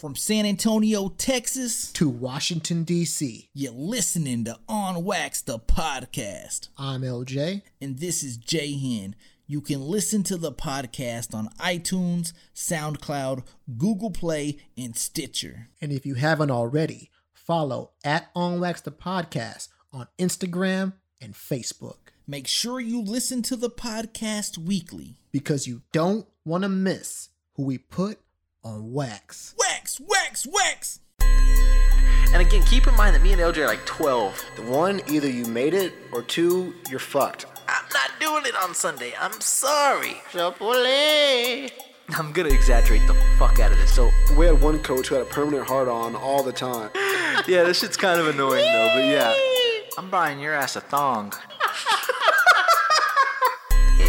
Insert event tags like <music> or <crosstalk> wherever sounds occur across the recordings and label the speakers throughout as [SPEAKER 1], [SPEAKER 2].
[SPEAKER 1] From San Antonio, Texas,
[SPEAKER 2] to Washington, D.C.
[SPEAKER 1] you're listening to On Wax, the podcast.
[SPEAKER 2] I'm LJ.
[SPEAKER 1] And this is Jay Hen. You can listen to the podcast on iTunes, SoundCloud, Google Play, and Stitcher.
[SPEAKER 2] And if you haven't already, follow at On Wax the Podcast on Instagram and Facebook
[SPEAKER 1] Make sure you listen to the podcast weekly.
[SPEAKER 2] because you don't want to miss who we put on wax.
[SPEAKER 1] Wax, wax, wax!
[SPEAKER 3] And again, keep in mind that me and LJ are like 12.
[SPEAKER 4] The one, either you made it, or two, you're fucked.
[SPEAKER 3] I'm not doing it on Sunday. I'm sorry.
[SPEAKER 4] Chapole.
[SPEAKER 3] I'm gonna exaggerate the fuck out of this. So,
[SPEAKER 4] We had one coach who had a permanent hard on all the time. <laughs>
[SPEAKER 3] yeah, this shit's kind of annoying though, but yeah. I'm buying your ass a thong.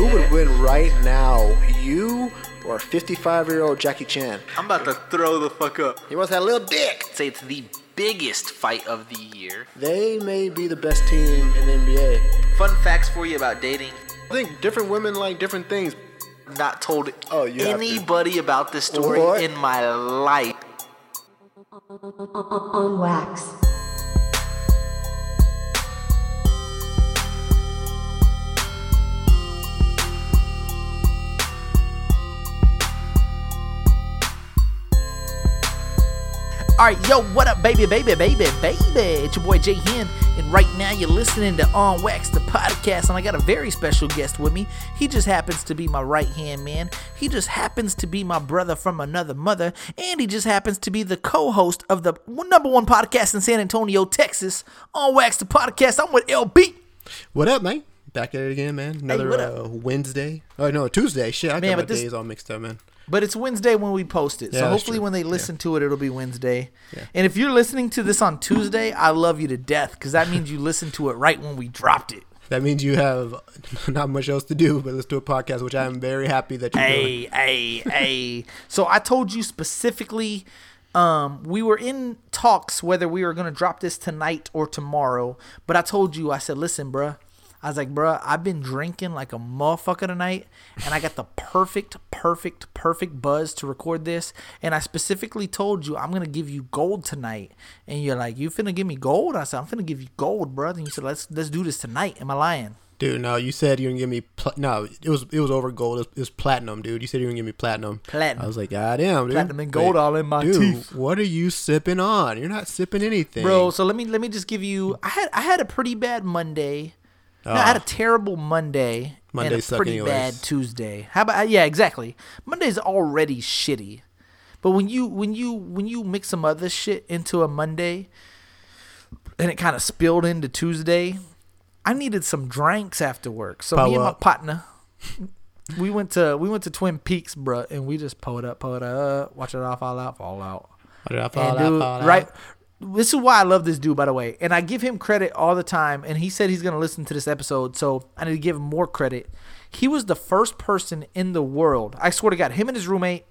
[SPEAKER 4] Who would win right now, you or 55 year old Jackie Chan?
[SPEAKER 3] I'm about to throw the fuck up.
[SPEAKER 4] He wants that little dick.
[SPEAKER 3] Say it's the biggest fight of the year.
[SPEAKER 4] They may be the best team in the NBA.
[SPEAKER 3] Fun facts for you about dating.
[SPEAKER 4] I think different women like different things.
[SPEAKER 3] Not told
[SPEAKER 4] Oh, you have to.
[SPEAKER 3] anybody about this story
[SPEAKER 4] What?
[SPEAKER 3] in my life.
[SPEAKER 5] on wax.
[SPEAKER 1] All right, yo, what up, baby, baby, baby, baby? It's your boy Jay Hen, and right now you're listening to On Wax, the podcast, and I got a very special guest with me. He just happens to be my right hand man. He just happens to be my brother from another mother, and he just happens to be the co-host of the number one podcast in San Antonio, Texas, On Wax, the podcast. I'm with LB.
[SPEAKER 2] What up, man? Back at it again, man. Another
[SPEAKER 1] up?
[SPEAKER 2] uh, Wednesday. Oh, no, Tuesday. Shit, I
[SPEAKER 1] Man,
[SPEAKER 2] got my
[SPEAKER 1] this-
[SPEAKER 2] days all mixed up, man.
[SPEAKER 1] But it's Wednesday when we post it.
[SPEAKER 2] Yeah,
[SPEAKER 1] so hopefully
[SPEAKER 2] true.
[SPEAKER 1] when they
[SPEAKER 2] Yeah.
[SPEAKER 1] listen to it, it'll be Wednesday.
[SPEAKER 2] Yeah.
[SPEAKER 1] And if you're listening to this on Tuesday, I love you to death because that means you <laughs> listened to it right when we dropped it.
[SPEAKER 2] That means you have <laughs> not much else to do but let's do a podcast, which I am very happy that you're doing.
[SPEAKER 1] Hey, hey, hey. So I told you specifically, um, we were in talks whether we were gonna drop this tonight or tomorrow. But I told you, I said, listen, bruh. I was like, bruh, I've been drinking like a motherfucker tonight, and I got the perfect, perfect, perfect buzz to record this. And I specifically told you I'm gonna give you gold tonight, and you're like, you finna give me gold? I said, I'm finna give you gold, brother. And you said, let's let's do this tonight. Am I lying?
[SPEAKER 2] Dude, no, you said you were gonna give me pl- no. It was it was over gold. It was, it was platinum, dude. You said you were gonna give me platinum.
[SPEAKER 1] Platinum.
[SPEAKER 2] I was like, God damn, dude.
[SPEAKER 1] Platinum and gold all in my
[SPEAKER 2] dude,
[SPEAKER 1] teeth.
[SPEAKER 2] What are you sipping on? You're not sipping anything,
[SPEAKER 1] bro. So let me let me just give you. I had I had a pretty bad Monday. No, I had a ah. terrible Monday and a pretty
[SPEAKER 2] anyways.
[SPEAKER 1] bad Tuesday. How about yeah, exactly. Monday's already shitty, but when you when you when you mix some other shit into a Monday, and it kind of spilled into Tuesday, I needed some drinks after work. So me and my partner, we went to we went to Twin Peaks, bruh, and we just pulled up, pulled up, watch it all fall out, fall out.
[SPEAKER 2] What did I
[SPEAKER 1] And
[SPEAKER 2] fall out,
[SPEAKER 1] dude,
[SPEAKER 2] fall out?
[SPEAKER 1] right. This is why I love this dude, by the way. And I give him credit all the time. And he said he's going to listen to this episode. So I need to give him more credit. He was the first person in the world. I swear to God, him and his roommate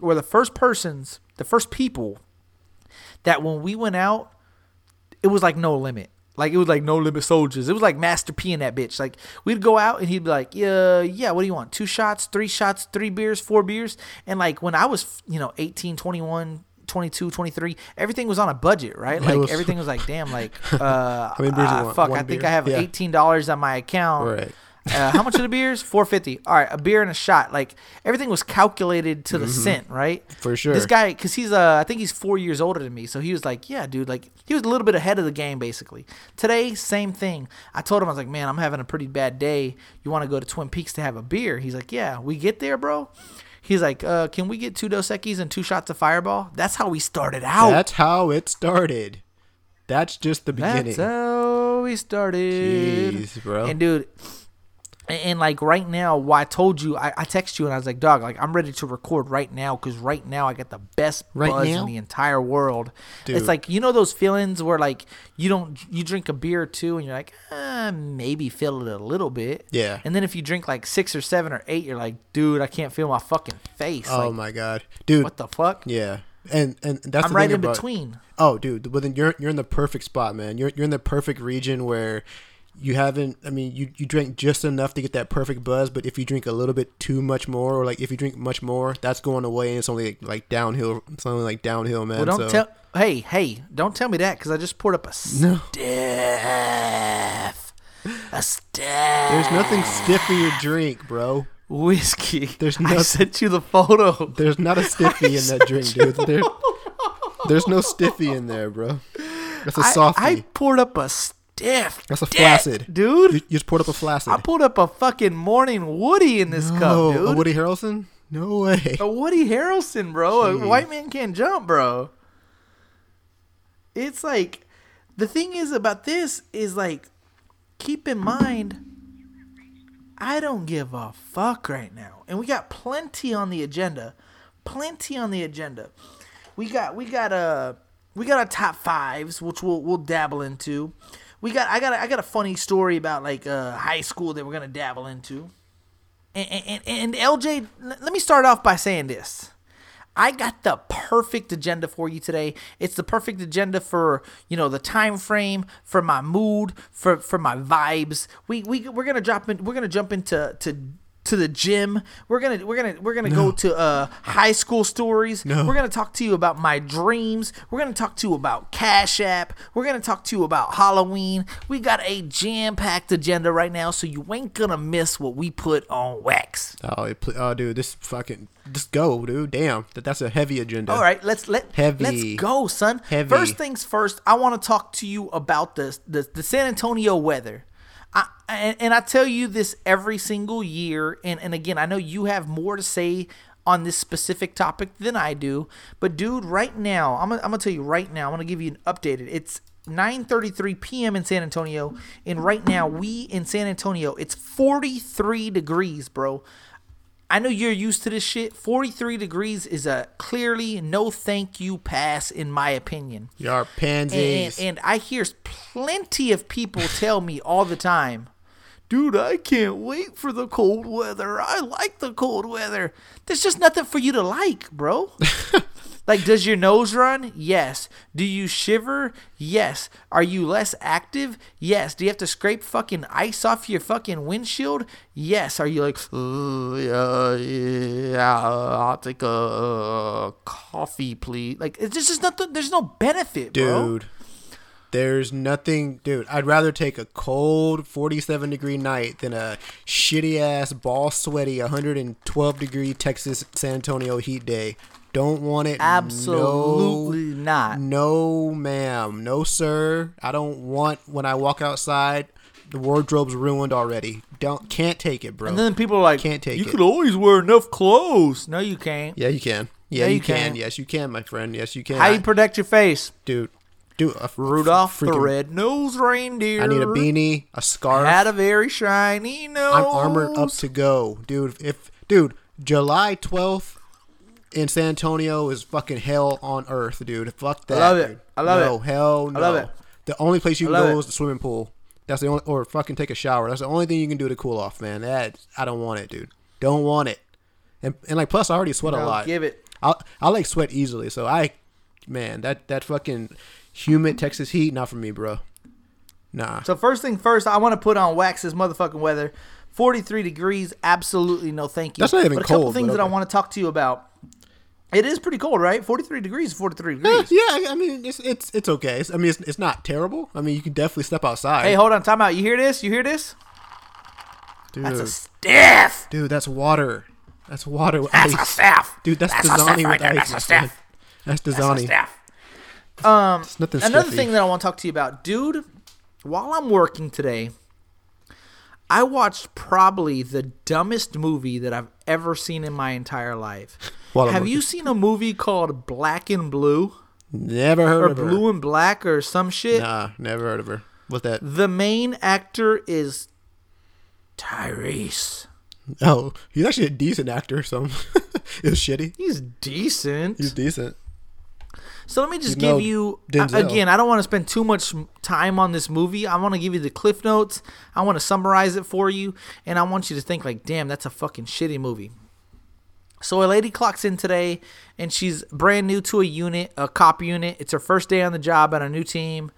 [SPEAKER 1] were the first persons, the first people that when we went out, it was like no limit. Like it was like no limit soldiers. It was like Master P in that bitch. Like we'd go out and he'd be like, "Yeah, yeah, what do you want? Two shots, three shots, three beers, four beers." And like when I was, you know, 18, 21, 22, 23, everything was on a budget, right? Like
[SPEAKER 2] was-
[SPEAKER 1] everything was like, "Damn, like <laughs> uh
[SPEAKER 2] beers you
[SPEAKER 1] uh, fuck, I think
[SPEAKER 2] beer?
[SPEAKER 1] I have
[SPEAKER 2] Yeah.
[SPEAKER 1] $18 on my account."
[SPEAKER 2] Right.
[SPEAKER 1] uh, how much are the beers? <laughs> Four fifty. All right, a beer and a shot. Like everything was calculated to the cent, right?
[SPEAKER 2] Mm-hmm. For sure.
[SPEAKER 1] This guy, because he's uh, I think he's four years older than me, so he was like, yeah, dude, like he was a little bit ahead of the game, basically. Today, same thing. I told him I was like, man, I'm having a pretty bad day. You want to go to Twin Peaks to have a beer? He's like, yeah. We get there, bro. He's like, uh, can we get two Dos Equis and two shots of Fireball? That's how we started out.
[SPEAKER 2] That's how it started. That's just the beginning.
[SPEAKER 1] That's how we started.
[SPEAKER 2] Jeez, bro.
[SPEAKER 1] And dude, and, and, like right now, why I told you, I, I text you and I was like, dog, like I'm ready to record right now because right now I got the best
[SPEAKER 2] Right
[SPEAKER 1] buzz
[SPEAKER 2] now?
[SPEAKER 1] in the entire world.
[SPEAKER 2] Dude.
[SPEAKER 1] It's like you know those feelings where like you don't you drink a beer or two and you're like, uh, maybe feel it a little bit.
[SPEAKER 2] Yeah.
[SPEAKER 1] And then if you drink like six or seven or eight, you're like, dude, I can't feel my fucking face.
[SPEAKER 2] oh
[SPEAKER 1] like,
[SPEAKER 2] my god, dude.
[SPEAKER 1] what the fuck?
[SPEAKER 2] Yeah. And and that's
[SPEAKER 1] I'm
[SPEAKER 2] the
[SPEAKER 1] right
[SPEAKER 2] thing
[SPEAKER 1] in
[SPEAKER 2] about-
[SPEAKER 1] between.
[SPEAKER 2] Oh, dude, but then you're you're in the perfect spot, man. You're you're in the perfect region where you haven't. I mean, you you drink just enough to get that perfect buzz, but if you drink a little bit too much more, or like if you drink much more, that's going away, and it's only like downhill. It's only like downhill, man.
[SPEAKER 1] Well, don't
[SPEAKER 2] so.
[SPEAKER 1] tell. Hey, hey, don't tell me that because I just poured up a
[SPEAKER 2] No.
[SPEAKER 1] stiff, a stiff
[SPEAKER 2] There's nothing stiff in your drink, bro.
[SPEAKER 1] whiskey.
[SPEAKER 2] There's
[SPEAKER 1] no,
[SPEAKER 2] I
[SPEAKER 1] sent you the photo.
[SPEAKER 2] There's not a stiffy in that drink, dude. There, there's no stiffy in there, bro. That's a
[SPEAKER 1] I,
[SPEAKER 2] softy.
[SPEAKER 1] I poured up a stiff.
[SPEAKER 2] That's a
[SPEAKER 1] dick,
[SPEAKER 2] flaccid,
[SPEAKER 1] dude.
[SPEAKER 2] You, you just poured up a flaccid.
[SPEAKER 1] I pulled up a fucking morning Woody in this
[SPEAKER 2] oh,
[SPEAKER 1] cup, dude.
[SPEAKER 2] a Woody Harrelson? No way.
[SPEAKER 1] A Woody Harrelson, bro. A white man can't jump, bro. It's like the thing is about this is like keep in mind I don't give a fuck right now. And we got plenty on the agenda. Plenty on the agenda. We got we got a we got our top fives, which we'll we'll dabble into. We got I got a, I got a funny story about like uh, high school that we're gonna dabble into. And, and, and LJ, let me start off by saying this. I got the perfect agenda for you today. It's the perfect agenda for you know the time frame, for my mood, for for my vibes. We we we're gonna drop in. We're gonna jump into to to the gym. We're gonna we're gonna we're gonna go to uh high school stories.
[SPEAKER 2] No.
[SPEAKER 1] We're gonna talk to you about my dreams. We're gonna talk to you about Cash App. We're gonna talk to you about Halloween. We got a jam packed agenda right now, so you ain't gonna miss what we put on wax.
[SPEAKER 2] Oh, it, oh, dude, this fucking just go, dude. Damn, that that's a heavy agenda.
[SPEAKER 1] All right, let's let
[SPEAKER 2] Heavy.
[SPEAKER 1] let's go, son.
[SPEAKER 2] Heavy.
[SPEAKER 1] First things first, I want to talk to you about the the, the San Antonio weather. And, and I tell you this every single year, and, and again, I know you have more to say on this specific topic than I do, but dude, right now, I'm gonna, I'm gonna tell you right now, I'm gonna give you an updated. It's 9:33 p.m. in San Antonio, and right now we in San Antonio, it's 43 degrees, bro. I know you're used to this shit. 43 degrees is a clearly no thank you pass, in my opinion.
[SPEAKER 2] You are
[SPEAKER 1] And,
[SPEAKER 2] pansies.
[SPEAKER 1] and I hear plenty of people tell me all the time, dude, I can't wait for the cold weather. I like the cold weather. There's just nothing for you to like, bro. <laughs> like, does your nose run? Yes. Do you shiver? Yes. Are you less active? Yes. Do you have to scrape fucking ice off your fucking windshield? Yes. Are you like, "Uh, yeah, yeah, I'll take a, uh, coffee, please? Like, it's just, nothing. There's no benefit, bro.
[SPEAKER 2] dude. There's nothing, dude. I'd rather take a cold 47 degree night than a shitty ass, ball sweaty 112 degree Texas San Antonio heat day. Don't want it.
[SPEAKER 1] Absolutely
[SPEAKER 2] no,
[SPEAKER 1] not.
[SPEAKER 2] No, ma'am. No, sir. I don't want when I walk outside. The wardrobe's ruined already. Don't can't take it, bro.
[SPEAKER 1] And then people are like,
[SPEAKER 2] Can't take
[SPEAKER 1] you
[SPEAKER 2] it.
[SPEAKER 1] could always wear enough clothes. No, you can't.
[SPEAKER 2] yeah, you can. Yeah,
[SPEAKER 1] Yeah,
[SPEAKER 2] you,
[SPEAKER 1] you
[SPEAKER 2] can.
[SPEAKER 1] can.
[SPEAKER 2] Yes, you can, my friend. Yes, you can.
[SPEAKER 1] How you protect your face?
[SPEAKER 2] dude, dude, a
[SPEAKER 1] Rudolph the red-nosed reindeer.
[SPEAKER 2] I need a beanie, a scarf.
[SPEAKER 1] Had a very shiny nose.
[SPEAKER 2] I'm armored up to go, dude. If dude, July 12th in San Antonio is fucking hell on earth, dude. Fuck that.
[SPEAKER 1] I love it.
[SPEAKER 2] dude.
[SPEAKER 1] I love
[SPEAKER 2] no,
[SPEAKER 1] it.
[SPEAKER 2] hell no.
[SPEAKER 1] I love it.
[SPEAKER 2] The only place you can go
[SPEAKER 1] it.
[SPEAKER 2] is the swimming pool. That's the only, or fucking take a shower. That's the only thing you can do to cool off, man. That I don't want it, dude. Don't want it. And and like plus I already sweat a lot.
[SPEAKER 1] give it.
[SPEAKER 2] I I like sweat easily, so I, man, that that fucking humid Texas heat, not for me, bro. Nah.
[SPEAKER 1] So first thing first, I want to put on wax this motherfucking weather. 43 degrees, absolutely no thank you.
[SPEAKER 2] That's not even
[SPEAKER 1] but a couple things
[SPEAKER 2] but
[SPEAKER 1] that I want to talk to you about. It is pretty cold, right? 43 degrees, 43
[SPEAKER 2] Yeah,
[SPEAKER 1] degrees.
[SPEAKER 2] yeah, I I mean it's it's it's okay. It's, I mean it's, it's not terrible. I mean you can definitely step outside.
[SPEAKER 1] Hey, hold on, time out. You hear this? You hear this?
[SPEAKER 2] dude,
[SPEAKER 1] That's a stiff.
[SPEAKER 2] dude, that's water. That's water with
[SPEAKER 1] That's a
[SPEAKER 2] ice.
[SPEAKER 1] stiff.
[SPEAKER 2] Dude, that's,
[SPEAKER 1] That's a
[SPEAKER 2] Dasani
[SPEAKER 1] stiff
[SPEAKER 2] with ice.
[SPEAKER 1] That's a stiff.
[SPEAKER 2] That's
[SPEAKER 1] a
[SPEAKER 2] Dasani.
[SPEAKER 1] stiff. Um, Another
[SPEAKER 2] stiffy.
[SPEAKER 1] thing that I want to talk to you about, dude, while I'm working today, I watched probably the dumbest movie that I've ever seen in my entire life.
[SPEAKER 2] I'm
[SPEAKER 1] Have you seen a movie called Black and Blue
[SPEAKER 2] Never heard
[SPEAKER 1] or
[SPEAKER 2] of her.
[SPEAKER 1] Blue and Black or some shit?
[SPEAKER 2] Nah, never heard of her. What's that?
[SPEAKER 1] The main actor is Tyrese.
[SPEAKER 2] Oh, he's actually a decent actor. So <laughs> it was shitty.
[SPEAKER 1] He's decent.
[SPEAKER 2] He's decent.
[SPEAKER 1] So let me just
[SPEAKER 2] You
[SPEAKER 1] give you
[SPEAKER 2] Denzel.
[SPEAKER 1] again. I don't want to spend too much time on this movie. I want to give you the cliff notes. I want to summarize it for you, and I want you to think like, "Damn, that's a fucking shitty movie." So a lady clocks in today, and she's brand new to a unit, a cop unit. It's her first day on the job at a new team,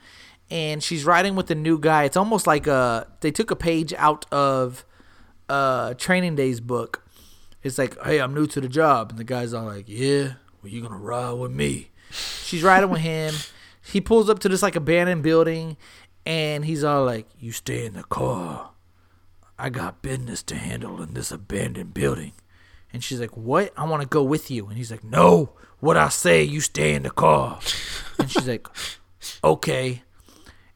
[SPEAKER 1] and she's riding with a new guy. It's almost like a they took a page out of uh Training Day's book. It's like, hey, I'm new to the job, and the guy's all like, yeah, well, you gonna ride with me? She's riding with him. He pulls up to this like abandoned building, and he's all like, you stay in the car. I got business to handle in this abandoned building. And she's like, What? I want to go with you. And he's like, No, what I say, you stay in the car. And she's like, Okay.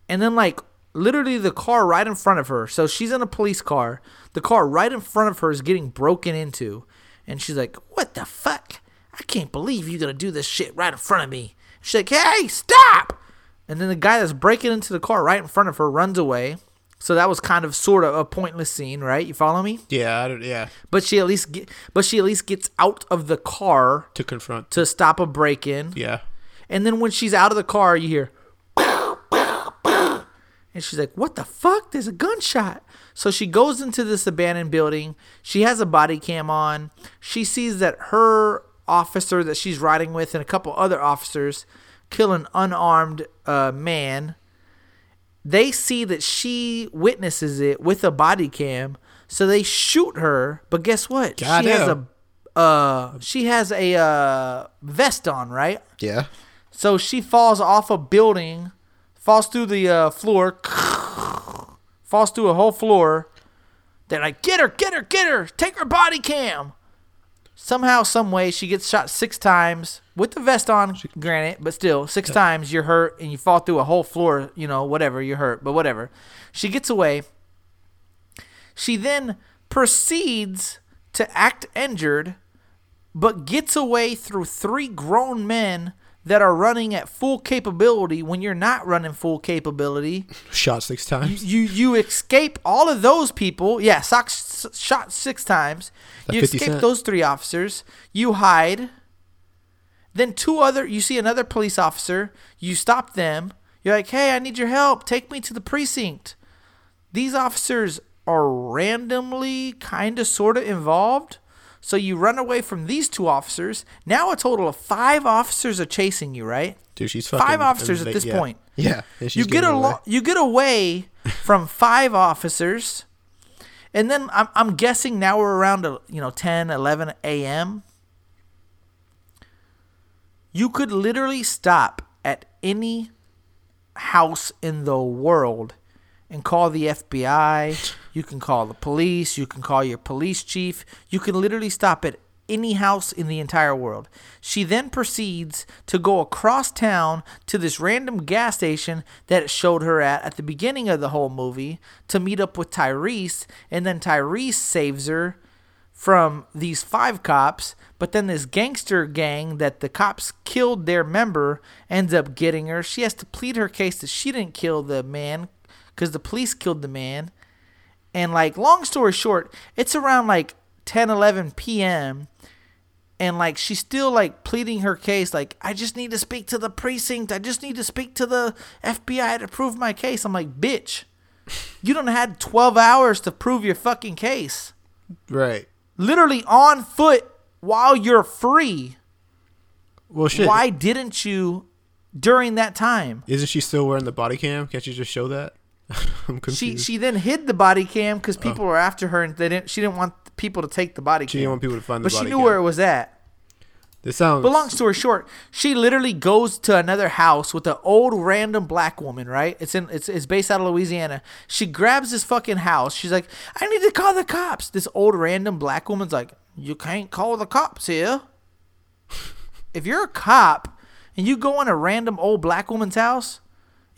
[SPEAKER 1] And then, like, literally the car right in front of her. So she's in a police car. The car right in front of her is getting broken into. And she's like, What the fuck? I can't believe you're going to do this shit right in front of me. She's like, Hey, stop. And then the guy that's breaking into the car right in front of her runs away. So that was kind of sort of a pointless scene, right? You follow me?
[SPEAKER 2] Yeah, I don't, yeah.
[SPEAKER 1] But she at least get, but she at least gets out of the car
[SPEAKER 2] To confront.
[SPEAKER 1] to stop a break in.
[SPEAKER 2] Yeah.
[SPEAKER 1] And then when she's out of the car, you hear and she's like, "What the fuck? There's a gunshot." So she goes into this abandoned building. She has a body cam on. She sees that her officer that she's riding with and a couple other officers kill an unarmed uh, man. They see that she witnesses it with a body cam, so they shoot her. But guess what? She has a uh, she has a uh, vest on, right?
[SPEAKER 2] Yeah.
[SPEAKER 1] So she falls off a building, falls through the uh, floor, falls through a whole floor. They're like, get her, get her, get her, take her body cam. Somehow, some way, she gets shot six times with the vest on, granted, but still, six times you're hurt and you fall through a whole floor, you know, whatever, you're hurt, but whatever. She gets away. She then proceeds to act injured, but gets away through three grown men that are running at full capability when you're not running full capability.
[SPEAKER 2] Shot six times.
[SPEAKER 1] You you escape all of those people. Yeah, socks shot six times.
[SPEAKER 2] That
[SPEAKER 1] You escape
[SPEAKER 2] Cent?
[SPEAKER 1] those three officers. You hide. Then two other you see another police officer. You stop them. You're like, "Hey, I need your help. Take me to the precinct." These officers are randomly kind of sort of involved. So you run away from these two officers. Now a total of 5 officers are chasing you, right?
[SPEAKER 2] Dude, she's fucking.
[SPEAKER 1] Five officers at this
[SPEAKER 2] yeah.
[SPEAKER 1] point.
[SPEAKER 2] Yeah.
[SPEAKER 1] you get a
[SPEAKER 2] away.
[SPEAKER 1] lo- you get away <laughs> from five officers and then I'm, I'm guessing now we're around uh, you know 10 11 a.m you could literally stop at any house in the world and call the FBI. <laughs> You can call the police. You can call your police chief. You can literally stop at any house in the entire world. She then proceeds to go across town to this random gas station that it showed her at at the beginning of the whole movie to meet up with Tyrese. And then Tyrese saves her from these five cops, but then this gangster gang that the cops killed their member ends up getting her. She has to plead her case that she didn't kill the man because the police killed the man. And like long story short, it's around like 10 11 p.m. and like she's still like pleading her case like I just need to speak to the precinct. I just need to speak to the FBI to prove my case. I'm like, "Bitch, you don't had 12 hours to prove your fucking case."
[SPEAKER 2] Right.
[SPEAKER 1] literally on foot while you're free.
[SPEAKER 2] Well, shit.
[SPEAKER 1] Why didn't you during that time?
[SPEAKER 2] Isn't she still wearing the body cam? Can't you just show that? <laughs> I'm
[SPEAKER 1] She
[SPEAKER 2] confused.
[SPEAKER 1] she then hid the body cam because oh. people were after her and they didn't. She didn't want people to take the body cam.
[SPEAKER 2] She didn't want people to find the body.
[SPEAKER 1] but she knew
[SPEAKER 2] cam.
[SPEAKER 1] where it was at.
[SPEAKER 2] This sounds.
[SPEAKER 1] But long story short, she literally goes to another house with an old random black woman, right? It's in it's it's based out of Louisiana. She grabs this fucking house. She's like, I need to call the cops. This old random black woman's like, You can't call the cops here. <laughs> if you're a cop and you go in a random old black woman's house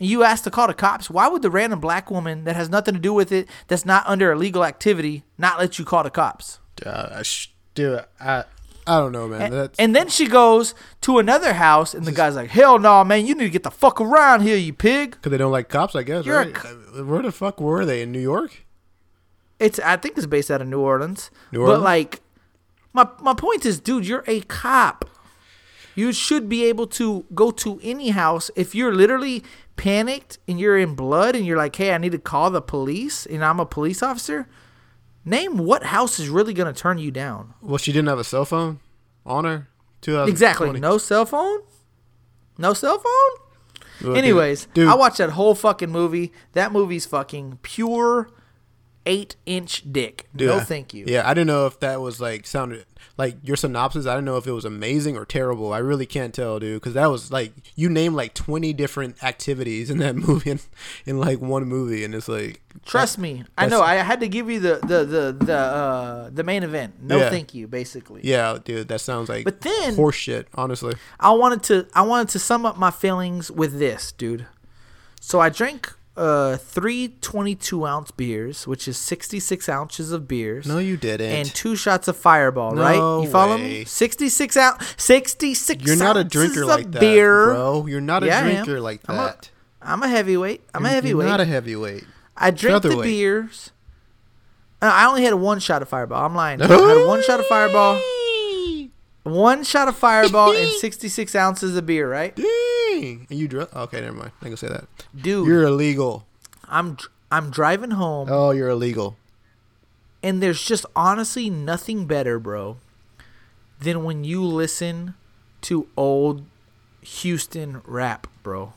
[SPEAKER 1] you ask to call the cops, why would the random black woman that has nothing to do with it, that's not under illegal activity, not let you call the cops?
[SPEAKER 2] Uh, dude, I I don't know, man.
[SPEAKER 1] And, and then she goes to another house, and the guy's like, "Hell no, man! You need to get the fuck around here, you pig!"
[SPEAKER 2] because they don't like cops, I guess.
[SPEAKER 1] You're
[SPEAKER 2] right? Where the fuck were they in New York?
[SPEAKER 1] It's I think it's based out of New Orleans,
[SPEAKER 2] New Orleans, but
[SPEAKER 1] like, my my point is, dude, you're a cop. You should be able to go to any house if you're literally panicked and you're in blood and you're like, "Hey, I need to call the police," and I'm a police officer. Name what house is really gonna turn you down?
[SPEAKER 2] Well, she didn't have a cell phone on her.
[SPEAKER 1] Exactly. No cell phone. No cell phone. Anyways,
[SPEAKER 2] dude.
[SPEAKER 1] I watched that whole fucking movie. That movie's fucking pure eight inch dick.
[SPEAKER 2] Dude,
[SPEAKER 1] no,
[SPEAKER 2] I-
[SPEAKER 1] thank you.
[SPEAKER 2] Yeah, I didn't know if that was like sounded like your synopsis. I don't know if it was amazing or terrible. I really can't tell, dude, because that was like you named like twenty different activities in that <laughs> movie in, in like one movie, and it's like
[SPEAKER 1] Trust
[SPEAKER 2] that-
[SPEAKER 1] me, I know. I had to give you the the the the uh, the main event. No,
[SPEAKER 2] Yeah.
[SPEAKER 1] thank you. Basically,
[SPEAKER 2] Yeah, dude, that sounds like
[SPEAKER 1] But then-
[SPEAKER 2] horse shit. Honestly,
[SPEAKER 1] I wanted to I wanted to sum up my feelings with this, dude. So I drank uh three 22 ounce beers, which is 66 ounces of beers.
[SPEAKER 2] no, you didn't.
[SPEAKER 1] and two shots of Fireball,
[SPEAKER 2] No
[SPEAKER 1] right? You follow
[SPEAKER 2] way.
[SPEAKER 1] me? 66 ounce 66
[SPEAKER 2] You're not a drinker like that,
[SPEAKER 1] beer.
[SPEAKER 2] bro. You're not a
[SPEAKER 1] Yeah,
[SPEAKER 2] drinker like
[SPEAKER 1] I'm a-
[SPEAKER 2] that.
[SPEAKER 1] I'm a heavyweight. I'm a
[SPEAKER 2] You're-
[SPEAKER 1] heavyweight.
[SPEAKER 2] You're not a heavyweight.
[SPEAKER 1] I drank the beers. Uh, I only had one shot of Fireball. I'm lying. <laughs> I had one shot of Fireball. One shot of Fireball and <laughs> 66 ounces of beer, right?
[SPEAKER 2] Dang. And you drunk? Okay, never mind. I can say that.
[SPEAKER 1] Dude,
[SPEAKER 2] You're illegal.
[SPEAKER 1] I'm dr- I'm driving home
[SPEAKER 2] Oh, you're illegal.
[SPEAKER 1] and there's just honestly nothing better, bro, than when you listen to old Houston rap, bro.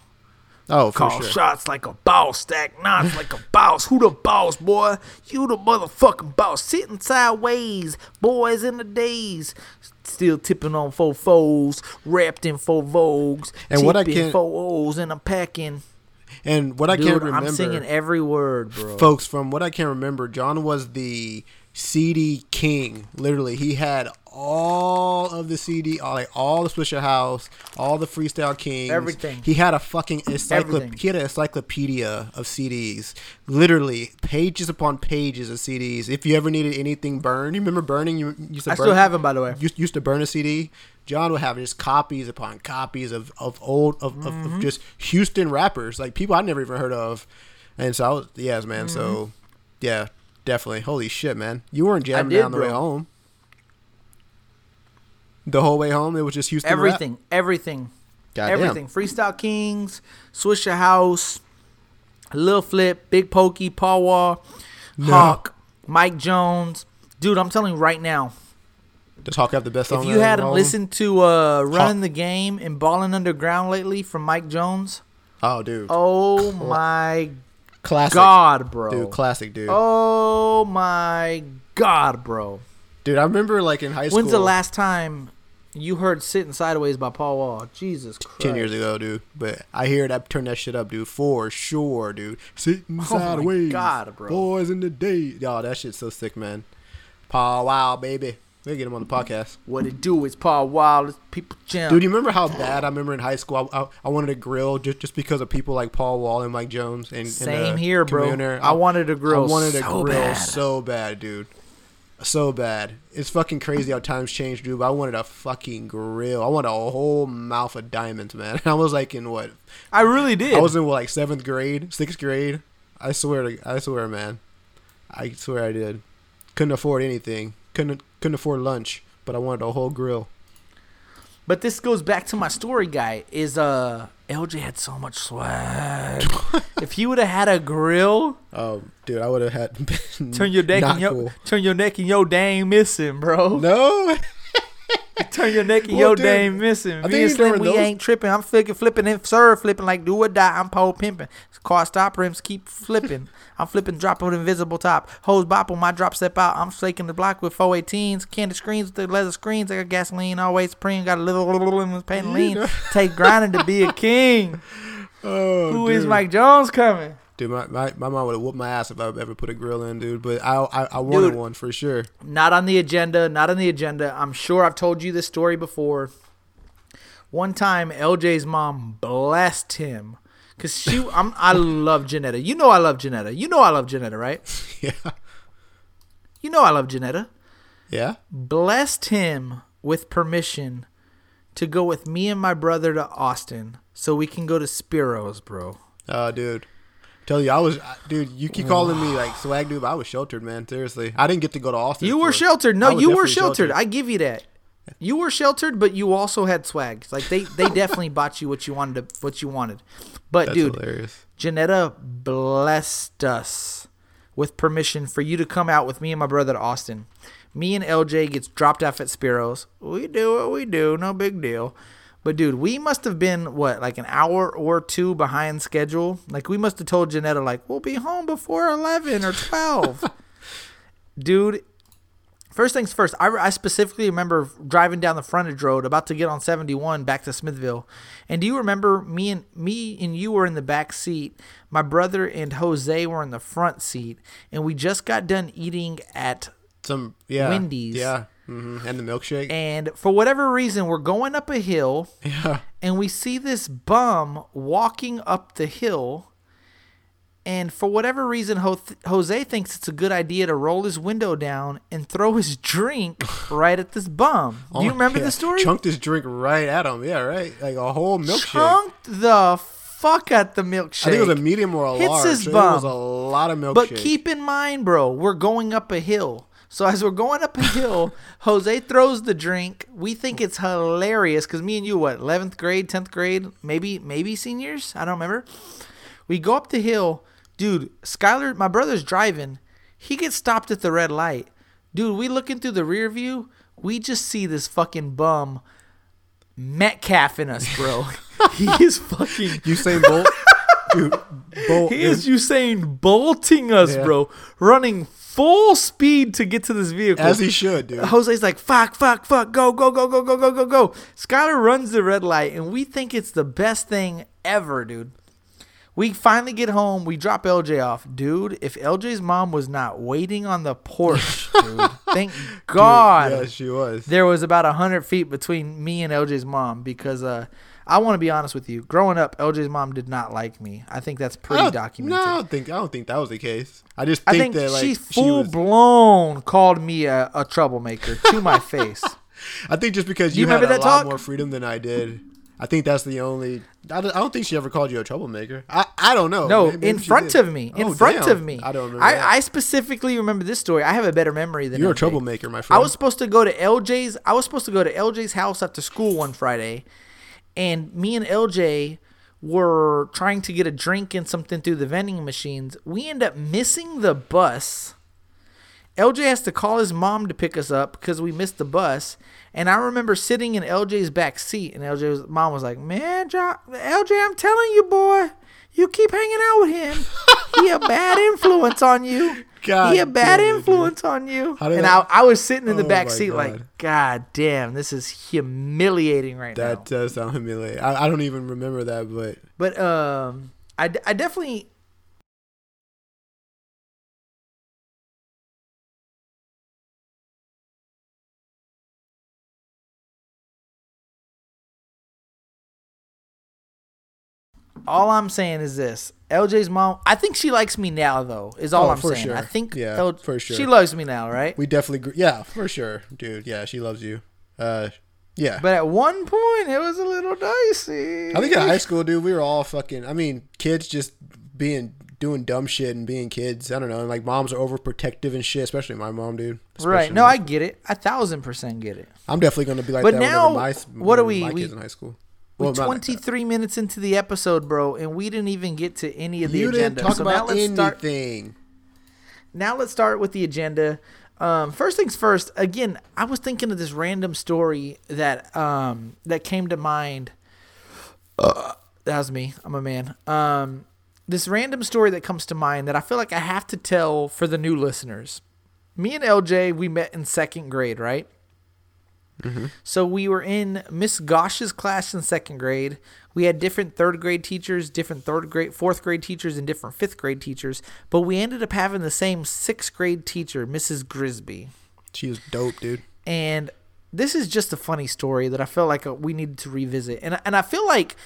[SPEAKER 2] Oh, for
[SPEAKER 1] Call
[SPEAKER 2] sure.
[SPEAKER 1] shots like a boss, stack knots like a boss. Who the boss, boy? You the motherfucking boss. Sitting sideways, boys in the days. Still tipping on four foes, wrapped in four vogues.
[SPEAKER 2] And what I can't-
[SPEAKER 1] four O's and I'm packing.
[SPEAKER 2] And what I
[SPEAKER 1] Dude,
[SPEAKER 2] can't remember,
[SPEAKER 1] I'm singing every word, bro.
[SPEAKER 2] folks, from what I can remember, John was the CD king. Literally, he had all of the CD, all, like all the Swisher House, all the Freestyle Kings,
[SPEAKER 1] Everything.
[SPEAKER 2] He had a fucking encyclopedia. He had an encyclopedia of CDs. Literally, pages upon pages of CDs. If you ever needed anything burned, you remember burning? You used to
[SPEAKER 1] I
[SPEAKER 2] burn,
[SPEAKER 1] still have them, by the way.
[SPEAKER 2] used, used to burn a CD. John would have just copies upon copies of, of old of, of,
[SPEAKER 1] Mm-hmm.
[SPEAKER 2] of just Houston rappers, like people I never even heard of. And so I was yes, man. So
[SPEAKER 1] Mm-hmm.
[SPEAKER 2] yeah, definitely. Holy shit, man. You weren't jamming
[SPEAKER 1] did,
[SPEAKER 2] down the way home. The whole way home, it was just Houston rap?
[SPEAKER 1] Everything, everything,
[SPEAKER 2] Goddamn.
[SPEAKER 1] everything. Freestyle Kings, Swisher House, Lil Flip, Big Pokey, Paul Wall, Hawk, Mike Jones. Dude, I'm telling you right now,
[SPEAKER 2] Does Hawk have the best
[SPEAKER 1] if you hadn't listened to uh, Running
[SPEAKER 2] Hawk-
[SPEAKER 1] the Game and Balling Underground lately from Mike Jones,
[SPEAKER 2] oh, dude,
[SPEAKER 1] oh my
[SPEAKER 2] classic,
[SPEAKER 1] God, bro.
[SPEAKER 2] dude, classic, dude.
[SPEAKER 1] Oh my God, bro.
[SPEAKER 2] Dude, I remember like in high school.
[SPEAKER 1] When's the last time you heard Sitting Sideways by Paul Wall? Jesus Christ.
[SPEAKER 2] Ten years ago, dude. But I hear that turn that shit up, dude, for sure, dude. Sitting
[SPEAKER 1] Oh
[SPEAKER 2] sideways,
[SPEAKER 1] God, bro.
[SPEAKER 2] Boys in the day, y'all. That shit's so sick, man. Paul Wall, baby. We'll get him on the podcast.
[SPEAKER 1] What it do? is Paul Wall. It's people jam.
[SPEAKER 2] Dude, you remember how bad I remember in high school? I, I, I wanted a grill just, just because of people like Paul Wall and Mike Jones. And, and,
[SPEAKER 1] Same
[SPEAKER 2] uh,
[SPEAKER 1] here, bro.
[SPEAKER 2] Communer.
[SPEAKER 1] I wanted a grill
[SPEAKER 2] I wanted a
[SPEAKER 1] so
[SPEAKER 2] grill
[SPEAKER 1] bad.
[SPEAKER 2] so bad, dude. So bad. It's fucking crazy how times change, dude. But I wanted a fucking grill. I wanted a whole mouth of diamonds, man. <laughs> I was like in what?
[SPEAKER 1] I really did.
[SPEAKER 2] I was in what, like seventh grade, sixth grade. I swear to, I swear, man. I swear I did. Couldn't afford anything. Couldn't couldn't afford lunch, but I wanted a whole grill.
[SPEAKER 1] but this goes back to my story, guy. Is uh LJ had so much swag. <laughs> if he would have had a grill,
[SPEAKER 2] Oh, dude, I would have had. <laughs> been
[SPEAKER 1] turn your neck and your
[SPEAKER 2] cool.
[SPEAKER 1] turn your neck and your dang missing, bro.
[SPEAKER 2] No. <laughs>
[SPEAKER 1] Turn your neck and
[SPEAKER 2] Well,
[SPEAKER 1] your
[SPEAKER 2] dude,
[SPEAKER 1] dang missing.
[SPEAKER 2] I
[SPEAKER 1] Me and Slim, we
[SPEAKER 2] knows-
[SPEAKER 1] ain't tripping. I'm flipping, flipping and serve flipping like do or die. I'm pole pimping. Car stop rims keep flipping. <laughs> I'm flipping drop with invisible top. Hose bopple, my drop step out. I'm shaking the block with 418s. Candy screens with the leather screens. I got gasoline always supreme. Got a little little in this paint lean. Take grinding to be a king.
[SPEAKER 2] Oh,
[SPEAKER 1] Who is
[SPEAKER 2] dude.
[SPEAKER 1] Mike Jones coming?
[SPEAKER 2] Dude, my, my, my mom would have whooped my ass if I ever put a grill in, dude. But I I, I wanted
[SPEAKER 1] Dude.
[SPEAKER 2] one for sure.
[SPEAKER 1] Not on the agenda. Not on the agenda. I'm sure I've told you this story before. One time, LJ's mom blessed him because she. <laughs> I'm. I love Janetta. You know I love Janetta. You know I love Janetta, right? <laughs>
[SPEAKER 2] Yeah.
[SPEAKER 1] You know I love Janetta.
[SPEAKER 2] Yeah.
[SPEAKER 1] Blessed him with permission to go with me and my brother to Austin so we can go to Spiro's, bro.
[SPEAKER 2] Oh, dude. Tell you, I was, dude. You keep calling me like swag, dude. But I was sheltered, man. Seriously, I didn't get to go to Austin.
[SPEAKER 1] You were sheltered. No, you were
[SPEAKER 2] definitely
[SPEAKER 1] sheltered. I give you that. You were sheltered, but you also had swag. Like they, they definitely bought you what you wanted. To, what you wanted. But
[SPEAKER 2] That's
[SPEAKER 1] dude,
[SPEAKER 2] hilarious.
[SPEAKER 1] Janetta blessed us with permission for you to come out with me and my brother to Austin. Me and LJ gets dropped off at Spiro's. We do what we do, no big deal. But dude, we must have been what, like an hour or two behind schedule. Like we must have told Janetta, like we'll be home before eleven or twelve. <laughs> dude, first things first. I, I specifically remember driving down the frontage road, about to get on seventy one back to Smithville. And do you remember me and me and you were in the back seat? My brother and Jose were in the front seat, and we just got done eating at
[SPEAKER 2] Some yeah,
[SPEAKER 1] Wendy's.
[SPEAKER 2] Yeah, hmm and the milkshake.
[SPEAKER 1] and for whatever reason we're going up a hill
[SPEAKER 2] yeah,
[SPEAKER 1] and we see this bum walking up the hill and for whatever reason Ho- jose thinks it's a good idea to roll his window down and throw his drink <laughs> right at this bum do you
[SPEAKER 2] Oh,
[SPEAKER 1] remember
[SPEAKER 2] yeah.
[SPEAKER 1] the story
[SPEAKER 2] Chunked his drink right at him. Yeah, right. Like a whole milkshake.
[SPEAKER 1] chunked the fuck at the milkshake
[SPEAKER 2] I think it was a medium or a
[SPEAKER 1] Hits
[SPEAKER 2] large.
[SPEAKER 1] his
[SPEAKER 2] It was a lot of milkshake.
[SPEAKER 1] But keep in mind, bro, we're going up a hill. So as we're going up a hill, <laughs> Jose throws the drink. We think it's hilarious because me and you, what, eleventh grade, tenth grade, maybe, maybe seniors. I don't remember. We go up the hill, dude. Skylar, my brother's driving. He gets stopped at the red light, dude. We looking through the rear view. We just see this fucking bum Metcalf in us, bro. <laughs> he is fucking. <laughs>
[SPEAKER 2] Usain Bolt, dude, Bolt.
[SPEAKER 1] He is Usain bolting us,
[SPEAKER 2] Yeah.
[SPEAKER 1] bro. Running full speed to get to this vehicle.
[SPEAKER 2] as he should, dude.
[SPEAKER 1] Jose's like, fuck, fuck, fuck, go, go, go, go, go, go, go, go. Skylar runs the red light, and we think it's the best thing ever, dude. We finally get home. We drop LJ off. Dude, if LJ's mom was not waiting on the porch, <laughs> dude, thank God
[SPEAKER 2] Yeah, she was.
[SPEAKER 1] there was about 100 feet between me and LJ's mom because uh, I want to be honest with you. Growing up, LJ's mom did not like me. I think that's pretty documented.
[SPEAKER 2] No, I don't think I don't think that was the case. I just
[SPEAKER 1] I
[SPEAKER 2] think,
[SPEAKER 1] think
[SPEAKER 2] that like
[SPEAKER 1] she
[SPEAKER 2] she
[SPEAKER 1] full
[SPEAKER 2] was.
[SPEAKER 1] blown called me a, a troublemaker to my <laughs> face.
[SPEAKER 2] I think just because
[SPEAKER 1] you
[SPEAKER 2] you, had a lot
[SPEAKER 1] talk?
[SPEAKER 2] more freedom than I did. I think that's the only. I don't, I don't think she ever called you a troublemaker. I, I don't know.
[SPEAKER 1] No,
[SPEAKER 2] Maybe-
[SPEAKER 1] in front
[SPEAKER 2] did.
[SPEAKER 1] of me. In
[SPEAKER 2] Oh,
[SPEAKER 1] front
[SPEAKER 2] damn.
[SPEAKER 1] of me.
[SPEAKER 2] I don't remember.
[SPEAKER 1] I. I specifically remember this story. I have a better memory than
[SPEAKER 2] You're a troublemaker, my friend.
[SPEAKER 1] I was supposed to go to LJ's. I was supposed to go to LJ's house after school one Friday, and me and LJ were trying to get a drink and something through the vending machines. We end up missing the bus. LJ has to call his mom to pick us up because we missed the bus. And I remember sitting in LJ's back seat, and LJ's mom was like, "Man, John, LJ, I'm telling you, boy, you keep hanging out with him. He a bad influence on you.
[SPEAKER 2] God
[SPEAKER 1] he a bad
[SPEAKER 2] damn it, dude.
[SPEAKER 1] influence on you." And I, I was sitting in the
[SPEAKER 2] Oh
[SPEAKER 1] back seat,
[SPEAKER 2] God.
[SPEAKER 1] like, "God damn, this is humiliating right
[SPEAKER 2] That
[SPEAKER 1] now."
[SPEAKER 2] That does sound humiliating. I, I don't even remember that, but
[SPEAKER 1] But um, I, I definitely all I'm saying is this: LJ's mom. I think she likes me now, though. Is all
[SPEAKER 2] Oh,
[SPEAKER 1] I'm
[SPEAKER 2] for
[SPEAKER 1] saying.
[SPEAKER 2] sure.
[SPEAKER 1] I think
[SPEAKER 2] Yeah,
[SPEAKER 1] L-
[SPEAKER 2] for sure.
[SPEAKER 1] she loves me now, right?
[SPEAKER 2] we definitely. Yeah, for sure, dude. Yeah, she loves you. Uh, yeah.
[SPEAKER 1] But at one point, it was a little dicey.
[SPEAKER 2] I think in high school, dude, we were all fucking. I mean, kids just being doing dumb shit and being kids. I don't know. And like moms are overprotective and shit, especially my mom, dude.
[SPEAKER 1] right? No,
[SPEAKER 2] my-
[SPEAKER 1] I get it. A thousand percent get it.
[SPEAKER 2] I'm definitely gonna be like
[SPEAKER 1] But
[SPEAKER 2] that.
[SPEAKER 1] now,
[SPEAKER 2] my,
[SPEAKER 1] what are we-
[SPEAKER 2] My
[SPEAKER 1] we-
[SPEAKER 2] kids in high school.
[SPEAKER 1] We're
[SPEAKER 2] Well, not like that.
[SPEAKER 1] 23 minutes into the episode, bro, and we didn't even get to any of the
[SPEAKER 2] You
[SPEAKER 1] agenda.
[SPEAKER 2] didn't talk
[SPEAKER 1] so now
[SPEAKER 2] about
[SPEAKER 1] let's start.
[SPEAKER 2] anything.
[SPEAKER 1] Now let's start with the agenda. Um, first things first. Again, I was thinking of this random story that um, that came to mind. Uh, that was me. I'm a man. Um, this random story that comes to mind that I feel like I have to tell for the new listeners. Me and LJ, we met in second grade, right? So we were in Miss Gosh's class in second grade. We had different third grade teachers, different third grade, fourth grade teachers, and different fifth grade teachers. But we ended up having the same sixth grade teacher, Mrs. Grisby.
[SPEAKER 2] She was dope, dude.
[SPEAKER 1] And this is just a funny story that I feel like uh, we needed to revisit. And and I feel like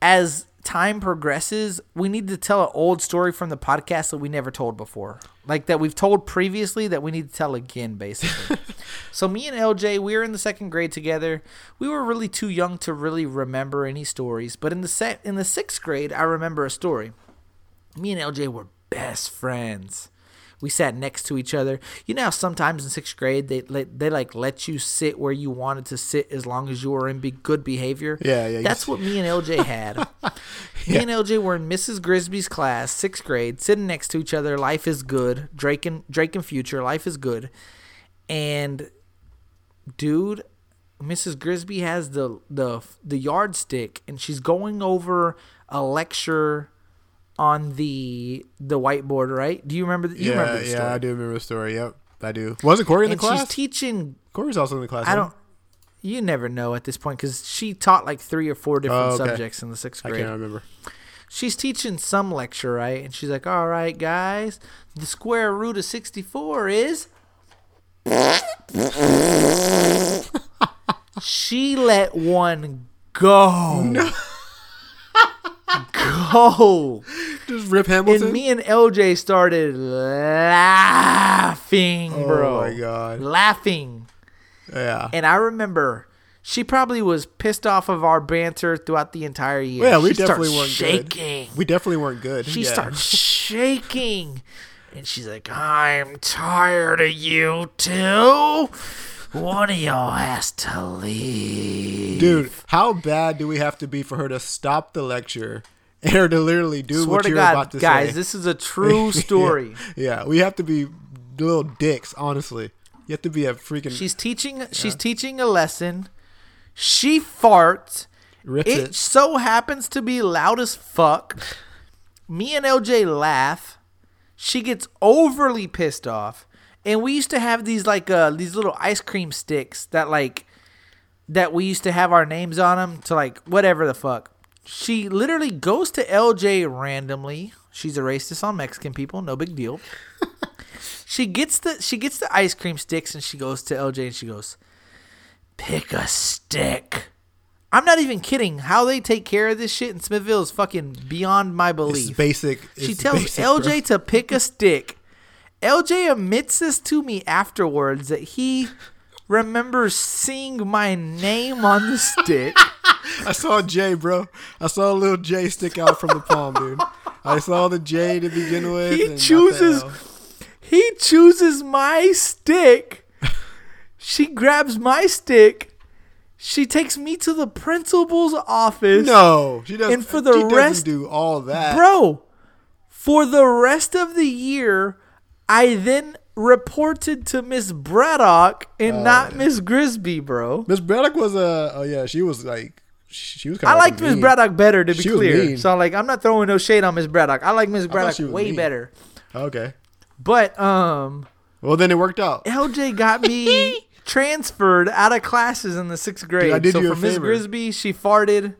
[SPEAKER 1] as time progresses, we need to tell an old story from the podcast that we never told before. Like that we've told previously that we need to tell again basically. <laughs> so me and LJ, we were in the second grade together. We were really too young to really remember any stories, but in the set in the 6th grade, I remember a story. Me and LJ were best friends. We sat next to each other. You know how sometimes in sixth grade they they like let you sit where you wanted to sit as long as you were in be good behavior.
[SPEAKER 2] Yeah, yeah,
[SPEAKER 1] That's what me and LJ had. <laughs> Me and LJ were in Mrs. Grisby's class, sixth grade, sitting next to each other. Life is good. Drake and Drake and Future. Life is good. And dude, Mrs. Grisby has the the the yardstick, and she's going over a lecture on the the whiteboard. Right? Do you remember? The, you
[SPEAKER 2] yeah,
[SPEAKER 1] remember the
[SPEAKER 2] yeah. I do remember the story. Yep, I do. Wasn't Corey in the
[SPEAKER 1] and she's
[SPEAKER 2] class?
[SPEAKER 1] teaching.
[SPEAKER 2] Corey's also in the class.
[SPEAKER 1] I don't. You never know at this point because she taught like three or four different
[SPEAKER 2] Oh, okay.
[SPEAKER 1] subjects in the sixth grade.
[SPEAKER 2] I can't remember.
[SPEAKER 1] she's teaching some lecture, right? And she's like, "All right, guys, the square root of sixty-four is." <laughs> she let one go. Go.
[SPEAKER 2] Just Rip Hamilton.
[SPEAKER 1] And me and LJ started laughing,
[SPEAKER 2] oh
[SPEAKER 1] bro.
[SPEAKER 2] my god.
[SPEAKER 1] Laughing.
[SPEAKER 2] Yeah.
[SPEAKER 1] And I remember she probably was pissed off of our banter throughout the entire year.
[SPEAKER 2] yeah, we
[SPEAKER 1] she
[SPEAKER 2] definitely weren't
[SPEAKER 1] shaking.
[SPEAKER 2] good. We definitely weren't good.
[SPEAKER 1] She
[SPEAKER 2] yeah.
[SPEAKER 1] starts shaking. And she's like, I'm tired of you two. One of y'all has to leave.
[SPEAKER 2] Dude, how bad do we have to be for her to stop the lecture and her to literally do
[SPEAKER 1] Swear
[SPEAKER 2] what you're
[SPEAKER 1] God,
[SPEAKER 2] about to
[SPEAKER 1] guys,
[SPEAKER 2] say?
[SPEAKER 1] Guys, this is a true <laughs> story.
[SPEAKER 2] yeah, we have to be little dicks, honestly. You have to be a freaking
[SPEAKER 1] She's teaching she's teaching a lesson. She farts.
[SPEAKER 2] rips
[SPEAKER 1] It
[SPEAKER 2] it.
[SPEAKER 1] so happens to be loud as fuck. Me and LJ laugh. She gets overly pissed off. And we used to have these like uh these little ice cream sticks that like that we used to have our names on them to like whatever the fuck. She literally goes to LJ randomly. She's a racist on Mexican people, no big deal. <laughs> she gets the she gets the ice cream sticks and she goes to LJ and she goes, "Pick a stick." I'm not even kidding. How they take care of this shit in Smithville is fucking beyond my
[SPEAKER 2] It's
[SPEAKER 1] belief.
[SPEAKER 2] basic.
[SPEAKER 1] She tells
[SPEAKER 2] basic,
[SPEAKER 1] LJ
[SPEAKER 2] bro.
[SPEAKER 1] to pick a stick. LJ admits this to me afterwards that he remembers seeing my name on the stick. <laughs>
[SPEAKER 2] I saw J, bro. I saw a little J stick out from the palm, dude. I saw the J to begin with.
[SPEAKER 1] He
[SPEAKER 2] and not the
[SPEAKER 1] chooses he chooses my stick. She grabs my stick. She takes me to the principal's office.
[SPEAKER 2] No, she doesn't.
[SPEAKER 1] And for the rest-
[SPEAKER 2] do all that,
[SPEAKER 1] Bro, for the rest of the year, I then reported to Miss Braddock and
[SPEAKER 2] Oh,
[SPEAKER 1] not Miss Grisby, bro.
[SPEAKER 2] Miss Braddock was a. Oh yeah, she was like. She was kind
[SPEAKER 1] I liked Miss Braddock better, to be
[SPEAKER 2] She
[SPEAKER 1] clear. So, like, I'm not throwing no shade on Miss Braddock. I like Miss Braddock way
[SPEAKER 2] mean.
[SPEAKER 1] better.
[SPEAKER 2] Okay.
[SPEAKER 1] But, um,
[SPEAKER 2] Well, then it worked out.
[SPEAKER 1] LJ got me <laughs> transferred out of classes in the sixth grade.
[SPEAKER 2] I did
[SPEAKER 1] so
[SPEAKER 2] you
[SPEAKER 1] for Miss. Grisby, she farted,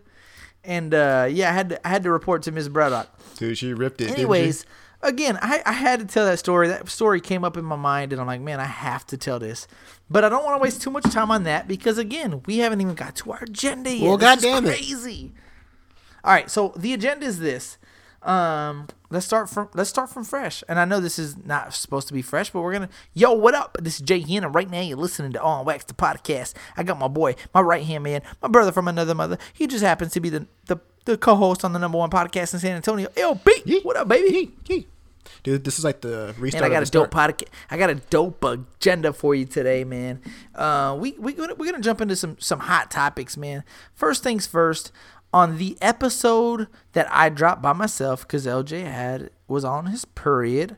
[SPEAKER 1] and uh, yeah, I had to, I had to report to Miss Braddock.
[SPEAKER 2] Dude, she ripped it.
[SPEAKER 1] Anyways, again, I, I had to tell that story. That story came up in my mind, and I'm like, man, I have to tell this. But I don't want to waste too much time on that because, again, we haven't even got to our agenda yet.
[SPEAKER 2] Well, goddamn it.
[SPEAKER 1] crazy. All right, so the agenda is this. Um, let's start from let's start from fresh. And I know this is not supposed to be fresh, but we're gonna. Yo, what up? This is Jay Hinn, and right now you're listening to On Wax the podcast. I got my boy, my right hand man, my brother from another mother. He just happens to be the the, the co-host on the number one podcast in San Antonio. LB, what up, baby?
[SPEAKER 2] Dude, this is like the restart.
[SPEAKER 1] And I got a dope podcast. I got a dope agenda for you today, man. Uh, we we gonna, we're gonna jump into some some hot topics, man. First things first. On the episode that I dropped by myself because LJ had was on his period,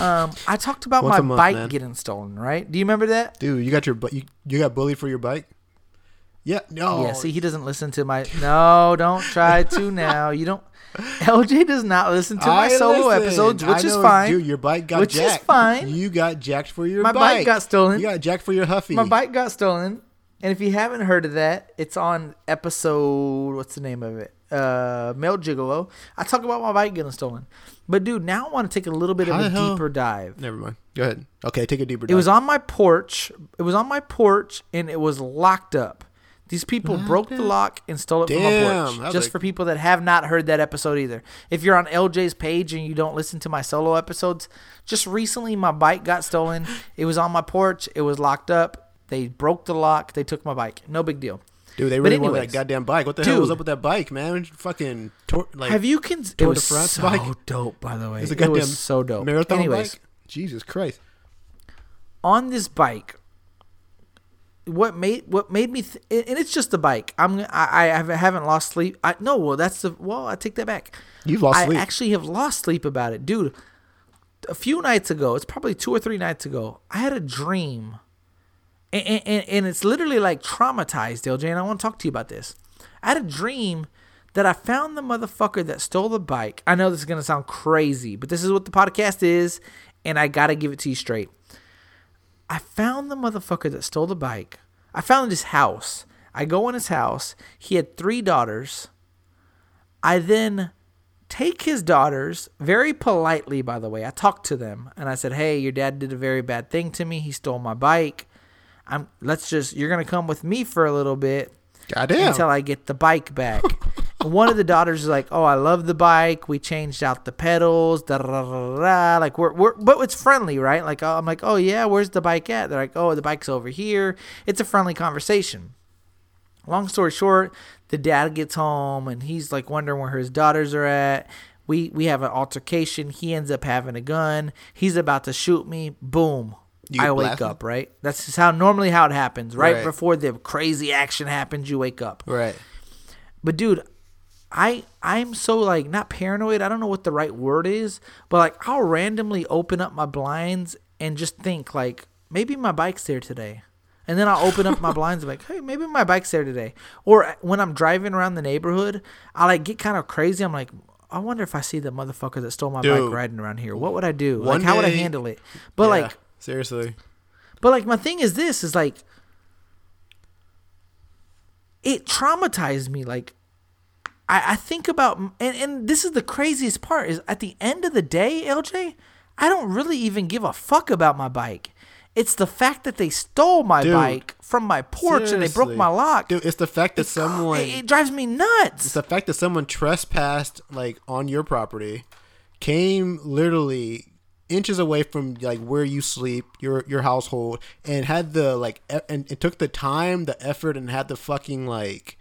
[SPEAKER 1] um, I talked about my
[SPEAKER 2] month,
[SPEAKER 1] bike
[SPEAKER 2] man.
[SPEAKER 1] getting stolen. Right? Do you remember that?
[SPEAKER 2] Dude, you got your you, you got bullied for your bike? Yeah. No.
[SPEAKER 1] Yeah. See, he doesn't listen to my. No, don't try to now. You don't. <laughs> LJ does not listen to my
[SPEAKER 2] I
[SPEAKER 1] solo episodes, which
[SPEAKER 2] I
[SPEAKER 1] is
[SPEAKER 2] know,
[SPEAKER 1] fine.
[SPEAKER 2] Dude, your bike got
[SPEAKER 1] Which is fine.
[SPEAKER 2] You got jacked for your
[SPEAKER 1] My
[SPEAKER 2] bike.
[SPEAKER 1] bike got stolen.
[SPEAKER 2] You got jacked for your Huffy.
[SPEAKER 1] My bike got stolen, and if you haven't heard of that, it's on episode. What's the name of it? Uh, Male Gigolo. I talk about my bike getting stolen, but dude, now I want to take a little bit of a
[SPEAKER 2] hell-
[SPEAKER 1] deeper dive.
[SPEAKER 2] Never mind. Go ahead. Okay, take a deeper dive.
[SPEAKER 1] It was on my porch. It was on my porch, and it was locked up. These people broke the lock and stole it from my porch. Just
[SPEAKER 2] like-
[SPEAKER 1] for people that have not heard that episode either. If you're on LJ's page and you don't listen to my solo episodes, just recently my bike got stolen. It was on my porch. It was locked up. They broke the lock. They took my bike. No big deal.
[SPEAKER 2] Dude, they
[SPEAKER 1] But
[SPEAKER 2] really wanted
[SPEAKER 1] anyways,
[SPEAKER 2] that goddamn bike. What the hell was up with that bike, man? Fucking tor- like
[SPEAKER 1] have you con- it was
[SPEAKER 2] France
[SPEAKER 1] so
[SPEAKER 2] bike?
[SPEAKER 1] dope, by the way.
[SPEAKER 2] It's a
[SPEAKER 1] It was so dope.
[SPEAKER 2] marathon
[SPEAKER 1] Anyways,
[SPEAKER 2] bike. Jesus Christ.
[SPEAKER 1] on this bike what made what made me th- and it's just a bike i'm i i haven't- haven't lost sleep i no well that's the well i take that back
[SPEAKER 2] You've lost
[SPEAKER 1] i
[SPEAKER 2] sleep.
[SPEAKER 1] actually have lost sleep about it dude a few nights ago it's probably two or three nights ago i had a dream and, and, and it's literally like traumatized, LJ. And I want to talk to you about this. I had a dream that I found the motherfucker that stole the bike. I know this is gonna sound crazy, but this is what the podcast is, and I gotta give it to you straight. I found the motherfucker that stole the bike. I found his house. I go in his house. He had three daughters. I then take his daughters very politely, by the way. I talked to them and I said, Hey, your dad did a very bad thing to me. He stole my bike. I'm let's just you're gonna come with me for a little bit
[SPEAKER 2] Goddamn.
[SPEAKER 1] until I get the bike back. <laughs> One of the daughters is like, "Oh, I love the bike. We changed out the pedals, da da da da." da." Like we're we're, but it's friendly, right? Like I'm like, "Oh yeah, where's the bike at?" They're like, "Oh, the bike's over here." It's a friendly conversation. Long story short, the dad gets home and he's like wondering where his daughters are at. We we have an altercation. He ends up having a gun. He's about to shoot me. Boom. I wake up, right? That's just how normally how it happens, right?
[SPEAKER 2] Right.
[SPEAKER 1] Before the crazy action happens, you wake up.
[SPEAKER 2] right.
[SPEAKER 1] But dude, I I'm so like not paranoid. I don't know what the right word is, but like I'll randomly open up my blinds and just think like maybe my bike's there today. And then I'll open up my <laughs> blinds and be like, hey, maybe my bike's there today. Or uh, when I'm driving around the neighborhood, I like get kind of crazy. I'm like, I wonder if I see the motherfucker that stole my
[SPEAKER 2] Dude.
[SPEAKER 1] bike riding around here. What would I do? Like how would I handle it? But
[SPEAKER 2] Yeah,
[SPEAKER 1] like
[SPEAKER 2] seriously.
[SPEAKER 1] but like my thing is this is like it traumatized me. Like I, I think about and, and this is the craziest part is at the end of the day, LJ, I don't really even give a fuck about my bike. It's the fact that they stole my
[SPEAKER 2] Dude.
[SPEAKER 1] bike from my porch and they broke my lock.
[SPEAKER 2] Dude, it's the fact that someone
[SPEAKER 1] it, it drives me nuts.
[SPEAKER 2] it's the fact that someone trespassed like on your property, came literally inches away from like where you sleep, your your household, and had the like e- and it took the time, the effort, and had the fucking like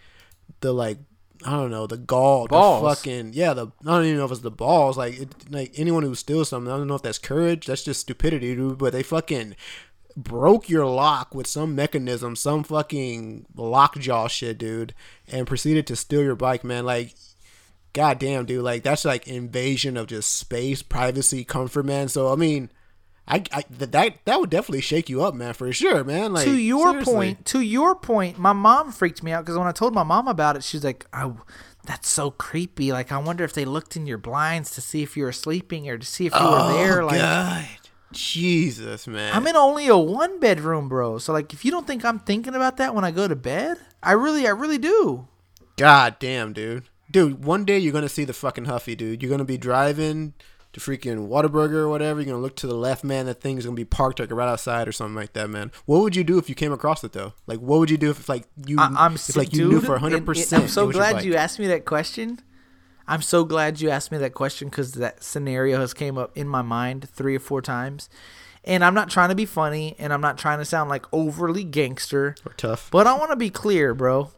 [SPEAKER 2] the like I don't know the gall,
[SPEAKER 1] Balls.
[SPEAKER 2] the fucking yeah, the I don't even know if it's the balls. Like it, like anyone who steals something, I don't know if that's courage, that's just stupidity, dude. But they fucking broke your lock with some mechanism, some fucking lockjaw shit, dude, and proceeded to steal your bike, man. Like, goddamn, dude, like that's like invasion of just space, privacy, comfort, man. So I mean, I, I that that would definitely shake you up, man, for sure, man. Like
[SPEAKER 1] to your
[SPEAKER 2] seriously.
[SPEAKER 1] point, to your point, my mom freaked me out because when I told my mom about it, she's like, "Oh, that's so creepy. Like, I wonder if they looked in your blinds to see if you were sleeping or to see if you were oh, there." Like,
[SPEAKER 2] Oh, God, Jesus, man.
[SPEAKER 1] I'm in only a one bedroom, bro. So like, if you don't think I'm thinking about that when I go to bed, I really, I really do.
[SPEAKER 2] God damn, dude. Dude, one day you're gonna see the fucking Huffy, dude. You're gonna be driving to freaking Whataburger or whatever. You're gonna look to the left, man. That thing's gonna be parked like right outside or something like that, man. What would you do if you came across it though? Like, what would you do if like you,
[SPEAKER 1] I, I'm
[SPEAKER 2] if like you
[SPEAKER 1] dude,
[SPEAKER 2] knew for hundred
[SPEAKER 1] and
[SPEAKER 2] percent?
[SPEAKER 1] I'm so glad you asked me that question. I'm so glad you asked me that question because that scenario has came up in my mind three or four times, and I'm not trying to be funny, and I'm not trying to sound like overly gangster, or
[SPEAKER 2] Tough.
[SPEAKER 1] but I want to be clear, bro.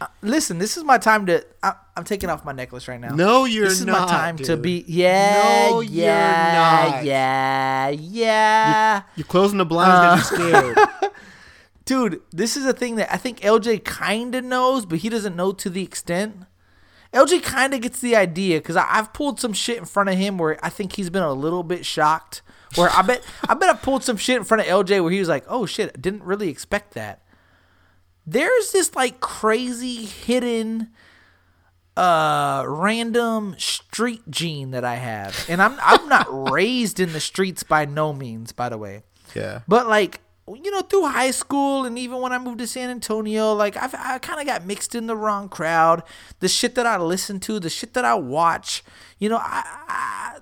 [SPEAKER 1] Uh, listen, this is my time to. I, I'm taking off my necklace right now.
[SPEAKER 2] No, you're not.
[SPEAKER 1] This is
[SPEAKER 2] not,
[SPEAKER 1] my time to be. Yeah,
[SPEAKER 2] No, you're not.
[SPEAKER 1] yeah, yeah.
[SPEAKER 2] You're closing the blinds because you're
[SPEAKER 1] Uh,
[SPEAKER 2] scared. <laughs>
[SPEAKER 1] Dude, this is a thing that I think LJ kind of knows, but he doesn't know to the extent. LJ kind of gets the idea because I've pulled some shit in front of him where I think he's been a little bit shocked. Where I bet I bet I pulled some shit in front of LJ where he was like, "Oh shit, didn't really expect that." There's this like crazy hidden uh random street gene that I have. And I'm I'm not <laughs> raised in the streets by no means, by the way.
[SPEAKER 2] yeah.
[SPEAKER 1] But like you know, through high school and even when I moved to San Antonio, like I've, I kind of got mixed in the wrong crowd. The shit that I listen to, the shit that I watch, you know, I, I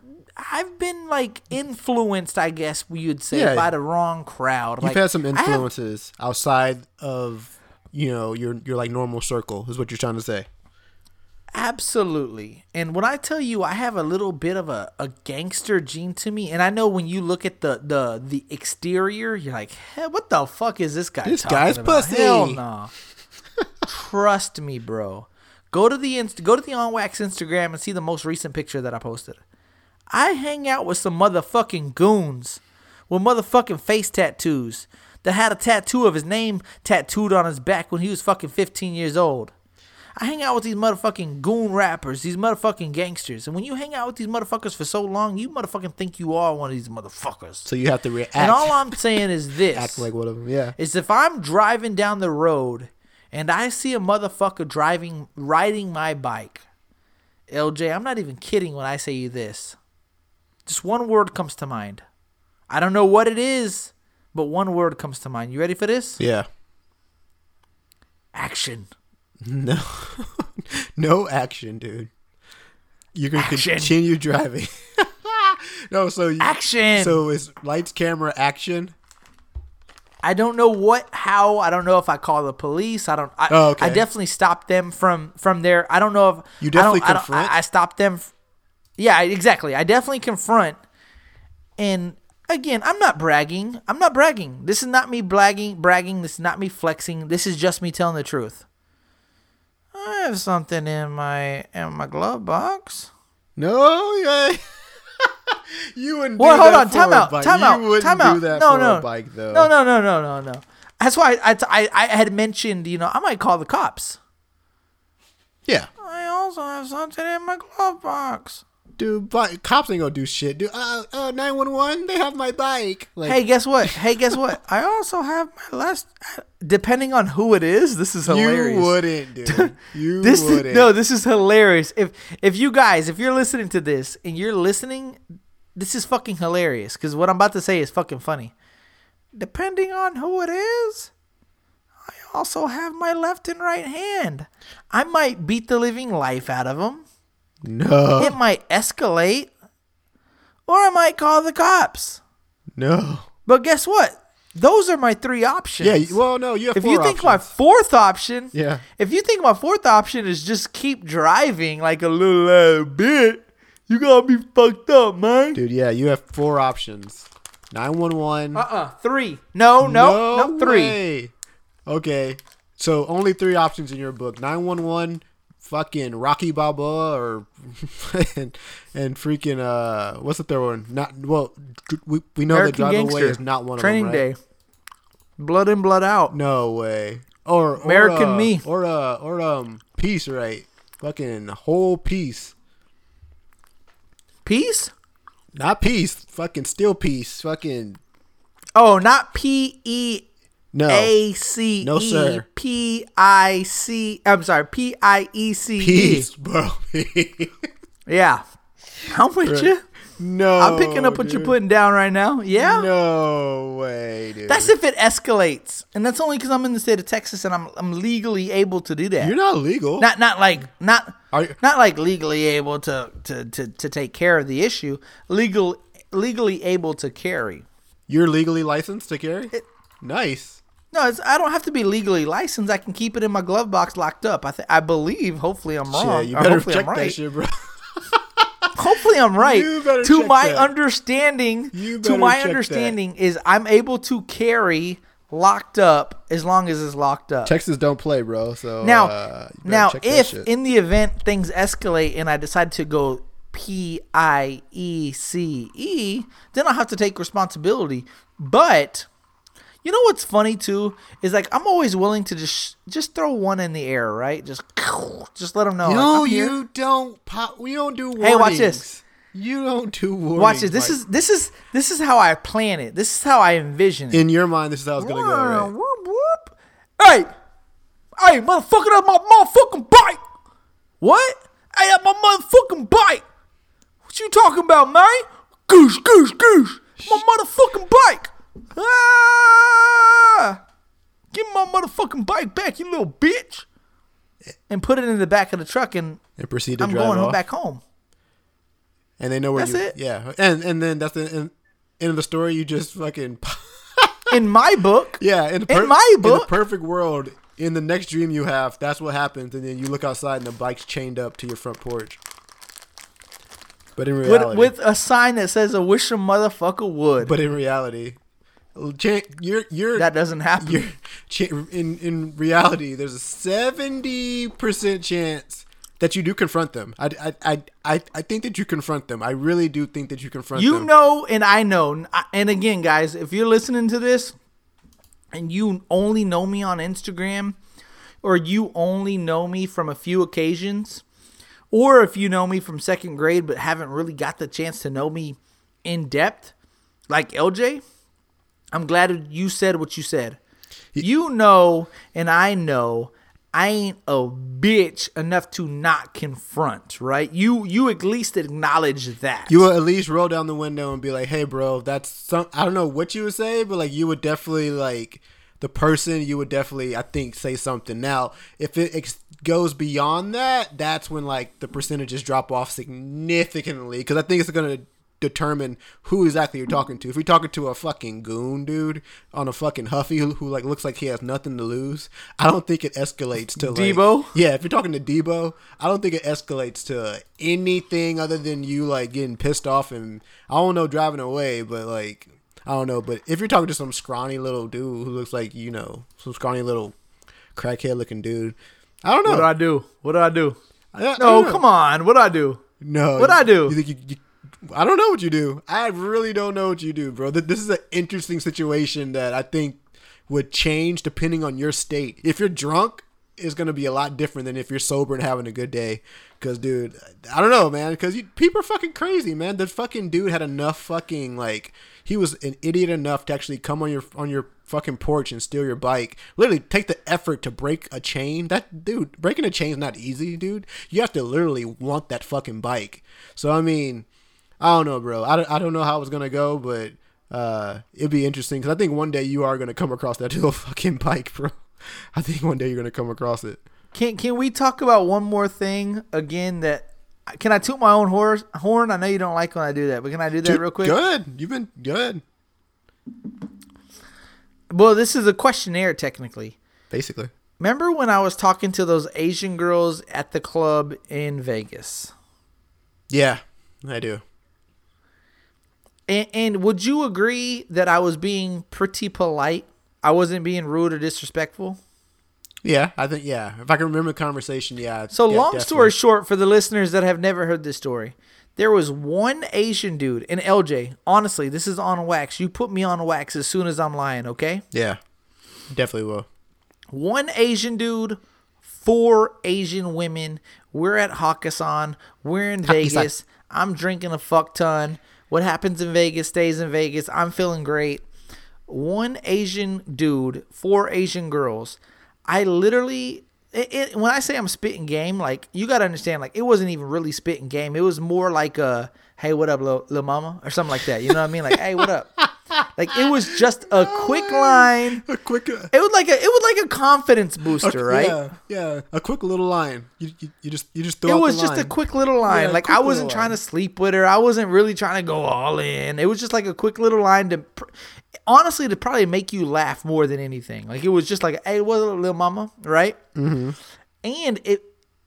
[SPEAKER 1] I've been like influenced, I guess you'd say,
[SPEAKER 2] Yeah.
[SPEAKER 1] by the wrong crowd.
[SPEAKER 2] You've
[SPEAKER 1] like,
[SPEAKER 2] had some
[SPEAKER 1] I have-
[SPEAKER 2] influences outside of you know your your like normal circle is what you're trying to say.
[SPEAKER 1] Absolutely. And when I tell you I have a little bit of a, a gangster gene to me, and I know when you look at the the, the exterior, you're like, hey, what the fuck is this guy
[SPEAKER 2] This
[SPEAKER 1] talking
[SPEAKER 2] guy's
[SPEAKER 1] about?
[SPEAKER 2] pussy.
[SPEAKER 1] Hell no. Trust me, bro. Go to the inst- go to the on wax Instagram and see the most recent picture that I posted. I hang out with some motherfucking goons with motherfucking face tattoos that had a tattoo of his name tattooed on his back when he was fucking 15 years old. I hang out with these motherfucking goon rappers, these motherfucking gangsters. And when you hang out with these motherfuckers for so long, you motherfucking think you are one of these motherfuckers.
[SPEAKER 2] So you have to react.
[SPEAKER 1] and all I'm saying is <laughs> this
[SPEAKER 2] act like one of them. Yeah.
[SPEAKER 1] is if I'm driving down the road and I see a motherfucker driving riding my bike, LJ, I'm not even kidding when I say you this. Just one word comes to mind. I don't know what it is, but one word comes to mind. You ready for this?
[SPEAKER 2] Yeah.
[SPEAKER 1] Action.
[SPEAKER 2] No. <laughs> no action, dude. You can
[SPEAKER 1] Action.
[SPEAKER 2] continue driving. <laughs> no, so you,
[SPEAKER 1] Action.
[SPEAKER 2] So it's lights, camera, action.
[SPEAKER 1] I don't know what, how. I don't know if I call the police. I don't. I,
[SPEAKER 2] Oh, okay.
[SPEAKER 1] I definitely stopped them from from there. I don't know if
[SPEAKER 2] You definitely
[SPEAKER 1] I
[SPEAKER 2] confront?
[SPEAKER 1] I, I stopped them. f- Yeah, exactly. I definitely confront. And again, I'm not bragging. I'm not bragging. This is not me bragging. Bragging. This is not me flexing. This is just me telling the truth. I have something in my in my glove box.
[SPEAKER 2] No, yeah. <laughs> you wouldn't
[SPEAKER 1] Well,
[SPEAKER 2] do
[SPEAKER 1] hold
[SPEAKER 2] that
[SPEAKER 1] on. Time out.
[SPEAKER 2] bike.
[SPEAKER 1] Time out. Time out. no, no.
[SPEAKER 2] bike, though.
[SPEAKER 1] No, no, no, no, no, no. That's why I, I, I had mentioned, you know, I might call the cops.
[SPEAKER 2] Yeah.
[SPEAKER 1] I also have something in my glove box.
[SPEAKER 2] Dude, bike, cops ain't gonna do shit. Dude, uh, uh, 911, they have my bike. Like,
[SPEAKER 1] Hey, guess what? Hey, guess what? <laughs> I also have my last. Depending on who it is, this is hilarious.
[SPEAKER 2] you wouldn't, dude. <laughs> You
[SPEAKER 1] This
[SPEAKER 2] wouldn't.
[SPEAKER 1] no, this is hilarious. If if you guys, if you're listening to this and you're listening, this is fucking hilarious because what I'm about to say is fucking funny. Depending on who it is, I also have my left and right hand. I might beat the living life out of them.
[SPEAKER 2] No.
[SPEAKER 1] It might escalate, or I might call the cops.
[SPEAKER 2] no.
[SPEAKER 1] But guess what? Those are my three options.
[SPEAKER 2] Yeah, well, no, you have
[SPEAKER 1] if you think my fourth option,
[SPEAKER 2] Yeah.
[SPEAKER 1] if you think my fourth option is just keep driving like a little uh, bit, you gotta be fucked up, man.
[SPEAKER 2] Dude, yeah, you have four options. 911.
[SPEAKER 1] Uh uh three. No, no, no, three.
[SPEAKER 2] way. Okay. So only three options in your book. 911, fucking Rocky Balboa or <laughs> and, and freaking uh what's the third one? Not well we, we know that
[SPEAKER 1] American
[SPEAKER 2] Drive
[SPEAKER 1] Gangster.
[SPEAKER 2] Away is not one of
[SPEAKER 1] Training
[SPEAKER 2] them, right?
[SPEAKER 1] Day. Blood in, blood out.
[SPEAKER 2] No way. Or, or
[SPEAKER 1] American
[SPEAKER 2] uh,
[SPEAKER 1] Me.
[SPEAKER 2] Or uh or um Peace, right? Fucking whole piece.
[SPEAKER 1] Peace?
[SPEAKER 2] Not peace, fucking still peace. Fucking
[SPEAKER 1] Oh, not P E
[SPEAKER 2] no.
[SPEAKER 1] A C
[SPEAKER 2] No,
[SPEAKER 1] E
[SPEAKER 2] sir.
[SPEAKER 1] P I C. I'm sorry, P I E C.
[SPEAKER 2] Peace, bro. <laughs>
[SPEAKER 1] Yeah. I'm with you.
[SPEAKER 2] no.
[SPEAKER 1] I'm picking up what you're putting down right now. Yeah.
[SPEAKER 2] No way, dude.
[SPEAKER 1] That's if it escalates, and that's only because I'm in the state of Texas and I'm I'm legally able to do that.
[SPEAKER 2] You're not legal.
[SPEAKER 1] not not like not
[SPEAKER 2] Are you-
[SPEAKER 1] not like legally able to, to to to take care of the issue. Legal legally able to carry.
[SPEAKER 2] You're legally licensed to carry. nice.
[SPEAKER 1] No, it's, I don't have to be legally licensed. I can keep it in my glove box locked up. I th- I believe. Hopefully, I'm wrong.
[SPEAKER 2] Shit, you better
[SPEAKER 1] hopefully,
[SPEAKER 2] check
[SPEAKER 1] I'm right.
[SPEAKER 2] that shit, bro. <laughs>
[SPEAKER 1] Hopefully, I'm right.
[SPEAKER 2] You better
[SPEAKER 1] to my
[SPEAKER 2] that.
[SPEAKER 1] understanding, to my understanding is I'm able to carry locked up as long as it's locked up.
[SPEAKER 2] Texas don't play, bro. So
[SPEAKER 1] Now,
[SPEAKER 2] uh,
[SPEAKER 1] now,
[SPEAKER 2] that
[SPEAKER 1] if in the event things escalate and I decide to go P I E C E, then I'll have to take responsibility. But you know what's funny too is like I'm always willing to just just throw one in the air, right? Just <sniffs> just let them know.
[SPEAKER 2] no,
[SPEAKER 1] I'm
[SPEAKER 2] you don't. Pop, we don't do. Warnings.
[SPEAKER 1] Hey, watch this.
[SPEAKER 2] You don't do warnings.
[SPEAKER 1] Watch this. This is this is this is how I plan it. This is how I envision it.
[SPEAKER 2] in your mind. This is how it's gonna go. Right?
[SPEAKER 1] Whoop, whoop. Hey, hey, motherfucker, that's my motherfucking bike. What? Hey, that's my motherfucking bike. What you talking about, man? Goose, goose, goose. My motherfucking bike. Ah! Give my motherfucking bike back, you little bitch. And put it in the back of the truck, and
[SPEAKER 2] And proceed to
[SPEAKER 1] I'm
[SPEAKER 2] drive
[SPEAKER 1] going
[SPEAKER 2] off.
[SPEAKER 1] back home.
[SPEAKER 2] And they know where
[SPEAKER 1] That's
[SPEAKER 2] you.
[SPEAKER 1] it.
[SPEAKER 2] Yeah, and and then that's the end, end of the story. You just fucking. <laughs>
[SPEAKER 1] In my book,
[SPEAKER 2] Yeah, in, the
[SPEAKER 1] In my
[SPEAKER 2] in the
[SPEAKER 1] book-
[SPEAKER 2] perfect world, in the next dream you have, that's what happens, and then you look outside and the bike's chained up to your front porch. But in reality,
[SPEAKER 1] with, with a sign that says, "I wish a motherfucker would."
[SPEAKER 2] but in reality, you're you're
[SPEAKER 1] that doesn't happen.
[SPEAKER 2] in in reality, there's a seventy percent chance that you do confront them. I, I, I, I, I think that you confront them. I really do think that you confront
[SPEAKER 1] You
[SPEAKER 2] them.
[SPEAKER 1] You know, and I know. And again, guys, if you're listening to this and you only know me on Instagram, or you only know me from a few occasions, or if you know me from second grade but haven't really got the chance to know me in depth, like LJ, I'm glad you said what you said. You know, and I know I ain't a bitch enough to not confront, right? You you at least acknowledge that.
[SPEAKER 2] You would at least roll down the window and be like, "Hey, bro, that's some." I don't know what you would say, but like you would definitely like the person. You would definitely, I think, say something. Now, if it ex- goes beyond that, that's when like the percentages drop off significantly because I think it's gonna determine who exactly you're talking to. If you're talking to a fucking goon dude on a fucking huffy who, who like looks like he has nothing to lose, I don't think it escalates to like,
[SPEAKER 1] Debo?
[SPEAKER 2] Yeah, if you're talking to Debo, I don't think it escalates to anything other than you like getting pissed off and I don't know driving away, but like I don't know. But if you're talking to some scrawny little dude who looks like you know some scrawny little crackhead looking dude, I don't know.
[SPEAKER 1] what do I do? What do I do?
[SPEAKER 2] I- I
[SPEAKER 1] No,
[SPEAKER 2] don't
[SPEAKER 1] come on. What do I do?
[SPEAKER 2] No.
[SPEAKER 1] What'd I do?
[SPEAKER 2] You think you, you, I don't know what you do. I really don't know what you do, bro. Th- This is an interesting situation that I think would change depending on your state. If you're drunk, it's gonna be a lot different than if you're sober and having a good day. Cause, dude, I don't know, man. Cause you, people are fucking crazy, man. The fucking dude had enough fucking like he was an idiot enough to actually come on your on your fucking porch and steal your bike. Literally take the effort to break a chain. That dude, breaking a chain is not easy, dude. You have to literally want that fucking bike. So I mean, I don't know, bro. I don't, I don't know how it's gonna go, but uh, it'd be interesting because I think one day you are gonna come across that <laughs> little fucking bike, bro. I think one day you're gonna come across it.
[SPEAKER 1] Can can we talk about one more thing again that can I toot my own horn? Horn. I know you don't like when I do that, but can I do that
[SPEAKER 2] Dude,
[SPEAKER 1] real quick?
[SPEAKER 2] Good. You've been good.
[SPEAKER 1] Well, this is a questionnaire technically.
[SPEAKER 2] Basically.
[SPEAKER 1] Remember when I was talking to those Asian girls at the club in Vegas?
[SPEAKER 2] Yeah, I do.
[SPEAKER 1] And, and would you agree that I was being pretty polite? I wasn't being rude or disrespectful.
[SPEAKER 2] Yeah, I think yeah. If I can remember the conversation, yeah.
[SPEAKER 1] So
[SPEAKER 2] yeah,
[SPEAKER 1] long
[SPEAKER 2] definitely.
[SPEAKER 1] story short, for the listeners that have never heard this story, there was one Asian dude in LJ. Honestly, this is on wax. You put me on wax as soon as I'm lying, okay?
[SPEAKER 2] Yeah, definitely will.
[SPEAKER 1] One Asian dude, four Asian women. We're at Hakkasan. We're in Vegas. I'm drinking a fuck ton. What happens in Vegas stays in Vegas. I'm feeling great. One Asian dude, four Asian girls. I literally, it, it, when I say I'm spitting game, like you gotta understand, like it wasn't even really spitting game. It was more like a, hey, what up, little, little mama, or something like that. You know what I mean? Like, hey, what up? <laughs> Like it was just a quick <laughs> line.
[SPEAKER 2] A quick, uh,
[SPEAKER 1] It was like a it was like a confidence booster, right?
[SPEAKER 2] Yeah, yeah. A quick little line. You, you, you just you just throw.
[SPEAKER 1] It was just a quick little line.
[SPEAKER 2] Yeah,
[SPEAKER 1] like I wasn't trying
[SPEAKER 2] line.
[SPEAKER 1] to sleep with her. I wasn't really trying to go all in. It was just like a quick little line to, pr- honestly, to probably make you laugh more than anything. Like it was just like, hey, what's up, little mama, right? Mm-hmm. And it,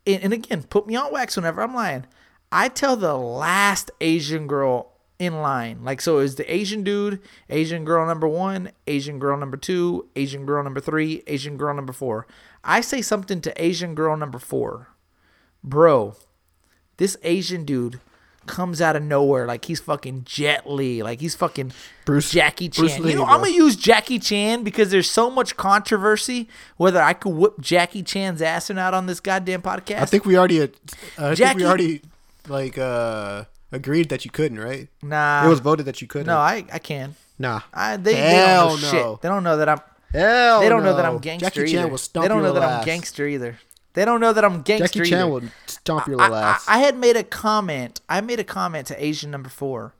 [SPEAKER 1] and and again, put me on wax whenever I'm lying. I tell the last Asian girl in line. Like so is the Asian dude, Asian girl number 1, Asian girl number 2, Asian girl number 3, Asian girl number 4. I say something to Asian girl number 4. Bro, this Asian dude comes out of nowhere like he's fucking Jet Li, like he's fucking
[SPEAKER 2] Bruce-
[SPEAKER 1] Jackie Chan.
[SPEAKER 2] Bruce Lee,
[SPEAKER 1] you know,
[SPEAKER 2] bro.
[SPEAKER 1] I'm gonna use Jackie Chan because there's so much controversy whether I could whip Jackie Chan's ass or not on this goddamn podcast.
[SPEAKER 2] I think we already. Uh, I think
[SPEAKER 1] Jackie-
[SPEAKER 2] we already like uh agreed that you couldn't, right?
[SPEAKER 1] nah,
[SPEAKER 2] it was voted that you couldn't.
[SPEAKER 1] no, I I can.
[SPEAKER 2] nah.
[SPEAKER 1] I they, they don't know
[SPEAKER 2] no.
[SPEAKER 1] shit. They don't know that I'm.
[SPEAKER 2] Hell
[SPEAKER 1] They don't know that. I'm gangster
[SPEAKER 2] Jackie
[SPEAKER 1] either.
[SPEAKER 2] Chan will stomp
[SPEAKER 1] they don't know that
[SPEAKER 2] little
[SPEAKER 1] I'm gangster either. They don't know that I'm gangster
[SPEAKER 2] Jackie Chan
[SPEAKER 1] either.
[SPEAKER 2] will stomp your little
[SPEAKER 1] I,
[SPEAKER 2] ass.
[SPEAKER 1] I had made a comment. I made a comment to Asian number four.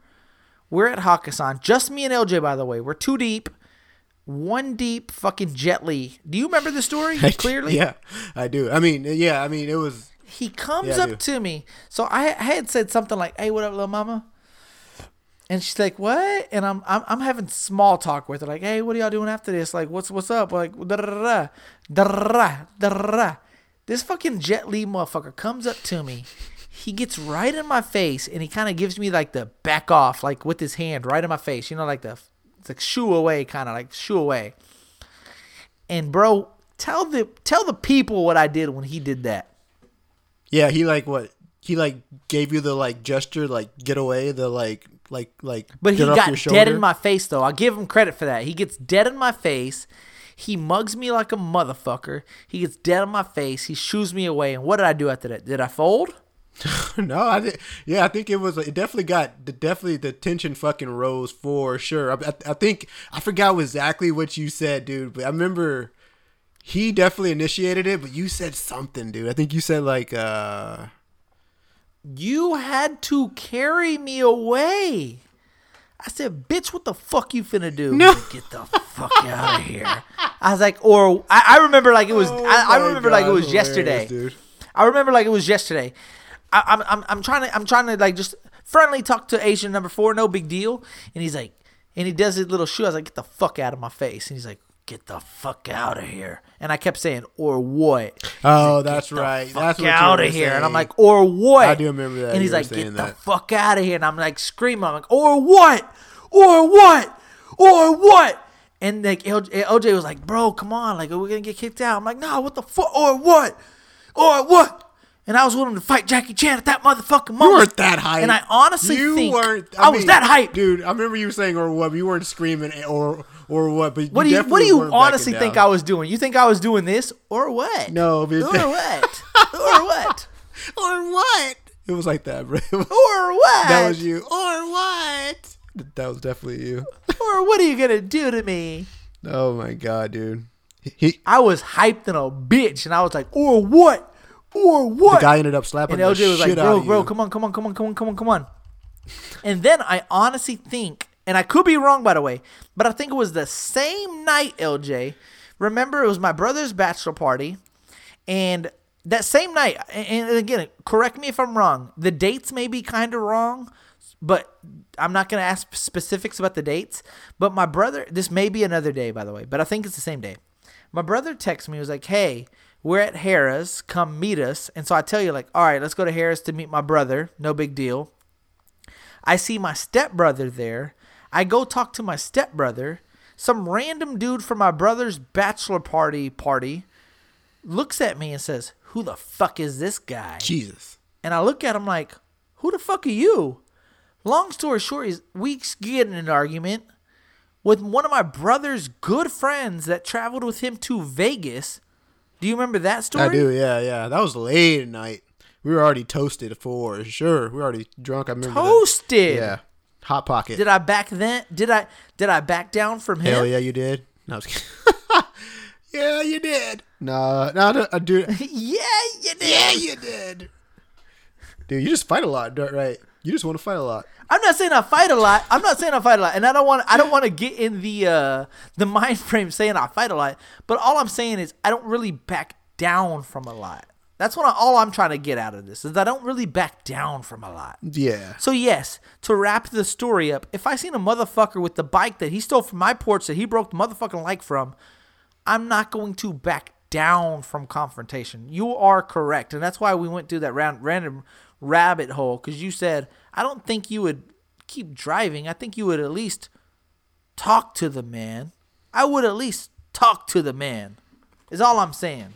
[SPEAKER 1] We're at Hakkasan. Just me and LJ, by the way. We're two deep. One deep fucking Jet Li. Do you remember the story <laughs> clearly?
[SPEAKER 2] yeah, I do. I mean, yeah. I mean, it was.
[SPEAKER 1] He comes
[SPEAKER 2] Yeah,
[SPEAKER 1] up to me. So I, I had said something like, "Hey, what up, little mama?" And she's like, "What?" And I'm I'm, I'm having small talk with her, like, "Hey, what are y'all doing after this? Like, what's what's up?" Like, da da da da. This fucking Jet Li motherfucker comes up to me. He gets right in my face, and he kind of gives me like the back off, like with his hand, right in my face. You know, like the it's like shoo away, kind of like shoo away. And bro, tell the tell the people what I did when he did that.
[SPEAKER 2] Yeah, he like what? He like gave you the like gesture, like get away, the like like like.
[SPEAKER 1] But he got dead in my face, though. I'll give him credit for that. He gets dead in my face. He mugs me like a motherfucker. He gets dead in my face. He shoos me away. And what did I do after that? Did I fold? <laughs>
[SPEAKER 2] no, I did. Yeah, I think it was. It definitely got the definitely the tension fucking rose for sure. I, I, I think I forgot exactly what you said, dude. But I remember he definitely initiated it. But you said something, dude. I think you said like, uh
[SPEAKER 1] You had to carry me away. I said, bitch, what the fuck you finna do?
[SPEAKER 2] No.
[SPEAKER 1] Get the fuck out of here. I was like, or I, I remember like it was,
[SPEAKER 2] Oh
[SPEAKER 1] I, I remember like it was yesterday.
[SPEAKER 2] dude.
[SPEAKER 1] I remember like it was yesterday. I, I'm, I'm, I'm trying to, I'm trying to like just friendly talk to Asian number four, no big deal. And he's like, and he does his little shoo. I was like, get the fuck out of my face. And he's like, get the fuck out of here. And I kept saying, or what?
[SPEAKER 2] Oh, that's right.
[SPEAKER 1] Fuck
[SPEAKER 2] That's what
[SPEAKER 1] out of here. And I'm like, or what?
[SPEAKER 2] I do remember that.
[SPEAKER 1] And he's like, get
[SPEAKER 2] that.
[SPEAKER 1] the fuck out of here. And I'm like, screaming. I'm like, or what? Or what? Or what? And like LJ was like, bro, come on. Like, we're we going to get kicked out? I'm like, nah, what the fuck? Or what? Or what? And I was willing to fight Jackie Chan at that motherfucking moment.
[SPEAKER 2] You weren't that hype.
[SPEAKER 1] And I honestly
[SPEAKER 2] you
[SPEAKER 1] think
[SPEAKER 2] weren't.
[SPEAKER 1] I, was
[SPEAKER 2] mean,
[SPEAKER 1] that hype.
[SPEAKER 2] dude. I remember you saying or what? You weren't screaming or or what? But
[SPEAKER 1] What do you What do you honestly think
[SPEAKER 2] down.
[SPEAKER 1] I was doing? You think I was doing this or what?
[SPEAKER 2] No, but-
[SPEAKER 1] or what? <laughs> or what?
[SPEAKER 2] or what? It was like that, bro. <laughs>
[SPEAKER 1] Or what?
[SPEAKER 2] that was you. Or what? That was definitely you. <laughs>
[SPEAKER 1] Or what are you gonna do to me?
[SPEAKER 2] Oh my god, dude. He, he
[SPEAKER 1] I was hyped in a bitch, and I was like, or what? Or what?
[SPEAKER 2] the guy ended up slapping
[SPEAKER 1] and
[SPEAKER 2] the
[SPEAKER 1] LJ was like,
[SPEAKER 2] shit out
[SPEAKER 1] bro,
[SPEAKER 2] of
[SPEAKER 1] bro,
[SPEAKER 2] you.
[SPEAKER 1] come on, come on, come on, come on, come on, come on. And then I honestly think, and I could be wrong by the way, but I think it was the same night, LJ. Remember, it was my brother's bachelor party, and that same night, and again, correct me if I'm wrong. The dates may be kind of wrong, but I'm not gonna ask specifics about the dates. But my brother, this may be another day, by the way, but I think it's the same day. My brother texted me, he was like, "Hey, we're at Harrah's. Come meet us." And so I tell you, like, "All right, let's go to Harrah's to meet my brother. No big deal." I see my stepbrother there. I go talk to my stepbrother. Some random dude from my brother's bachelor party party looks at me and says, "Who the fuck is this guy?"
[SPEAKER 2] Jesus.
[SPEAKER 1] And I look at him like, "Who the fuck are you?" Long story short is we get in an argument with one of my brother's good friends that traveled with him to Vegas. Do you remember that story?
[SPEAKER 2] I do, yeah, yeah. That was late at night. We were already toasted for sure. We were already drunk. I remember. that.
[SPEAKER 1] Toasted.
[SPEAKER 2] Yeah. Hot pocket.
[SPEAKER 1] Did I back then? Did I did I back down from him?
[SPEAKER 2] Hell yeah, you did. No, I was kidding. <laughs> yeah, you did. No, no, no, uh, dude. <laughs>
[SPEAKER 1] yeah, you did.
[SPEAKER 2] Yeah, you did. Dude, you just fight a lot, right? You just want to fight a lot.
[SPEAKER 1] I'm not saying I fight a lot. I'm not saying I fight a lot, and I don't want I don't want to get in the uh, the <laughs> mind frame saying I fight a lot. But all I'm saying is I don't really back down from a lot. That's what I, all I'm trying to get out of this is I don't really back down from a lot.
[SPEAKER 2] Yeah.
[SPEAKER 1] So yes, to wrap the story up, if I seen a motherfucker with the bike that he stole from my porch that he broke the motherfucking leg from, I'm not going to back down from confrontation. You are correct, and that's why we went through that round, random rabbit hole because you said I don't think you would keep driving. I think you would at least talk to the man. I would at least talk to the man. Is all I'm saying.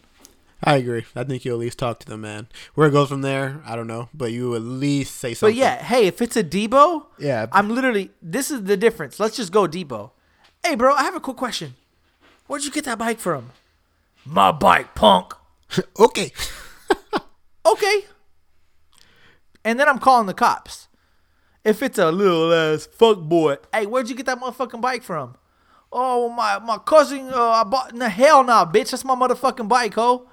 [SPEAKER 2] I agree. I think you at least talk to them, man. Where it goes from there, I don't know, but you at least say something.
[SPEAKER 1] But yeah, hey, if it's a Debo,
[SPEAKER 2] Yeah.
[SPEAKER 1] I'm literally. This is the difference. Let's just go Debo. Hey, bro, I have a quick question. Where'd you get that bike from? My bike, punk. <laughs>
[SPEAKER 2] okay. <laughs>
[SPEAKER 1] Okay. And then I'm calling the cops. If it's a little ass fuck boy, hey, where'd you get that motherfucking bike from? Oh, my my cousin, uh, I bought. No, hell nah, bitch. That's my motherfucking bike, ho.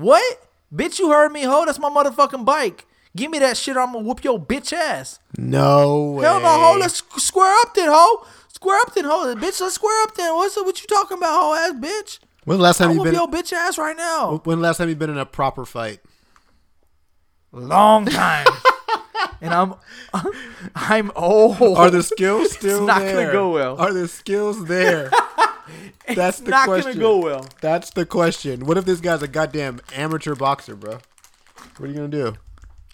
[SPEAKER 1] What? Bitch, you heard me, ho. That's my motherfucking bike. Give me that shit or I'm gonna whoop your bitch ass.
[SPEAKER 2] No way.
[SPEAKER 1] Hell no, ho. Let's square up then, ho. Square up then, ho. Bitch, let's square up then. What's up? What you talking about, ho ass bitch?
[SPEAKER 2] When's the last time
[SPEAKER 1] I'll
[SPEAKER 2] you
[SPEAKER 1] whoop
[SPEAKER 2] been?
[SPEAKER 1] your bitch ass right now.
[SPEAKER 2] When the last time you been in a proper fight?
[SPEAKER 1] Long time. <laughs> and I'm <laughs> I'm old.
[SPEAKER 2] Are the skills still it's
[SPEAKER 1] not
[SPEAKER 2] there?
[SPEAKER 1] gonna go well.
[SPEAKER 2] Are the skills there? <laughs> That's the
[SPEAKER 1] not
[SPEAKER 2] question.
[SPEAKER 1] gonna go well.
[SPEAKER 2] That's the question. What if this guy's a goddamn amateur boxer, bro? What are you gonna do?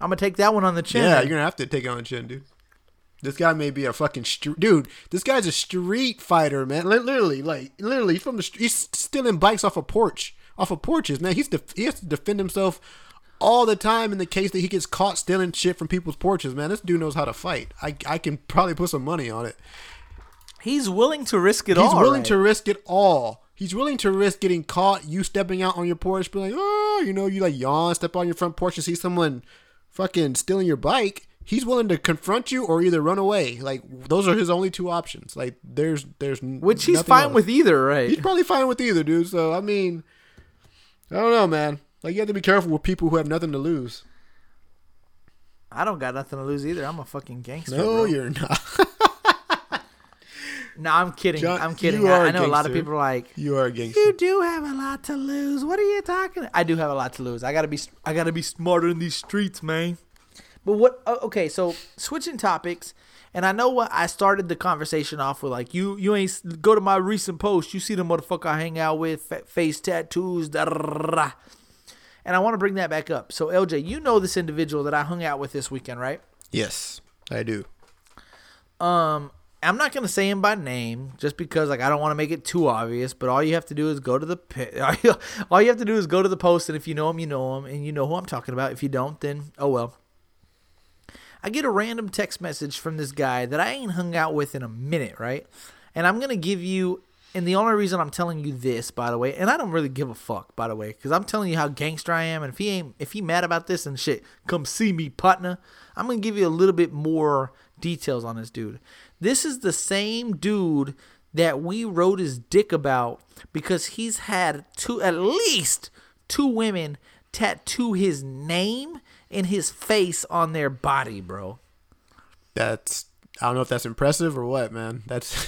[SPEAKER 1] I'm gonna take that one on the chin.
[SPEAKER 2] Yeah, you're gonna have to take it on the chin, dude. This guy may be a fucking street dude. This guy's a street fighter, man. Literally, like literally he's from the street. He's stealing bikes off a porch, off of porches, man. He's def- he has to defend himself all the time in the case that he gets caught stealing shit from people's porches, man. This dude knows how to fight. I I can probably put some money on it.
[SPEAKER 1] He's willing to risk it
[SPEAKER 2] He's
[SPEAKER 1] all.
[SPEAKER 2] He's willing
[SPEAKER 1] right?
[SPEAKER 2] to risk it all He's willing to risk getting caught, you stepping out on your porch, be like, oh, you know, you like yawn, step on your front porch and see someone fucking stealing your bike. He's willing to confront you or either run away. Like those are his only two options. Like there's there's
[SPEAKER 1] Which he's fine
[SPEAKER 2] else.
[SPEAKER 1] with either, right?
[SPEAKER 2] He's probably fine with either, dude. So I mean, I don't know, man. Like you have to be careful with people who have nothing to lose.
[SPEAKER 1] I don't got nothing to lose either. I'm a fucking gangster.
[SPEAKER 2] No,
[SPEAKER 1] bro.
[SPEAKER 2] you're not. <laughs>
[SPEAKER 1] No, I'm kidding.
[SPEAKER 2] John,
[SPEAKER 1] I'm kidding. I, I
[SPEAKER 2] a
[SPEAKER 1] know a lot of people are like,
[SPEAKER 2] you are a gangster.
[SPEAKER 1] you do have a lot to lose. What are you talking? I do have a lot to lose. I gotta be. I gotta be smarter in these streets, man. But what? uh, Okay, so switching topics, and I know what I started the conversation off with. Like you, you ain't go to my recent post. You see the motherfucker I hang out with, face tattoos, da, da, da, da. and I want to bring that back up. So LJ, you know this individual that I hung out with this weekend, right?
[SPEAKER 2] Yes, I do.
[SPEAKER 1] Um, I'm not gonna say him by name just because like I don't want to make it too obvious. But all you have to do is go to the <laughs> all you have to do is go to the post, and if you know him, you know him, and you know who I'm talking about. If you don't, then oh well. I get a random text message from this guy that I ain't hung out with in a minute, right? And I'm gonna give you. And the only reason I'm telling you this, by the way, and I don't really give a fuck, by the way, because I'm telling you how gangster I am. And if he ain't, if he mad about this and shit, come see me, partner. I'm gonna give you a little bit more details on this dude. This is the same dude that we wrote his dick about because he's had two, at least two women tattoo his name and his face on their body, bro.
[SPEAKER 2] That's I don't know if that's impressive or what, man. That's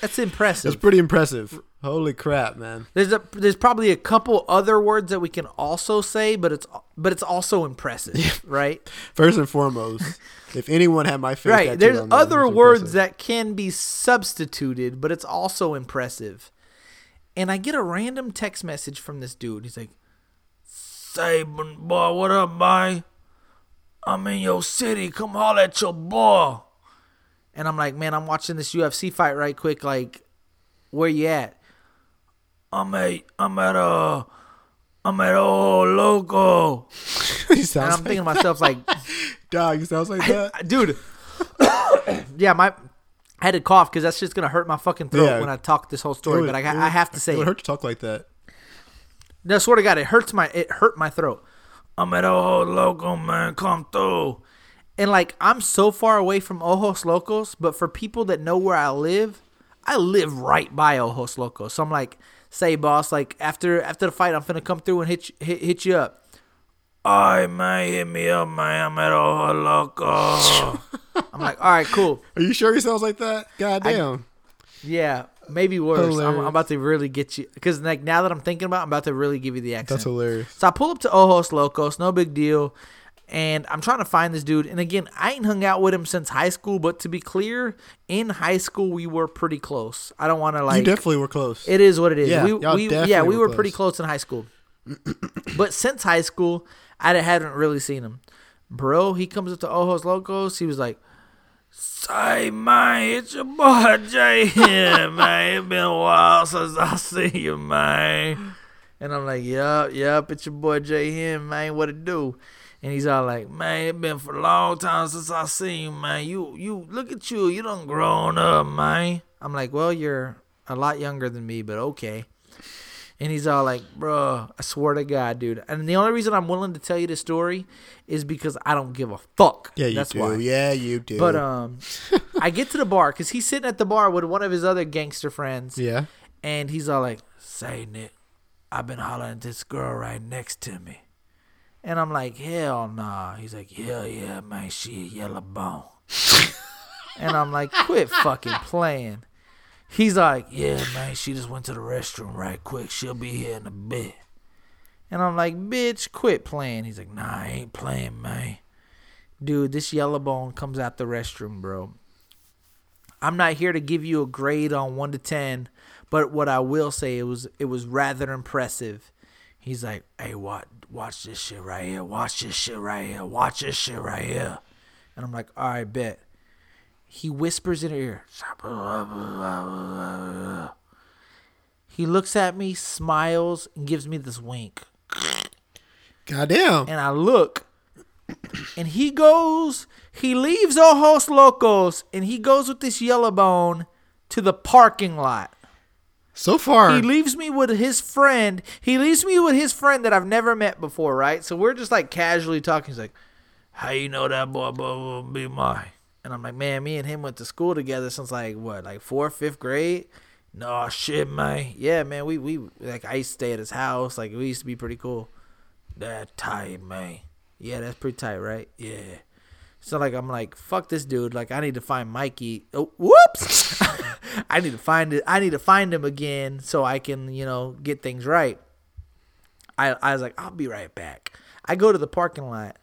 [SPEAKER 1] That's impressive. <laughs>
[SPEAKER 2] that's pretty impressive. Holy crap, man.
[SPEAKER 1] There's a there's probably a couple other words that we can also say, but it's but it's also impressive, right? <laughs>
[SPEAKER 2] First and foremost, if anyone had my face,
[SPEAKER 1] right. There's
[SPEAKER 2] them,
[SPEAKER 1] other words
[SPEAKER 2] impressive.
[SPEAKER 1] that can be substituted, but it's also impressive. And I get a random text message from this dude. He's like, "Say, boy, what up, boy? I'm in your city. Come holler at your boy." And I'm like, "Man, I'm watching this UFC fight right quick. Like, where you at?" I'm at I'm at uh I'm at oh loco. And I'm thinking
[SPEAKER 2] like
[SPEAKER 1] to myself like, <laughs>
[SPEAKER 2] dog. He sounds like that.
[SPEAKER 1] dude. <coughs> yeah, my I had to cough because that's just gonna hurt my fucking throat
[SPEAKER 2] Yeah.
[SPEAKER 1] when I talk this whole story.
[SPEAKER 2] Would-
[SPEAKER 1] but I,
[SPEAKER 2] would-
[SPEAKER 1] I have to say
[SPEAKER 2] It would hurt to talk like that.
[SPEAKER 1] No, swear to God, it hurts my it hurt my throat. I'm at Ojos Loco, man. Come through. And like I'm so far away from Ojos Locos, but for people that know where I live, I live right by Ojos Locos. So I'm like, say boss, like after after the fight, I'm finna come through and hit you, hit, hit you up. Alright, man, hit me up, man. I'm at Ojos Loco. Uh. <laughs> I'm like, all right, cool.
[SPEAKER 2] Are you sure he sounds like that? God damn.
[SPEAKER 1] Yeah, maybe worse. I'm, I'm about to really get you because like now that I'm thinking about, it, I'm about to really give you the accent.
[SPEAKER 2] That's hilarious.
[SPEAKER 1] So I pull up to Ojos Locos, no big deal. And I'm trying to find this dude. And again, I ain't hung out with him since high school, but to be clear, in high school we were pretty close. I don't want to like
[SPEAKER 2] you definitely were close.
[SPEAKER 1] it is what it is.
[SPEAKER 2] Yeah,
[SPEAKER 1] we, we yeah, we
[SPEAKER 2] were
[SPEAKER 1] were pretty close in high school. but since high school, I hadn't really seen him. Bro, he comes up to Ojos Locos. He was like, Say, man, it's your boy <laughs> Jay here, man. It's been a while since I see you, man. And I'm like, yup, yup, it's your boy Jay here, man. What it do? And he's all like, man, it been for a long time since I seen you, man. You, you, look at you. You done grown up, man. I'm like, well, you're a lot younger than me, but okay. And he's all like, bro, I swear to God, dude. And the only reason I'm willing to tell you this story is because I don't give a fuck.
[SPEAKER 2] yeah, you
[SPEAKER 1] That's
[SPEAKER 2] do.
[SPEAKER 1] why.
[SPEAKER 2] Yeah, you do.
[SPEAKER 1] But um, I get to the bar because he's sitting at the bar with one of his other gangster friends,
[SPEAKER 2] yeah.
[SPEAKER 1] and he's all like, "Say, Nick, I've been hollering at this girl right next to me," and I'm like, "Hell nah." He's like, "Yeah, yeah, man, she a yellow bone," <laughs> and I'm like, "Quit fucking playing." He's like, "Yeah, man, she just went to the restroom right quick. She'll be here in a bit." And I'm like, "Bitch, quit playing." He's like, "Nah, I ain't playing, man." Dude, this yellow bone comes out the restroom, bro. I'm not here to give you a grade on one to ten, but what I will say it was it was rather impressive. He's like, "Hey, watch watch this shit right here. Watch this shit right here. Watch this shit right here." And I'm like, "All right, bet." He whispers in her ear. He looks at me, smiles, and gives me this wink.
[SPEAKER 2] Goddamn.
[SPEAKER 1] And I look, and he goes, he leaves Ojos Locos, and he goes with this yellow bone to the parking lot.
[SPEAKER 2] So far,
[SPEAKER 1] He leaves me with his friend. He leaves me with his friend that I've never met before, right? So we're just like casually talking. He's like, "How you know that boy, boy will be my?" And I'm like, "Man, me and him went to school together since like what, like fourth, fifth grade." No shit, man. Yeah, man. We we like I used to stay at his house. Like we used to be pretty cool. That tight, man. Yeah, that's pretty tight, right? Yeah. So like I'm like, fuck this dude. Like I need to find Mikey. Oh, whoops. <laughs> I need to find it. I need to find him again so I can, you know, get things right. I I was like, I'll be right back. I go to the parking lot.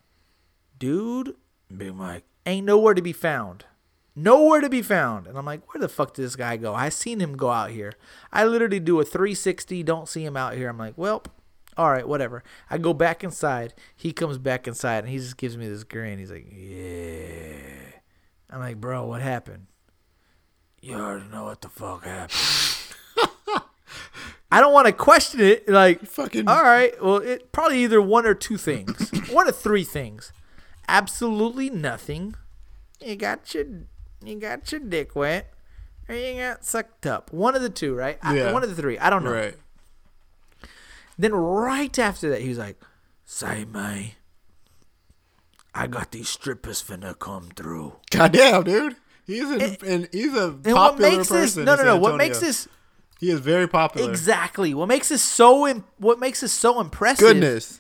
[SPEAKER 1] Dude, Big Mike ain't nowhere to be found. Nowhere to be found. And I'm like, where the fuck did this guy go? I seen him go out here. I literally do a 360, don't see him out here. I'm like, well, all right, whatever. I go back inside. He comes back inside and he just gives me this grin. He's like, yeah. I'm like, bro, what happened? You already know what the fuck happened. <laughs> I don't want to question it. Like,
[SPEAKER 2] Fucking-
[SPEAKER 1] all right. Well, it probably either one or two things. <coughs> one of three things. Absolutely nothing. You got your you got your dick wet, or you got sucked up. One of the two, right? I-
[SPEAKER 2] Yeah.
[SPEAKER 1] one of the three. I don't know.
[SPEAKER 2] right.
[SPEAKER 1] Then right after that, he was like, "Say, man, I got these strippers finna come through."
[SPEAKER 2] Goddamn, dude. He's an, and he's a
[SPEAKER 1] And what
[SPEAKER 2] popular
[SPEAKER 1] makes
[SPEAKER 2] person.
[SPEAKER 1] this no, no, no? What makes this
[SPEAKER 2] He is very popular.
[SPEAKER 1] exactly? What makes this so? What makes this so impressive?
[SPEAKER 2] Goodness.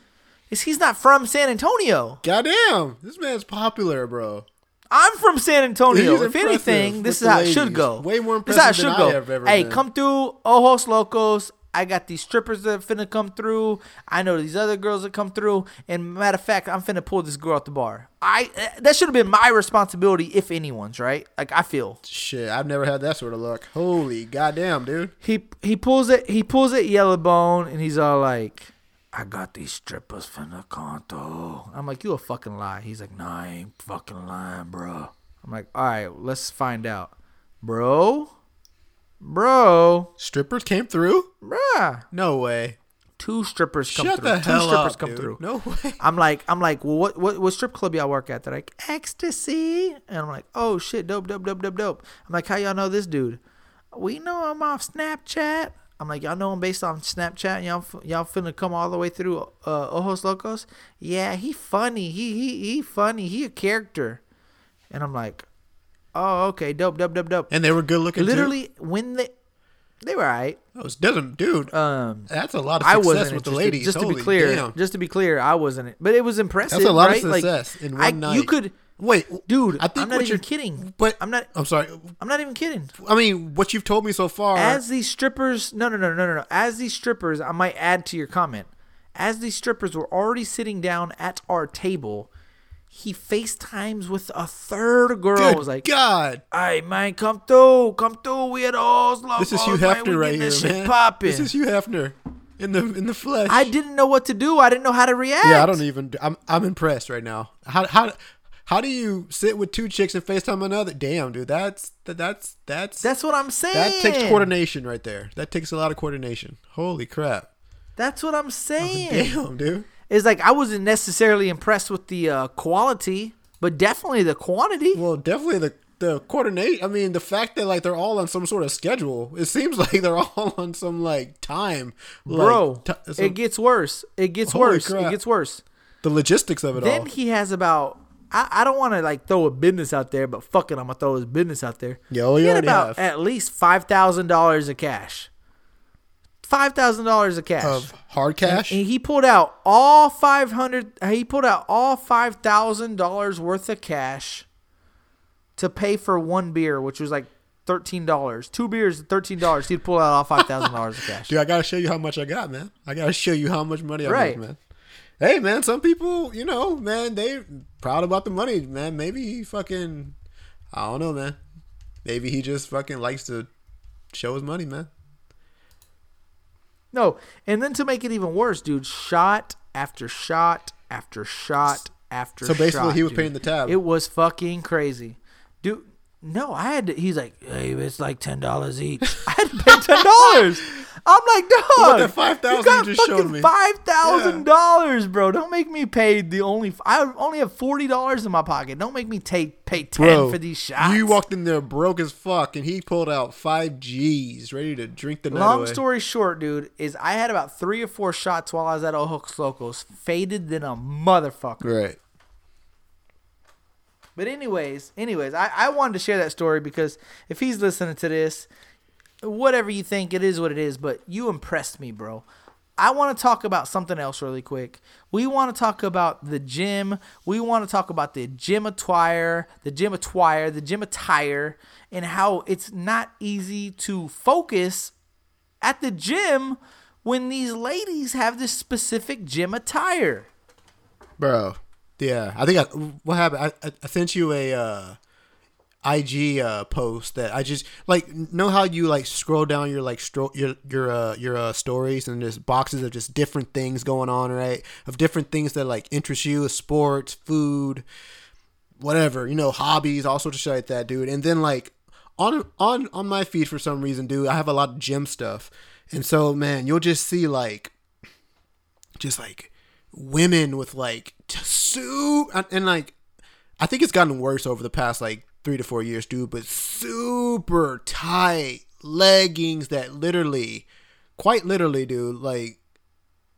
[SPEAKER 1] is he's not from San Antonio.
[SPEAKER 2] Goddamn. This man's popular, bro.
[SPEAKER 1] I'm from San Antonio.
[SPEAKER 2] He's
[SPEAKER 1] if anything, this is how it should go.
[SPEAKER 2] Way more
[SPEAKER 1] This is how it
[SPEAKER 2] impressive
[SPEAKER 1] should
[SPEAKER 2] than I
[SPEAKER 1] go.
[SPEAKER 2] have ever
[SPEAKER 1] hey,
[SPEAKER 2] been.
[SPEAKER 1] come through Ojos Locos. I got these strippers that finna come through. I know these other girls that come through. And matter of fact, I'm finna pull this girl out the bar. I that should have been my responsibility, if anyone's, right? Like I feel
[SPEAKER 2] Shit, I've never had that sort of luck. Holy goddamn, dude.
[SPEAKER 1] he he pulls it he pulls it Yellow bone, and he's all like, I got these strippers finna come through. I'm like, you a fucking lie. He's like, nah, I ain't fucking lying, bro. I'm like, all right, let's find out, bro, bro,
[SPEAKER 2] Strippers came through?
[SPEAKER 1] bruh.
[SPEAKER 2] No way.
[SPEAKER 1] Two strippers come
[SPEAKER 2] Shut
[SPEAKER 1] through.
[SPEAKER 2] the
[SPEAKER 1] Two strippers
[SPEAKER 2] up,
[SPEAKER 1] come
[SPEAKER 2] dude.
[SPEAKER 1] through.
[SPEAKER 2] No way. <laughs>
[SPEAKER 1] I'm like, I'm like, well, what, what, what strip club y'all work at? They're like, ecstasy, and I'm like, oh shit, dope, dope, dope, dope, dope. I'm like, how y'all know this dude? We know him off Snapchat. I'm like, y'all know him based on Snapchat. Y'all, y'all finna come all the way through uh, Ojos Locos. Yeah, he funny. He, he, he funny. He a character. And I'm like, oh, okay, dope, dope, dope, dope.
[SPEAKER 2] And they were good looking
[SPEAKER 1] Literally, when they, they were alright.
[SPEAKER 2] too? Oh, it doesn't, dude.
[SPEAKER 1] Um,
[SPEAKER 2] that's a lot of
[SPEAKER 1] I
[SPEAKER 2] success
[SPEAKER 1] wasn't
[SPEAKER 2] with the ladies.
[SPEAKER 1] Just to be clear,
[SPEAKER 2] damn.
[SPEAKER 1] just to be clear, I wasn't. But it was impressive.
[SPEAKER 2] That's a lot
[SPEAKER 1] right?
[SPEAKER 2] of
[SPEAKER 1] Like,
[SPEAKER 2] success in one
[SPEAKER 1] I,
[SPEAKER 2] night.
[SPEAKER 1] You could,
[SPEAKER 2] Wait,
[SPEAKER 1] dude.
[SPEAKER 2] I think
[SPEAKER 1] I'm not
[SPEAKER 2] what
[SPEAKER 1] even
[SPEAKER 2] you're-
[SPEAKER 1] kidding.
[SPEAKER 2] But
[SPEAKER 1] I'm not.
[SPEAKER 2] I'm sorry.
[SPEAKER 1] I'm not even kidding.
[SPEAKER 2] I mean, what you've told me so far.
[SPEAKER 1] As these strippers, no, no, no, no, no, no. As these strippers, I might add to your comment. As these strippers were already sitting down at our table, he FaceTimes with a third girl.
[SPEAKER 2] good
[SPEAKER 1] was like,
[SPEAKER 2] God.
[SPEAKER 1] "Hey man, come through, come through. We at Oslo.
[SPEAKER 2] This is Hugh. Hefner right here,
[SPEAKER 1] this
[SPEAKER 2] man.
[SPEAKER 1] Popping.
[SPEAKER 2] This is Hugh Hefner in the in the flesh.
[SPEAKER 1] I didn't know what to do. I didn't know how to react.
[SPEAKER 2] Yeah, I don't even. I'm I'm impressed right now. How how how do you sit with two chicks and FaceTime another? Damn, dude, that's that, that's that's
[SPEAKER 1] That's what I'm saying.
[SPEAKER 2] that takes coordination right there. That takes a lot of coordination. Holy crap!
[SPEAKER 1] That's what I'm oh, saying.
[SPEAKER 2] Damn, dude.
[SPEAKER 1] It's like I wasn't necessarily impressed with the uh, quality, but definitely the quantity.
[SPEAKER 2] Well, definitely the the coordinate. I mean, the fact that like they're all on some sort of schedule. It seems <laughs> like they're all on some like time, like,
[SPEAKER 1] Bro,
[SPEAKER 2] ti- some-
[SPEAKER 1] it gets worse. It gets worse.
[SPEAKER 2] crap.
[SPEAKER 1] It gets worse.
[SPEAKER 2] the logistics of it
[SPEAKER 1] Then
[SPEAKER 2] all.
[SPEAKER 1] Then he has about. I, I don't want to like throw a business out there, but fuck it, I'm gonna throw his business out there.
[SPEAKER 2] You
[SPEAKER 1] he had about
[SPEAKER 2] have.
[SPEAKER 1] at least five thousand dollars of cash. Five thousand dollars of cash.
[SPEAKER 2] of hard cash.
[SPEAKER 1] And he pulled out all five hundred. He pulled out all five thousand dollars worth of cash to pay for one beer, which was like thirteen dollars. Two beers, thirteen dollars. He'd pull out all five thousand dollars of cash.
[SPEAKER 2] Dude, I gotta show you how much I got, man. I gotta show you how much money I
[SPEAKER 1] Right.
[SPEAKER 2] make, man. Hey, man, some people, you know, man, they proud about the money, man. Maybe he fucking, I don't know, man. Maybe he just fucking likes to show his money, man.
[SPEAKER 1] No, and then to make it even worse, dude, shot after shot after shot after.
[SPEAKER 2] So basically
[SPEAKER 1] shot,
[SPEAKER 2] he was
[SPEAKER 1] dude.
[SPEAKER 2] paying the tab.
[SPEAKER 1] It was fucking crazy, dude. No, I had to. He's like, hey, it's like ten dollars each. <laughs> I had to pay ten dollars. I'm like, dog.
[SPEAKER 2] What the 5,000
[SPEAKER 1] you got
[SPEAKER 2] you just showed
[SPEAKER 1] fucking
[SPEAKER 2] me.
[SPEAKER 1] Five thousand dollars, bro. Don't make me pay the only. I only have forty dollars in my pocket. Don't make me take pay ten
[SPEAKER 2] Bro,
[SPEAKER 1] for these shots.
[SPEAKER 2] you walked in there broke as fuck, and he pulled out five G's, ready to drink the night
[SPEAKER 1] Long
[SPEAKER 2] away.
[SPEAKER 1] story short, dude, is I had about three or four shots while I was at Ojos Locos, faded than a motherfucker.
[SPEAKER 2] Right.
[SPEAKER 1] But anyways, anyways, I, I wanted to share that story because if he's listening to this, whatever you think, it is what it is. But you impressed me, bro. I want to talk about something else really quick. We want to talk about the gym. We want to talk about the gym attire, the gym attire, the gym attire, and how it's not easy to focus at the gym when these ladies have this specific gym attire.
[SPEAKER 2] Bro. Yeah. I think I, what happened? I, I, I sent you a uh, IG uh, post that I just like know how you like scroll down your like stro- your your uh, your uh, stories and there's boxes of just different things going on, right? Of different things that like interest you, sports, food, whatever, you know, hobbies, all sorts of shit like that, dude. And then like on on on my feed for some reason, dude, I have a lot of gym stuff. And so, man, you'll just see like just like women with like t- soup and, and like I think it's gotten worse over the past like three to four years, dude. But super tight leggings that literally, quite literally, dude, like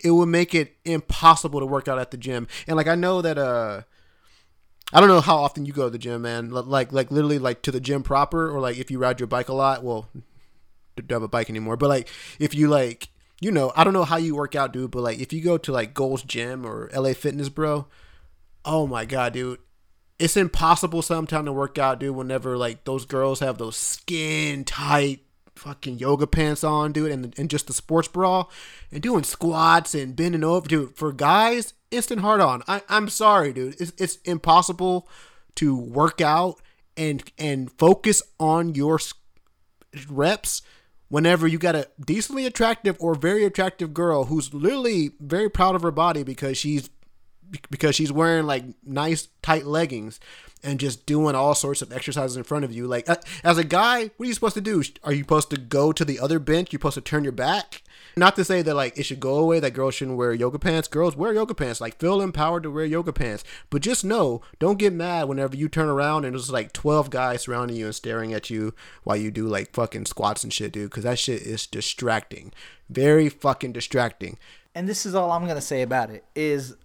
[SPEAKER 2] it would make it impossible to work out at the gym. And like I know that uh I don't know how often you go to the gym, man. Like like literally like to the gym proper or like if you ride your bike a lot, well don't have a bike anymore. But like if you like you know, I don't know how you work out, dude, but like if you go to like Gold's Gym or LA Fitness, bro, oh my god, dude. It's impossible sometimes to work out, dude, whenever like those girls have those skin tight fucking yoga pants on, dude, and, and just the sports bra and doing squats and bending over, dude. For guys, instant hard on. I, I'm sorry, dude. It's, it's impossible to work out and and focus on your reps whenever you got a decently attractive or very attractive girl who's literally very proud of her body because she's because she's wearing like nice tight leggings and just doing all sorts of exercises in front of you. Like uh, as a guy what are you supposed to do? Are you supposed to go to the other bench? You're supposed to turn your back? Not to say that like it should go away that girls shouldn't wear yoga pants. Girls wear yoga pants. Like feel empowered to wear yoga pants. But just know don't get mad whenever you turn around and there's like 12 guys surrounding you and staring at you while you do like fucking squats and shit dude because that shit is distracting. Very fucking distracting.
[SPEAKER 1] And this is all I'm gonna say about it is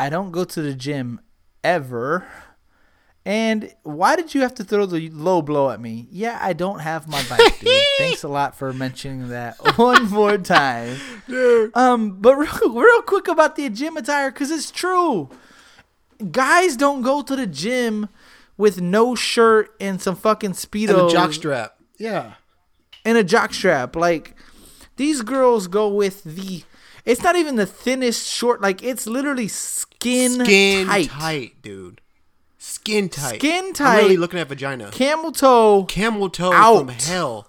[SPEAKER 1] I don't go to the gym ever. And why did you have to throw the low blow at me? Yeah, I don't have my bike, dude. <laughs> Thanks a lot for mentioning that <laughs> one more time. Dude. Um, but real, <laughs> real quick about the gym attire, cause it's true. Guys don't go to the gym with no shirt and some fucking speedos
[SPEAKER 2] and the jock strap yeah
[SPEAKER 1] and a jock strap. Like these girls go with the. It's not even the thinnest short. Like it's literally skin,
[SPEAKER 2] skin
[SPEAKER 1] tight.
[SPEAKER 2] tight. dude. Skin tight.
[SPEAKER 1] Skin tight.
[SPEAKER 2] I'm really looking at vagina.
[SPEAKER 1] camel toe.
[SPEAKER 2] camel toe
[SPEAKER 1] Out.
[SPEAKER 2] from hell.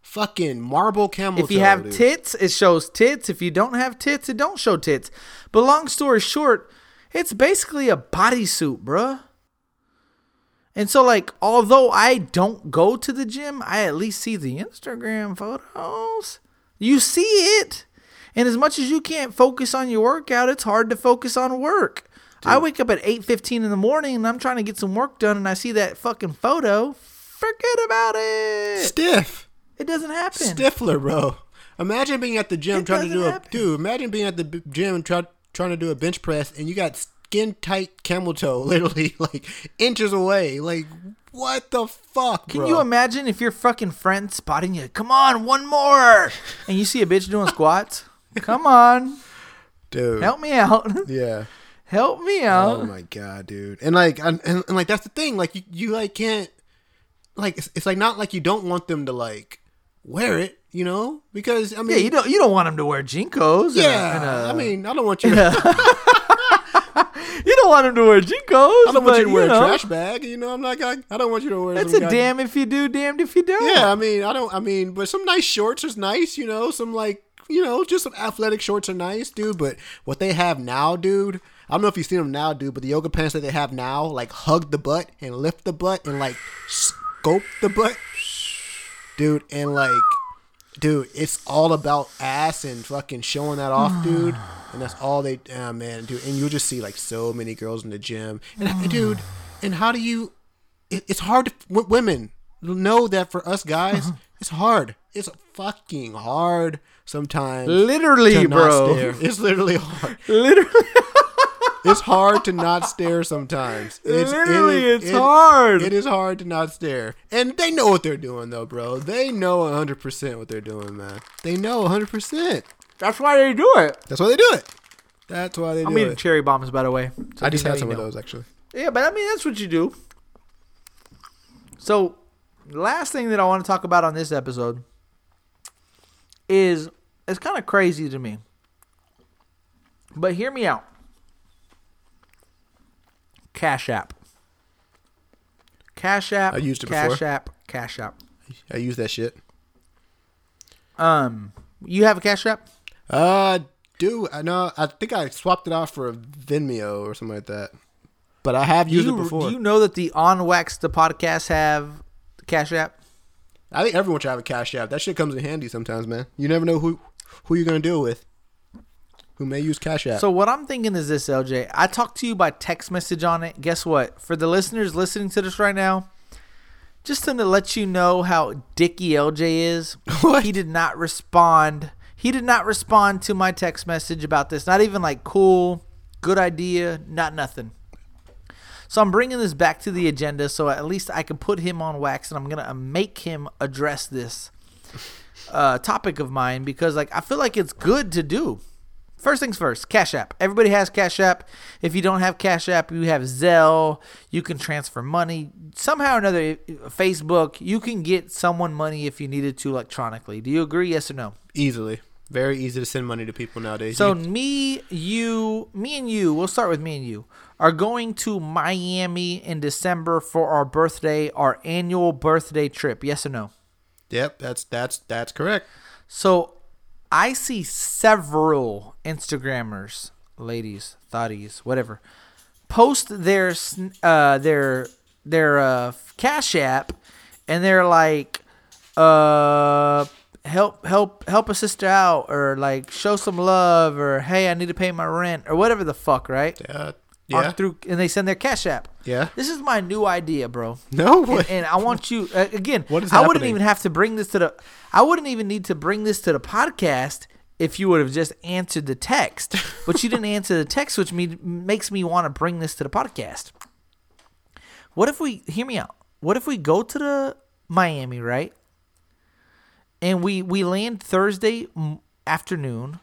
[SPEAKER 2] Fucking marble camel
[SPEAKER 1] If you
[SPEAKER 2] toe,
[SPEAKER 1] have
[SPEAKER 2] dude.
[SPEAKER 1] tits, it shows tits. If you don't have tits, it don't show tits. But long story short, it's basically a bodysuit, bruh. And so, like, although I don't go to the gym, I at least see the Instagram photos. You see it. And as much as you can't focus on your workout, it's hard to focus on work. I wake up at 8:15 in the morning and I'm trying to get some work done and I see that fucking photo. Forget about it.
[SPEAKER 2] stiff.
[SPEAKER 1] It doesn't happen.
[SPEAKER 2] Stifler, bro. Imagine being at the gym
[SPEAKER 1] It
[SPEAKER 2] trying to do
[SPEAKER 1] doesn't
[SPEAKER 2] a
[SPEAKER 1] happen.
[SPEAKER 2] dude. Imagine being at the gym and try, trying to do a bench press, and you got skin tight camel toe, <laughs> literally like inches away. Like what the fuck, bro
[SPEAKER 1] Can
[SPEAKER 2] bro?
[SPEAKER 1] you imagine if your fucking friend spotting you? Come on, one more. And you see a bitch doing squats? Come on.
[SPEAKER 2] dude?
[SPEAKER 1] Help me out. <laughs>
[SPEAKER 2] Yeah.
[SPEAKER 1] Help me out.
[SPEAKER 2] Oh my god, dude. And like, and, and, and like that's the thing. Like you, you like can't. Like it's, it's like not like you don't want them to like wear it, you know? Because I mean,
[SPEAKER 1] yeah, you don't you don't want them to wear JNCOs. and a-
[SPEAKER 2] Yeah,
[SPEAKER 1] and a-
[SPEAKER 2] I mean, I don't want you. To, <laughs> <laughs>
[SPEAKER 1] you don't want him to wear JNCOs.
[SPEAKER 2] I don't want
[SPEAKER 1] but,
[SPEAKER 2] you to wear
[SPEAKER 1] know,
[SPEAKER 2] a trash bag. You know, I'm not. I, I don't want you to wear.
[SPEAKER 1] It's a damn if you do, damned if you don't.
[SPEAKER 2] Yeah, I mean, I don't. I mean, but some nice shorts is nice. You know, some like you know, just some athletic shorts are nice, dude. But what they have now, dude. I don't know if you've seen them now, dude, but the yoga pants that they have now, like hug the butt and lift the butt and like scope the butt, dude, and like dude, it's all about ass and fucking showing that off, dude. <sighs> And that's all they, ah, man, dude. And you'll just see like so many girls in the gym. <sighs> And dude, and how do you? It, it's hard to w- women know that for us guys, it's hard. It's fucking hard sometimes.
[SPEAKER 1] Literally, bro. <laughs>
[SPEAKER 2] It's literally hard.
[SPEAKER 1] Literally,
[SPEAKER 2] It's hard to not stare sometimes. It's, it
[SPEAKER 1] Literally,
[SPEAKER 2] is-
[SPEAKER 1] it's
[SPEAKER 2] it-
[SPEAKER 1] hard.
[SPEAKER 2] It is hard to not stare. And they know what they're doing, though, bro. They know 100% what they're doing, man. They know 100%.
[SPEAKER 1] that's why they do it.
[SPEAKER 2] That's why they do it. That's why they do it.
[SPEAKER 1] I'm eating
[SPEAKER 2] it.
[SPEAKER 1] cherry bombs, by the way. So
[SPEAKER 2] I just had some of those, actually.
[SPEAKER 1] Yeah, but I mean that's what you do. So, last thing that I want to talk about on this episode is it's kind of crazy to me. But hear me out. Cash App. Cash App.
[SPEAKER 2] I used it
[SPEAKER 1] Cash
[SPEAKER 2] before.
[SPEAKER 1] App. Cash App.
[SPEAKER 2] I use that shit.
[SPEAKER 1] Um, you have a Cash App?
[SPEAKER 2] Uh, do I know? I think I swapped it out for a Venmo or something like that. But I have used
[SPEAKER 1] you,
[SPEAKER 2] it before.
[SPEAKER 1] do you know that the On Wax the podcast have Cash App?
[SPEAKER 2] I think everyone should have a cash app. That shit comes in handy sometimes, man. You never know who who you're gonna deal with. Who may use cash app.
[SPEAKER 1] So what I'm thinking is this, LJ. I talked to you by text message on it. Guess what? For the listeners listening to this right now, just to let you know how dicky LJ is, <laughs>
[SPEAKER 2] What?
[SPEAKER 1] he did not respond. He did not respond to my text message about this. Not even like cool, good idea, not nothing. So I'm bringing this back to the agenda so at least I can put him on wax and I'm going to make him address this uh, topic of mine because like I feel like it's good to do. First things first, Cash App. Everybody has Cash App. If you don't have Cash App, you have Zelle. You can transfer money. Somehow or another, Facebook, you can get someone money if you needed to electronically. Do you agree? Yes or no?
[SPEAKER 2] Easily. Very easy to send money to people nowadays.
[SPEAKER 1] So
[SPEAKER 2] You-
[SPEAKER 1] me, you, me and you, we'll start with me and you, are going to Miami in December for our birthday, our annual birthday trip. Yes or no?
[SPEAKER 2] Yep, that's that's that's correct.
[SPEAKER 1] So I see several Instagrammers, ladies, thotties, whatever, post their uh their their uh cash app and they're like uh help help help a sister out or like show some love or hey I need to pay my rent or whatever the fuck, right? On
[SPEAKER 2] yeah.
[SPEAKER 1] through and they send their cash app.
[SPEAKER 2] Yeah.
[SPEAKER 1] This is my new idea, bro.
[SPEAKER 2] No
[SPEAKER 1] And,
[SPEAKER 2] way.
[SPEAKER 1] and I want you uh, again.
[SPEAKER 2] What is
[SPEAKER 1] I wouldn't even have to bring this to the. I wouldn't even need to bring this to the podcast if you would have just answered the text. <laughs> But you didn't answer the text, which me makes me want to bring this to the podcast. What if we hear me out? What if we go to the Miami, right? And we we land Thursday afternoon,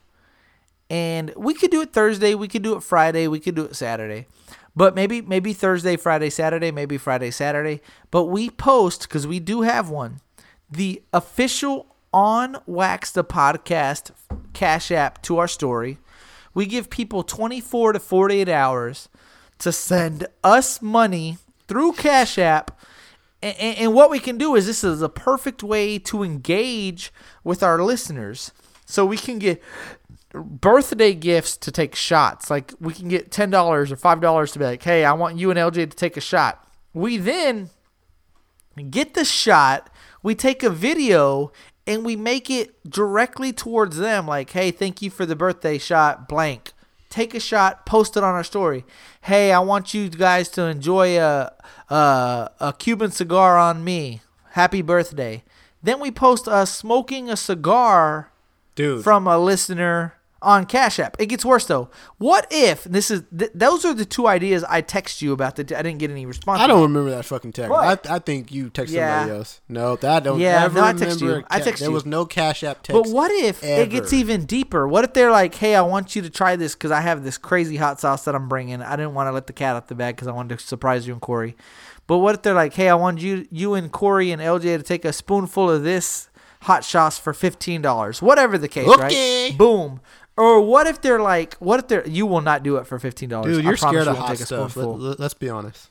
[SPEAKER 1] and we could do it Thursday, we could do it Friday, we could do it Saturday. But maybe maybe Thursday, Friday, Saturday, maybe Friday, Saturday. But we post because we do have one, the official on Wax the Podcast Cash App to our story. We give people 24 to 48 hours to send us money through Cash App. And, and what we can do is this is a perfect way to engage with our listeners. So we can get birthday gifts to take shots. Like we can get ten dollars or five dollars to be like, hey, I want you and LJ to take a shot. We then get the shot, we take a video and we make it directly towards them like, "Hey, thank you for the birthday shot blank." Take a shot, post it on our story. Hey, I want you guys to enjoy a a, a Cuban cigar on me. Happy birthday. Then we post us smoking a cigar
[SPEAKER 2] Dude.
[SPEAKER 1] from a listener on Cash App. It gets worse though. What if this is th- those are the two ideas I text you about that I didn't get any response.
[SPEAKER 2] I don't remember that fucking text.
[SPEAKER 1] What?
[SPEAKER 2] I, I think you texted
[SPEAKER 1] Yeah.
[SPEAKER 2] somebody else. No, that don't
[SPEAKER 1] Yeah,
[SPEAKER 2] ever
[SPEAKER 1] no, I text
[SPEAKER 2] remember
[SPEAKER 1] you.
[SPEAKER 2] a
[SPEAKER 1] I
[SPEAKER 2] ca-
[SPEAKER 1] text
[SPEAKER 2] There was no cash app text.
[SPEAKER 1] But what if it gets even deeper? What if they're like, "Hey, I want you to try this because I have this crazy hot sauce that I'm bringing. I didn't want to let the cat out the bag because I wanted to surprise you and Corey." But what if they're like, "Hey, I want you, you and Corey and LJ to take a spoonful of this hot sauce for fifteen dollars, whatever the case,
[SPEAKER 2] Okay.
[SPEAKER 1] right? Boom." Or what if they're like, what if they're you will not do it for fifteen dollars?
[SPEAKER 2] Dude, you're scared of hot stuff. Let, us be honest.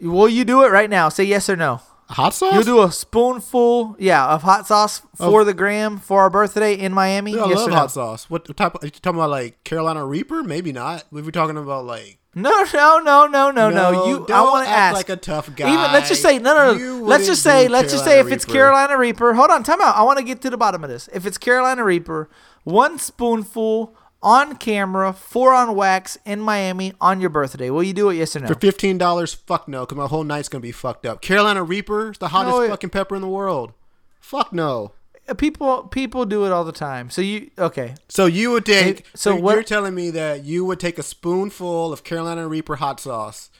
[SPEAKER 1] Will you do it right now? Say yes or no.
[SPEAKER 2] Hot sauce?
[SPEAKER 1] You'll do a spoonful, yeah, of hot sauce for the gram for our birthday in Miami.
[SPEAKER 2] Dude, I
[SPEAKER 1] yes
[SPEAKER 2] love
[SPEAKER 1] or no?
[SPEAKER 2] hot sauce. What type? Of, you talking about like Carolina Reaper? Maybe not. If we're talking about like
[SPEAKER 1] No, no, no, no, no, no. You, I
[SPEAKER 2] don't
[SPEAKER 1] want to
[SPEAKER 2] act
[SPEAKER 1] ask.
[SPEAKER 2] like a tough guy.
[SPEAKER 1] Even let's just say no, no, no. Let's just say, let's just say if
[SPEAKER 2] Carolina
[SPEAKER 1] it's Carolina Reaper. Hold on, time out. I want to get to the bottom of this. If it's Carolina Reaper, one spoonful on camera, four on wax in Miami on your birthday. Will you do it? Yes or no?
[SPEAKER 2] For fifteen dollars, fuck no, because my whole night's gonna be fucked up. Carolina Reaper, is the hottest
[SPEAKER 1] No, it-
[SPEAKER 2] fucking pepper in the world. Fuck no.
[SPEAKER 1] Uh, people, people do it all the time. So you okay?
[SPEAKER 2] So you would take.
[SPEAKER 1] So
[SPEAKER 2] so
[SPEAKER 1] what-
[SPEAKER 2] you're telling me that you would take a spoonful of Carolina Reaper hot sauce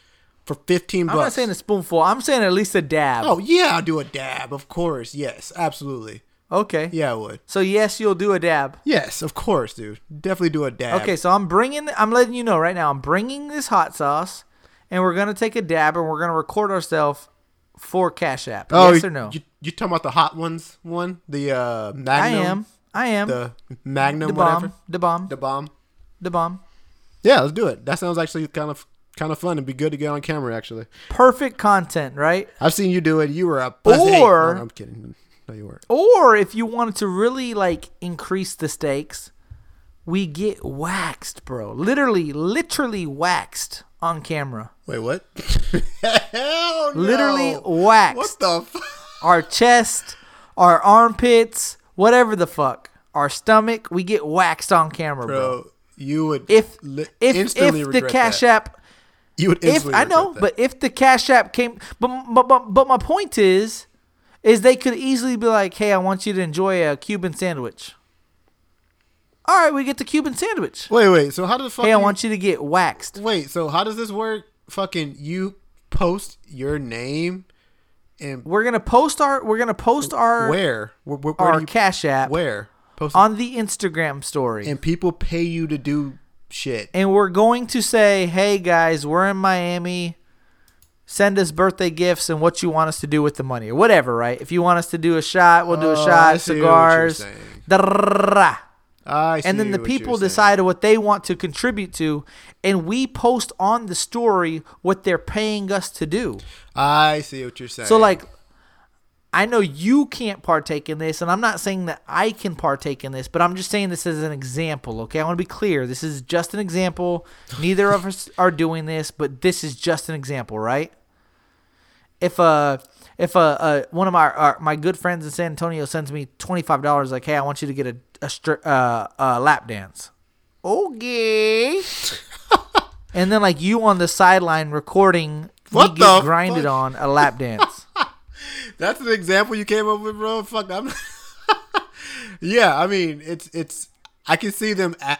[SPEAKER 2] for fifteen bucks.
[SPEAKER 1] I'm not saying a spoonful. I'm saying at least a dab.
[SPEAKER 2] Oh yeah, I'll do a dab. Of course, yes, absolutely.
[SPEAKER 1] Okay.
[SPEAKER 2] Yeah, I would.
[SPEAKER 1] So yes, you'll do a dab.
[SPEAKER 2] Yes, of course, dude. Definitely do a dab.
[SPEAKER 1] Okay, so I'm bringing. I'm letting you know right now. I'm bringing this hot sauce, and we're gonna take a dab, and we're gonna record ourselves for Cash App.
[SPEAKER 2] Oh,
[SPEAKER 1] yes or no?
[SPEAKER 2] You, you talking about the hot ones? One, the uh,
[SPEAKER 1] I
[SPEAKER 2] Magnum.
[SPEAKER 1] am. I am.
[SPEAKER 2] The Magnum,
[SPEAKER 1] the
[SPEAKER 2] whatever.
[SPEAKER 1] bomb. The bomb.
[SPEAKER 2] The bomb.
[SPEAKER 1] The bomb.
[SPEAKER 2] Yeah, let's do it. That sounds actually kind of kind of fun and be good to get on camera. Actually,
[SPEAKER 1] Perfect content, right?
[SPEAKER 2] I've seen you do it. You were a pussy.
[SPEAKER 1] Or-
[SPEAKER 2] No, I'm kidding. No, you weren't.
[SPEAKER 1] Or if you wanted to really like increase the stakes, we get waxed, bro. Literally, literally waxed on camera.
[SPEAKER 2] Wait, what? <laughs> Hell no.
[SPEAKER 1] Literally waxed.
[SPEAKER 2] What the? F- <laughs>
[SPEAKER 1] our chest, our armpits, whatever the fuck, our stomach, we get waxed on camera, bro.
[SPEAKER 2] bro, you would
[SPEAKER 1] If
[SPEAKER 2] li-
[SPEAKER 1] if
[SPEAKER 2] instantly
[SPEAKER 1] if the Cash
[SPEAKER 2] that.
[SPEAKER 1] App,
[SPEAKER 2] you would
[SPEAKER 1] if I know, but if the Cash App came, but but but but my point is, is they could easily be like, hey, I want you to enjoy a Cuban sandwich. All right, we get the Cuban sandwich.
[SPEAKER 2] wait, wait. So how does the fuck?
[SPEAKER 1] Hey, I want you to get waxed.
[SPEAKER 2] Wait, so how does this work? Fucking, you post your name and
[SPEAKER 1] We're gonna post our we're gonna post our
[SPEAKER 2] where? Where, where, where
[SPEAKER 1] our
[SPEAKER 2] you,
[SPEAKER 1] Cash App
[SPEAKER 2] Where? Post
[SPEAKER 1] on the Instagram story.
[SPEAKER 2] and people pay you to do shit.
[SPEAKER 1] and we're going to say, "Hey guys, we're in Miami. Send us birthday gifts and what you want us to do with the money or whatever, right? If you want us to do a shot, we'll do a
[SPEAKER 2] Oh, I
[SPEAKER 1] shot,
[SPEAKER 2] see what you're
[SPEAKER 1] cigars,
[SPEAKER 2] saying. I see
[SPEAKER 1] and then the people decide what they want to contribute to, and we post on the story what they're paying us to do.
[SPEAKER 2] I see what you're saying.
[SPEAKER 1] So like I know you can't partake in this and I'm not saying that I can partake in this, but I'm just saying this as an example, okay? I want to be clear. This is just an example. Neither of us are doing this, but this is just an example, right? If uh if uh, uh one of my uh, my good friends in San Antonio sends me $25 like, "Hey, I want you to get a a stri- uh, uh lap dance." Okay. <laughs> and then like you on the sideline recording
[SPEAKER 2] What
[SPEAKER 1] me get grinded
[SPEAKER 2] fuck?
[SPEAKER 1] on a lap dance. <laughs>
[SPEAKER 2] That's an example you came up with, bro. Fuck, I'm. <laughs> yeah, I mean, it's it's. I can see them a-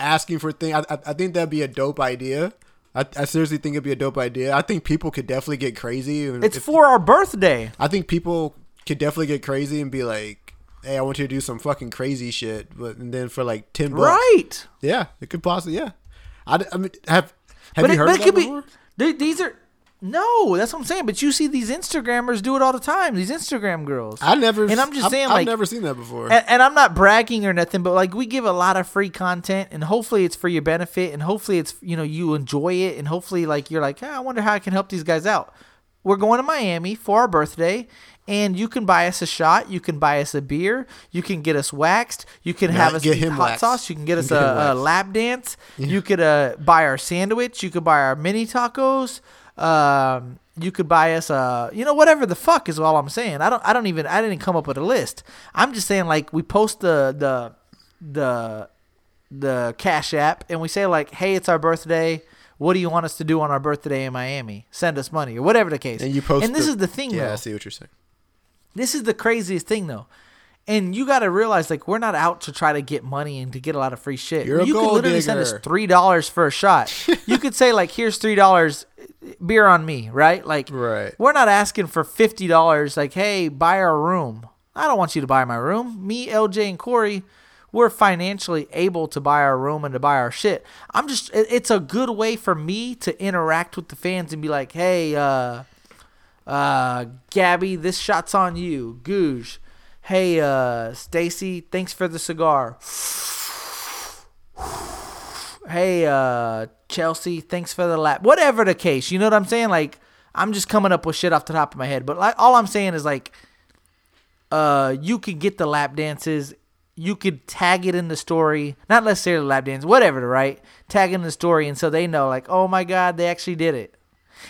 [SPEAKER 2] asking for things. I, I, I think that'd be a dope idea. I, I seriously think it'd be a dope idea. I think people could definitely get crazy.
[SPEAKER 1] It's
[SPEAKER 2] if-
[SPEAKER 1] for our birthday.
[SPEAKER 2] I think people could definitely get crazy and be like, "Hey, I want you to do some fucking crazy shit," but and then for like ten bucks,
[SPEAKER 1] Right.
[SPEAKER 2] Yeah, it could possibly. Yeah, I, I mean, have have
[SPEAKER 1] but
[SPEAKER 2] you
[SPEAKER 1] it,
[SPEAKER 2] heard
[SPEAKER 1] but
[SPEAKER 2] of
[SPEAKER 1] it
[SPEAKER 2] that
[SPEAKER 1] could
[SPEAKER 2] before?
[SPEAKER 1] be. These are. No, that's what I'm saying. But you see these Instagrammers do it all the time. These Instagram girls.
[SPEAKER 2] I never.
[SPEAKER 1] And I'm just
[SPEAKER 2] I've,
[SPEAKER 1] saying,
[SPEAKER 2] I've
[SPEAKER 1] like,
[SPEAKER 2] never seen that before.
[SPEAKER 1] and, and I'm not bragging or nothing, but like we give a lot of free content, and hopefully it's for your benefit, and hopefully it's you know you enjoy it, and hopefully like you're like, "Ah, I wonder how I can help these guys out. We're going to Miami for our birthday, and you can buy us a shot, you can buy us a beer, you can get us waxed, you can
[SPEAKER 2] Yeah,
[SPEAKER 1] have us
[SPEAKER 2] get
[SPEAKER 1] eat
[SPEAKER 2] him
[SPEAKER 1] hot
[SPEAKER 2] waxed.
[SPEAKER 1] sauce, you can get us
[SPEAKER 2] Get
[SPEAKER 1] a, a lap dance, you could uh, buy our sandwich, you could buy our mini tacos. Um, you could buy us a, you know, whatever the fuck is all I'm saying. I don't, I don't even, I didn't come up with a list. I'm just saying like we post the the the the Cash App and we say like, hey, it's our birthday. What do you want us to do on our birthday in Miami? Send us money or whatever the case.
[SPEAKER 2] and you post.
[SPEAKER 1] And this is the thing
[SPEAKER 2] Yeah,
[SPEAKER 1] though.
[SPEAKER 2] I see what you're saying.
[SPEAKER 1] This is the craziest thing though. And you got to realize, like, we're not out to try to get money and to get a lot of free shit.
[SPEAKER 2] You're
[SPEAKER 1] you could literally send us three dollars for a shot. <laughs> you could say, like, here's three dollars, beer on me, right? Like,
[SPEAKER 2] Right.
[SPEAKER 1] we're not asking for fifty dollars. Like, hey, buy our room. I don't want you to buy my room. Me, LJ, and Corey, we're financially able to buy our room and to buy our shit. I'm just, it's a good way for me to interact with the fans and be like, hey, uh, uh, Gabby, this shot's on you. Googe. Hey, uh, Stacy, thanks for the cigar. hey, uh, Chelsea, thanks for the lap. Whatever the case, you know what I'm saying? Like, I'm just coming up with shit off the top of my head. But like, all I'm saying is like, uh, you could get the lap dances you could tag it in the story, not necessarily lap dance, whatever, right? Tag in the story, and so they know, like, oh my god, they actually did it.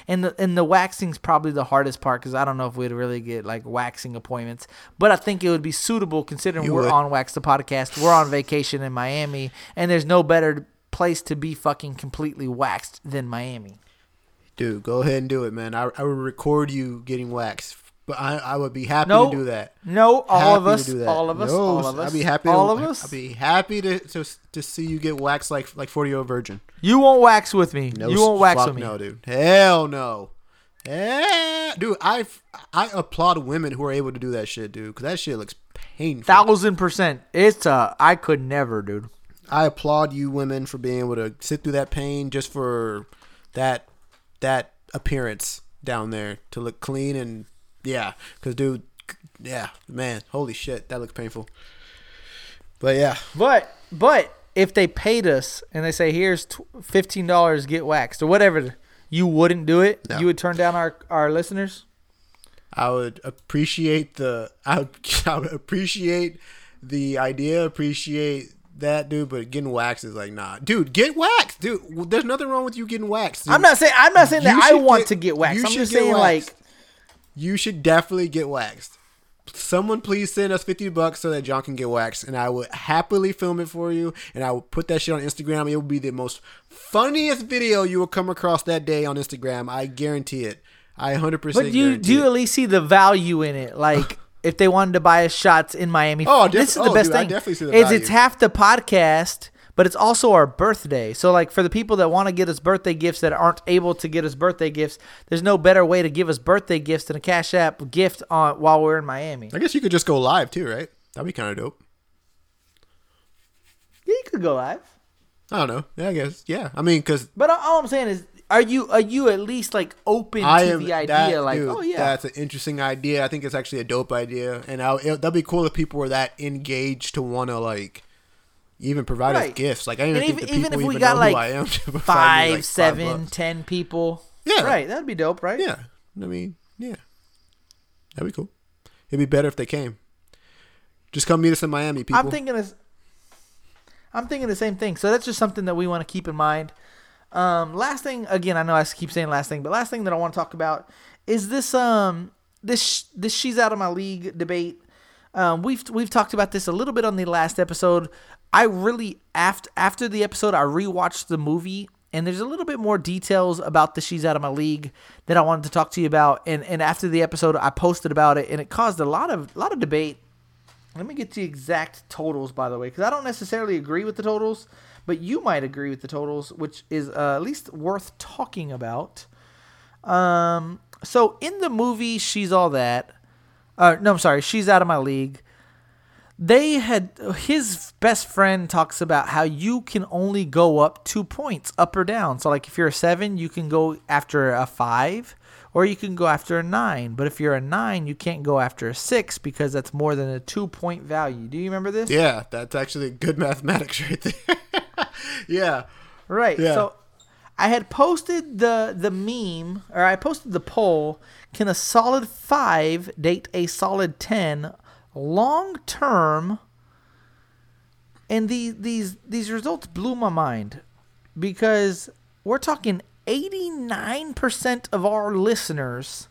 [SPEAKER 1] And the and the waxing's probably the hardest part because I don't know if we'd really get like waxing appointments, but I think it would be suitable considering
[SPEAKER 2] You
[SPEAKER 1] we're
[SPEAKER 2] would.
[SPEAKER 1] on Wax the podcast. We're on vacation in Miami, and there's no better place to be fucking completely waxed than Miami.
[SPEAKER 2] Dude, go ahead and do it, man. I, I would record you getting waxed, but I, I would be happy
[SPEAKER 1] No,
[SPEAKER 2] to do that.
[SPEAKER 1] No, all
[SPEAKER 2] Happy
[SPEAKER 1] of us, all of us,
[SPEAKER 2] No,
[SPEAKER 1] all of us,
[SPEAKER 2] I'd be happy.
[SPEAKER 1] all
[SPEAKER 2] to,
[SPEAKER 1] of us.
[SPEAKER 2] I'd be happy to, to to see you get waxed like like forty year old virgin.
[SPEAKER 1] You won't wax with me.
[SPEAKER 2] No,
[SPEAKER 1] you won't wax with me.
[SPEAKER 2] No, dude. Hell no. Eh, dude, I I applaud women who are able to do that shit, dude, because that shit looks painful.
[SPEAKER 1] Thousand percent. It's uh, I could never, dude.
[SPEAKER 2] I applaud you women for being able to sit through that pain just for that that appearance down there to look clean and yeah, because dude, yeah, man, holy shit, that looks painful. But yeah,
[SPEAKER 1] But but if they paid us and they say here's fifteen dollars, get waxed or whatever, you wouldn't do it.
[SPEAKER 2] No.
[SPEAKER 1] You would turn down our our listeners.
[SPEAKER 2] I would appreciate the I would, <laughs> I would appreciate the idea, appreciate that dude, but getting waxed is like nah, dude, get waxed, dude. There's nothing wrong with you getting waxed. dude.
[SPEAKER 1] I'm not saying I'm not saying
[SPEAKER 2] You
[SPEAKER 1] that I want
[SPEAKER 2] get-
[SPEAKER 1] to get waxed.
[SPEAKER 2] you
[SPEAKER 1] I'm
[SPEAKER 2] should
[SPEAKER 1] just saying
[SPEAKER 2] waxed.
[SPEAKER 1] like
[SPEAKER 2] You should definitely get waxed. Someone please send us 50 bucks so that John can get waxed and I would happily film it for you and I will put that shit on Instagram. It will be the most funniest video you will come across that day on Instagram. I guarantee it. I 100%
[SPEAKER 1] But do you do you at least see the value in it? Like <sighs> if they wanted to buy us shots in Miami,
[SPEAKER 2] Oh, def-
[SPEAKER 1] this is the
[SPEAKER 2] oh,
[SPEAKER 1] best
[SPEAKER 2] dude, I
[SPEAKER 1] thing.
[SPEAKER 2] definitely see the
[SPEAKER 1] is
[SPEAKER 2] value.
[SPEAKER 1] it's half the podcast, but it's also our birthday. So like for the people that want to get us birthday gifts that aren't able to get us birthday gifts, there's no better way to give us birthday gifts than a Cash App gift on while we're in Miami.
[SPEAKER 2] I guess you could just go live too, right? That'd be kind of dope.
[SPEAKER 1] Yeah, you could go live.
[SPEAKER 2] I don't know. Yeah, I guess. Yeah. I mean, because
[SPEAKER 1] But all- I'm saying is, are you are you at least like open
[SPEAKER 2] I
[SPEAKER 1] to
[SPEAKER 2] am
[SPEAKER 1] the idea?
[SPEAKER 2] that,
[SPEAKER 1] like,
[SPEAKER 2] dude,
[SPEAKER 1] oh yeah,
[SPEAKER 2] that's an interesting idea. I think it's actually a dope idea, and I, it, that'd be cool if people were that engaged to want to like even provide us gifts. Like I didn't
[SPEAKER 1] And
[SPEAKER 2] think
[SPEAKER 1] even,
[SPEAKER 2] the people
[SPEAKER 1] even if we
[SPEAKER 2] even
[SPEAKER 1] got
[SPEAKER 2] know
[SPEAKER 1] like
[SPEAKER 2] who I am. <laughs> me,
[SPEAKER 1] five,
[SPEAKER 2] like, five
[SPEAKER 1] seven,
[SPEAKER 2] bucks.
[SPEAKER 1] people,
[SPEAKER 2] Yeah.
[SPEAKER 1] right, that'd be dope, right?
[SPEAKER 2] Yeah, I mean, yeah, that'd be cool. It'd be better if they came. Just come meet us in Miami, people.
[SPEAKER 1] I'm thinking this. I'm thinking the same thing. So that's just something that we want to keep in mind. Um, last thing, again, I know I keep saying last thing, but last thing that I want to talk about is this um this this she's out of my league debate. Um, we've we've talked about this a little bit on the last episode. I really after after the episode, I rewatched the movie, and there's a little bit more details about the she's out of my league that I wanted to talk to you about. And and after the episode, I posted about it, and it caused a lot of a lot of debate. Let me get the exact totals, by the way, because I don't necessarily agree with the totals, but you might agree with the totals, which is uh, at least worth talking about. Um, so in the movie, she's all that. Uh, no, I'm sorry, she's out of my league. They had his best friend talks about how you can only go up two points, up or down. So like if you're a seven, you can go after a five, or you can go after a nine. But if you're a nine, you can't go after a six because that's more than a two point value. Do you remember this?
[SPEAKER 2] yeah, that's actually good mathematics right there. <laughs> yeah,
[SPEAKER 1] Right.
[SPEAKER 2] Yeah.
[SPEAKER 1] So I had posted the the meme or I posted the poll, can a solid 5 date a solid 10 long term? And these these these results blew my mind because we're talking 89% of our listeners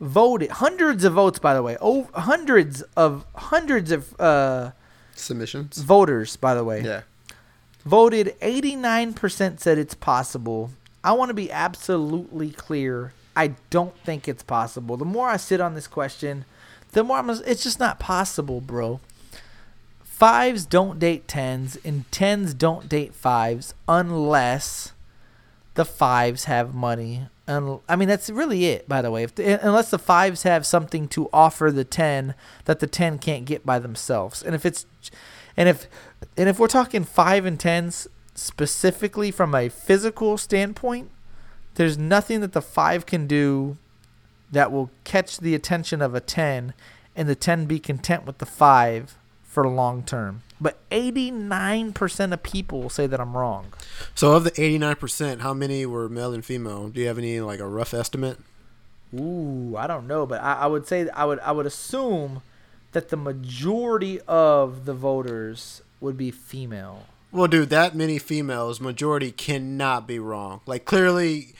[SPEAKER 1] voted hundreds of votes by the way. Oh, hundreds of hundreds of uh
[SPEAKER 2] submissions.
[SPEAKER 1] voters by the way
[SPEAKER 2] Yeah,
[SPEAKER 1] voted 89% said it's possible. I want to be absolutely clear. I don't think it's possible. The more I sit on this question, the more I'm it's just not possible, bro. Fives don't date tens, and tens don't date fives unless the fives have money. Un- I mean, that's really it, by the way. The, unless the fives have something to offer the ten that the ten can't get by themselves, and if it's, and if, and if we're talking five and tens specifically from a physical standpoint, there's nothing that the five can do that will catch the attention of a ten, and the ten be content with the five for long term. But 89% of people will say that I'm wrong.
[SPEAKER 2] So of the eighty nine percent, how many were male and female? Do you have any like a rough estimate?
[SPEAKER 1] Ooh, I don't know, but I, I would say I would I would assume that the majority of the voters would be female.
[SPEAKER 2] Well, dude, that many females, majority cannot be wrong. Like clearly,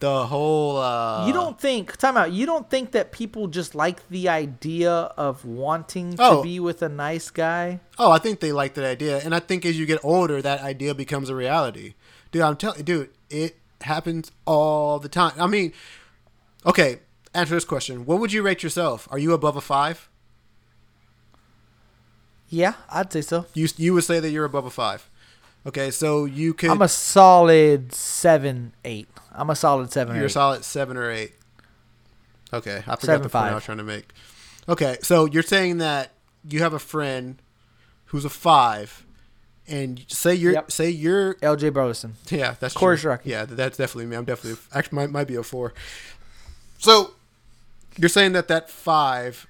[SPEAKER 2] the whole. uh
[SPEAKER 1] you don't think time out you don't think that people just like the idea of wanting to
[SPEAKER 2] Oh.
[SPEAKER 1] be with a nice guy
[SPEAKER 2] Oh, I think they like that idea, and I think as you get older, that idea becomes a reality. Dude, I'm telling, dude, it happens all the time. I mean, okay, answer this question: What would you rate yourself? Are you above a five?
[SPEAKER 1] yeah i'd say so
[SPEAKER 2] You you would say that you're above a five. Okay, so you could.
[SPEAKER 1] i'm a solid seven eight i'm a solid seven
[SPEAKER 2] You're a solid seven or eight. Okay, I forgot
[SPEAKER 1] Seven,
[SPEAKER 2] the five. I was trying to make. Okay, so you're saying that you have a friend who's a five, and say you're
[SPEAKER 1] Yep.
[SPEAKER 2] say you're
[SPEAKER 1] lj burleson
[SPEAKER 2] yeah that's
[SPEAKER 1] Corey
[SPEAKER 2] true.
[SPEAKER 1] Shraki.
[SPEAKER 2] Yeah, that's definitely me. I'm definitely actually might might be a four. So you're saying that that five,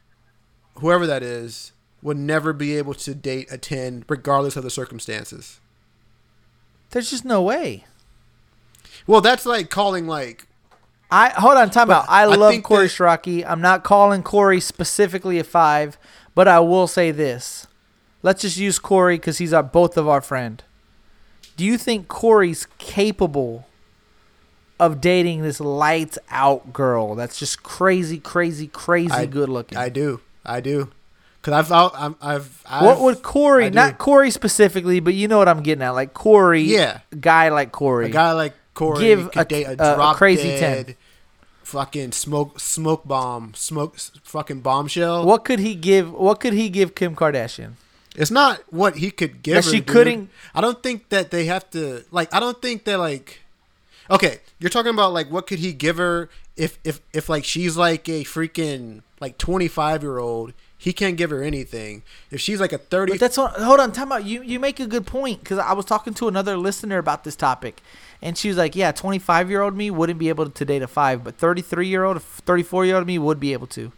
[SPEAKER 2] whoever that is, would never be able to date a ten, regardless of the circumstances.
[SPEAKER 1] there's just no way
[SPEAKER 2] Well, that's like calling like
[SPEAKER 1] I hold on, time out. I
[SPEAKER 2] I
[SPEAKER 1] love Corey
[SPEAKER 2] that-.
[SPEAKER 1] I'm not calling Corey specifically a five, but I will say this. Let's just use Corey because he's our both of our friend. Do you think Corey's capable of dating this lights out girl that's just crazy, crazy, crazy
[SPEAKER 2] I,
[SPEAKER 1] good looking?
[SPEAKER 2] I do, I do, because I've out, I'm, I've, I've
[SPEAKER 1] what would Corey, not Corey specifically, but you know what I'm getting at, like Corey,
[SPEAKER 2] Yeah.
[SPEAKER 1] guy like Corey,
[SPEAKER 2] a guy like Corey
[SPEAKER 1] Give
[SPEAKER 2] could
[SPEAKER 1] a-
[SPEAKER 2] a,
[SPEAKER 1] a- crazy
[SPEAKER 2] dead,
[SPEAKER 1] 10.
[SPEAKER 2] fucking smoke smoke bomb smoke fucking bombshell.
[SPEAKER 1] what could he give? What could he give Kim Kardashian?
[SPEAKER 2] It's not what he could give.
[SPEAKER 1] That
[SPEAKER 2] her,
[SPEAKER 1] she
[SPEAKER 2] dude.
[SPEAKER 1] couldn't-
[SPEAKER 2] I don't think that they have to like. I don't think that like. Okay, you're talking about like what could he give her if if if like she's like a freaking like 25 year old. He can't give her anything. If she's like a 30,
[SPEAKER 1] But that's what. Hold on, time out. You you make a good point because I was talking to another listener about this topic, and she was like, "Yeah, 25 year old me wouldn't be able to date a five, but 33 year old, 34 year old me would be able to."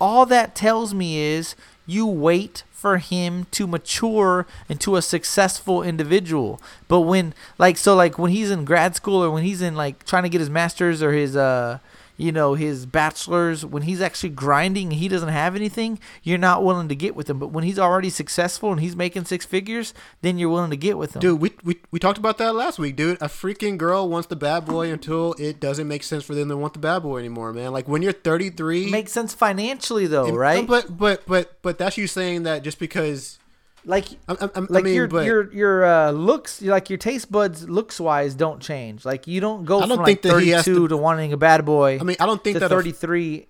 [SPEAKER 1] All that tells me is you wait for him to mature into a successful individual. But when like so like when he's in grad school or when he's in like trying to get his masters or his uh you know his bachelor's when he's actually grinding and he doesn't have anything you're not willing to get with him but when he's already successful and he's making six figures then you're willing to get with him
[SPEAKER 2] Dude, we, we we talked about that last week, dude. A freaking girl wants the bad boy until it doesn't make sense for them to want the bad boy anymore, man. Like when you're 33,
[SPEAKER 1] makes sense financially though
[SPEAKER 2] it-
[SPEAKER 1] right
[SPEAKER 2] But but but but that's you saying that just because
[SPEAKER 1] like
[SPEAKER 2] I, I, I
[SPEAKER 1] like
[SPEAKER 2] mean,
[SPEAKER 1] your
[SPEAKER 2] but
[SPEAKER 1] your your uh, looks like your taste buds looks wise don't change like you don't go
[SPEAKER 2] I don't
[SPEAKER 1] from
[SPEAKER 2] think
[SPEAKER 1] like
[SPEAKER 2] that he has
[SPEAKER 1] 32
[SPEAKER 2] to-
[SPEAKER 1] to, wanting a bad boy
[SPEAKER 2] I mean, I don't think that
[SPEAKER 1] 33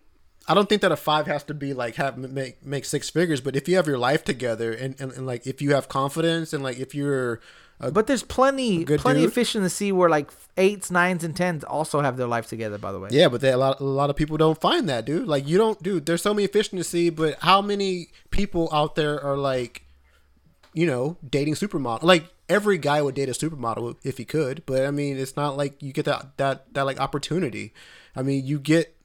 [SPEAKER 2] I don't think that a five has to be like have make make six figures. But if you have your life together and, and, and like if you have confidence and like if you're a,
[SPEAKER 1] but there's plenty plenty of fish in the sea where like eights nines and tens also have their life together by the way
[SPEAKER 2] yeah, but they, a lot a lot of people don't find that, dude. Like you don't, dude. There's so many fish in the sea, but how many people out there are like, you know, dating supermodel? Like every guy would date a supermodel if he could, but I mean, it's not like you get that that that like opportunity. I mean, you get.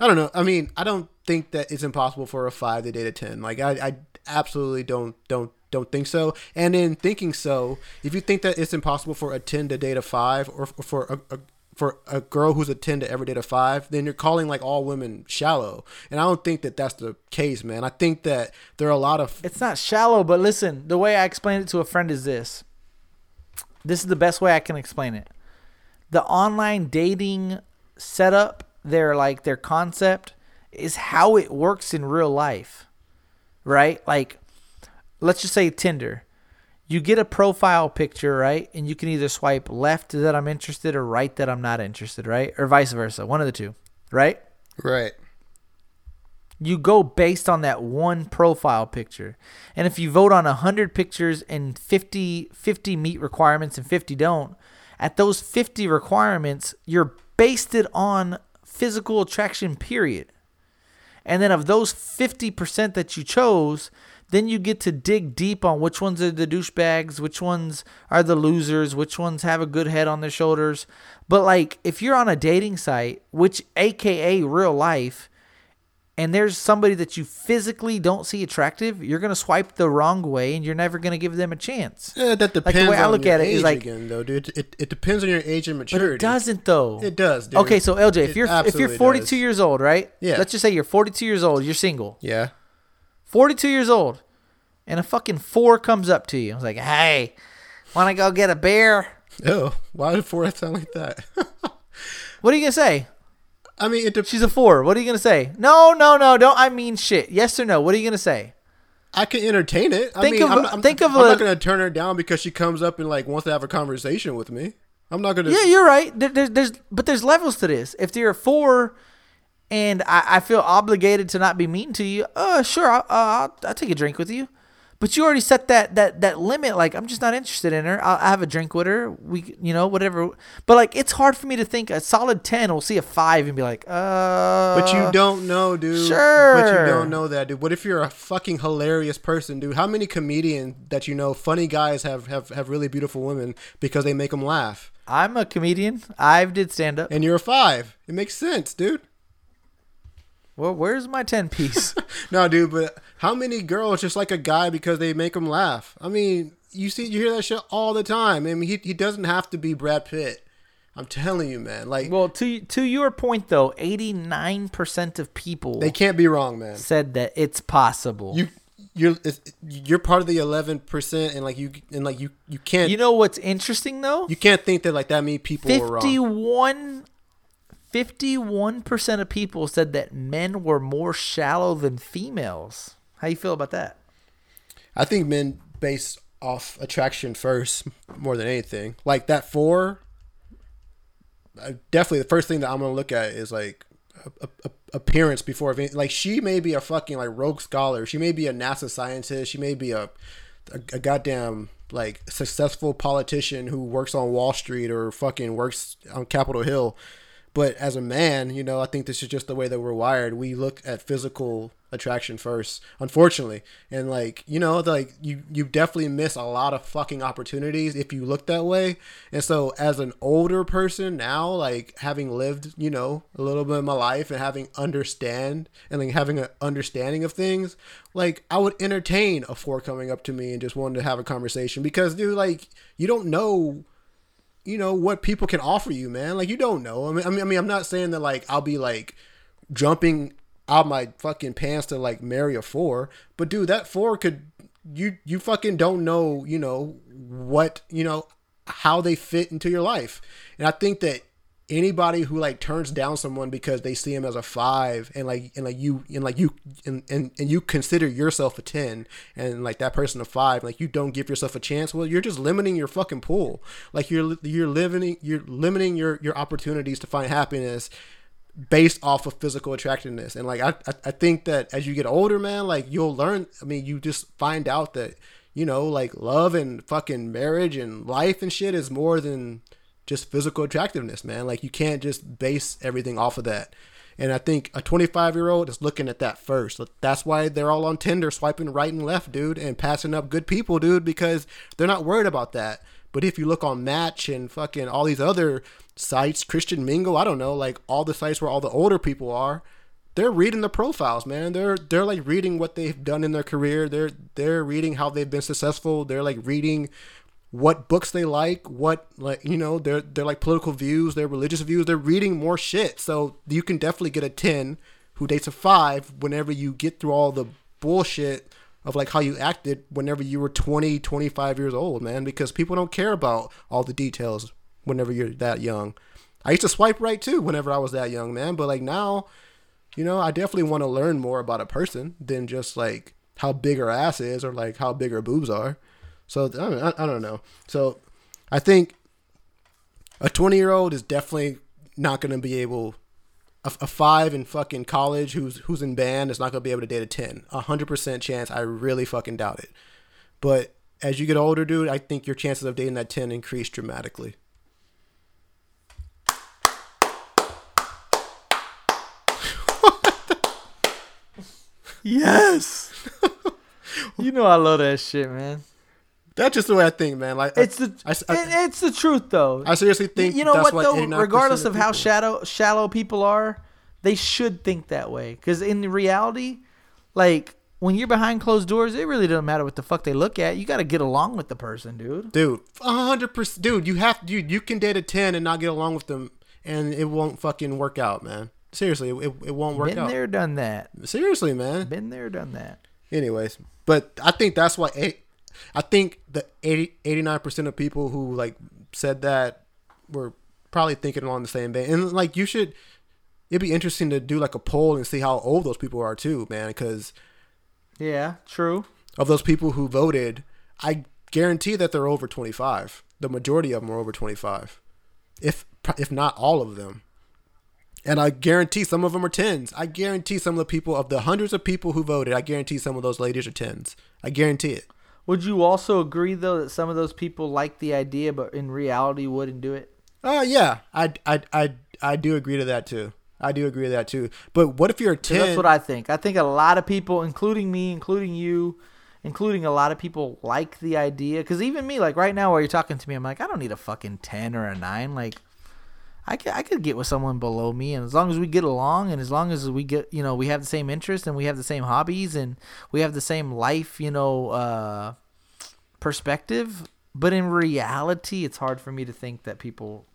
[SPEAKER 2] I don't know. I mean, I don't think that it's impossible for a five to date a ten. Like I, I absolutely don't don't don't think so. And in thinking so, if you think that it's impossible for a ten to date a five, or for a, a for a girl who's a ten to ever date a five, then you're calling like all women shallow. And I don't think that that's the case, man. I think that there are a lot of
[SPEAKER 1] it's not shallow but listen the way i explained it to a friend is this this is the best way i can explain it the online dating setup their like their concept is how it works in real life right like let's just say tinder you get a profile picture right and you can either swipe left that i'm interested or right that i'm not interested right or vice versa one of the two right
[SPEAKER 2] right.
[SPEAKER 1] you go based on that one profile picture. And if you vote on 100 pictures and 50 50 meet requirements and 50 don't, at those 50 requirements, you're based it on physical attraction period. And then of those 50% that you chose, then you get to dig deep on which ones are the douchebags, which ones are the losers, which ones have a good head on their shoulders. But like if you're on a dating site, which aka real life, and there's somebody that you physically don't see attractive, you're gonna swipe the wrong way, and you're never gonna give them a chance.
[SPEAKER 2] Yeah, that
[SPEAKER 1] the
[SPEAKER 2] depends
[SPEAKER 1] way I
[SPEAKER 2] on
[SPEAKER 1] look
[SPEAKER 2] your
[SPEAKER 1] at it is
[SPEAKER 2] age
[SPEAKER 1] like-
[SPEAKER 2] again, though, dude. It, it depends on your age and maturity.
[SPEAKER 1] But it doesn't though.
[SPEAKER 2] It does, dude.
[SPEAKER 1] Okay, so LJ, if
[SPEAKER 2] It
[SPEAKER 1] you're if you're 42
[SPEAKER 2] does.
[SPEAKER 1] years old, right?
[SPEAKER 2] Yeah.
[SPEAKER 1] Let's just say you're 42 years old, you're single.
[SPEAKER 2] Yeah.
[SPEAKER 1] 42 years old, and a fucking four comes up to you. I was like, hey, want to go get a beer?
[SPEAKER 2] Oh, why did four sound like that?
[SPEAKER 1] What are you gonna say?
[SPEAKER 2] I mean, it. De-
[SPEAKER 1] She's a four. What are you gonna say? No, no, no. Don't. I mean shit. Yes or no? What are you gonna say?
[SPEAKER 2] I can entertain it. I
[SPEAKER 1] Think
[SPEAKER 2] mean,
[SPEAKER 1] of
[SPEAKER 2] I'm, I'm,
[SPEAKER 1] think of
[SPEAKER 2] I'm
[SPEAKER 1] a-
[SPEAKER 2] not gonna turn her down because she comes up and like wants to have a conversation with me. I'm not gonna.
[SPEAKER 1] Yeah, you're right. There, there's, there's, but there's levels to this. If you're a four, and I, I feel obligated to not be mean to you, uh, sure, I'll, uh, I'll, I'll take a drink with you. But you already set that that that limit. Like I'm just not interested in her. I'll, I have a drink with her. We, you know, whatever. But like, it's hard for me to think a solid ten will see a five and be like, uh.
[SPEAKER 2] But you don't know, dude.
[SPEAKER 1] Sure.
[SPEAKER 2] But you don't know that, dude. What if you're a fucking hilarious person, dude? How many comedians that you know, funny guys, have have have really beautiful women because they make them laugh?
[SPEAKER 1] I'm a comedian. I've did stand up.
[SPEAKER 2] And you're a five. It makes sense, dude.
[SPEAKER 1] Well, where's my ten piece? <laughs>
[SPEAKER 2] No, dude. But how many girls just like a guy because they make them laugh? I mean, you see, you hear that shit all the time. I mean, he he doesn't have to be Brad Pitt. I'm telling you, man. Like
[SPEAKER 1] well, to to your point though, eighty nine percent of people
[SPEAKER 2] they can't be wrong, man.
[SPEAKER 1] said that it's possible.
[SPEAKER 2] You you're it's, you're part of the eleven percent, and like you and like you you can't
[SPEAKER 1] You know what's interesting though?
[SPEAKER 2] you can't think that like that many people were wrong.
[SPEAKER 1] 51 51% of people said that men were more shallow than females. How you feel about that?
[SPEAKER 2] I think men base off attraction first more than anything. Like that four, uh, definitely the first thing that I'm gonna look at is like a, a, appearance before. Like she may be a fucking like Rhodes scholar. She may be a NASA scientist. She may be a a, a goddamn like successful politician who works on Wall Street or fucking works on Capitol Hill. But as a man, you know, I think this is just the way that we're wired. We look at physical attraction first, unfortunately. And like, you know, like you you definitely miss a lot of fucking opportunities if you look that way. And so as an older person now, like having lived, you know, a little bit of my life and having understand and like having an understanding of things, like I would entertain a four coming up to me and just wanting to have a conversation because dude, like you don't know you know what people can offer you, man. Like you don't know. I mean, I mean, I mean, I'm not saying that like I'll be like jumping out my fucking pants to like marry a four, but dude, that four could you you fucking don't know, you know what you know how they fit into your life, and I think that anybody who like turns down someone because they see him as a five and like and like you and like you and, and, and you consider yourself a 10 and like that person a five like you don't give yourself a chance well you're just limiting your fucking pool. Like you're you're limiting you're limiting your your opportunities to find happiness based off of physical attractiveness. And like I, I i think that as you get older man like you'll learn i mean you just find out that you know like love and fucking marriage and life and shit is more than just physical attractiveness man like you can't just base everything off of that and i think a 25 year old is looking at that first that's why they're all on tinder swiping right and left dude and passing up good people dude because they're not worried about that but if you look on Match and fucking all these other sites, Christian Mingle, I don't know, like all the sites where all the older people are, they're reading the profiles, man. They're they're like reading what they've done in their career. They're they're reading how they've been successful. They're like reading what books they like, what like you know, they're they're like political views, their religious views. They're reading more shit. So you can definitely get a 10 who dates a 5 whenever you get through all the bullshit of like how you acted whenever you were 20 25 years old man because people don't care about all the details whenever you're that young i used to swipe right too whenever i was that young man but like now you know i definitely want to learn more about a person than just like how big her ass is or like how big her boobs are so i don't, I, I don't know so i think a 20 year old is definitely not going to be able a, a five in fucking college who's who's in band is not gonna be able to date a ten. A hundred percent chance. I really fucking doubt it. But as you get older, dude, I think your chances of dating that ten increase dramatically. <laughs>
[SPEAKER 1] Yes. <laughs> you know I love that shit, man.
[SPEAKER 2] That's just the way I think, man. Like
[SPEAKER 1] It's the
[SPEAKER 2] I, I,
[SPEAKER 1] it's the truth though.
[SPEAKER 2] I seriously think
[SPEAKER 1] you know
[SPEAKER 2] that's
[SPEAKER 1] what though? Regardless of how shallow shallow people are, they should think that way. Because in reality, like when you're behind closed doors, it really doesn't matter what the fuck they look at. You got to get along with the person, dude.
[SPEAKER 2] dude, a hundred percent, dude. You have, dude. You can date a ten and not get along with them, and it won't fucking work out, man. Seriously, it, it won't work
[SPEAKER 1] Been
[SPEAKER 2] out.
[SPEAKER 1] there, done that.
[SPEAKER 2] Seriously, man.
[SPEAKER 1] Been there, done that.
[SPEAKER 2] Anyways, but I think that's why eight, I think the 89 percent of people who like said that were probably thinking along the same vein. And like you should, it'd be interesting to do like a poll and see how old those people are too, man. Because
[SPEAKER 1] Yeah, true.
[SPEAKER 2] of those people who voted, I guarantee that they're over 25. The majority of them are over 25, if if not all of them. And I guarantee some of them are tens. I guarantee some of the people of the hundreds of people who voted, I guarantee some of those ladies are tens. I guarantee it.
[SPEAKER 1] Would you also agree though that some of those people like the idea, but in reality wouldn't do it?
[SPEAKER 2] Uh yeah, I I I I do agree to that too. I do agree to that too. But what if you're a ten?
[SPEAKER 1] That's what I think. I think a lot of people, including me, including you, including a lot of people, like the idea. Because even me, like right now, while you're talking to me, I'm like, I don't need a fucking ten or a nine. Like, I could, I could get with someone below me, and as long as we get along, and as long as we get, you know, we have the same interests, and we have the same hobbies, and we have the same life, you know, uh, perspective. But in reality, it's hard for me to think that people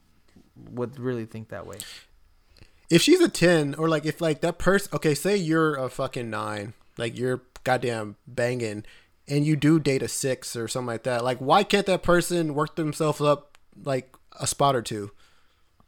[SPEAKER 1] would really think that way.
[SPEAKER 2] if she's a 10 or like if like that person okay say you're a fucking 9 like you're goddamn banging and you do date a 6 or something like that like why can't that person work themselves up like a spot or two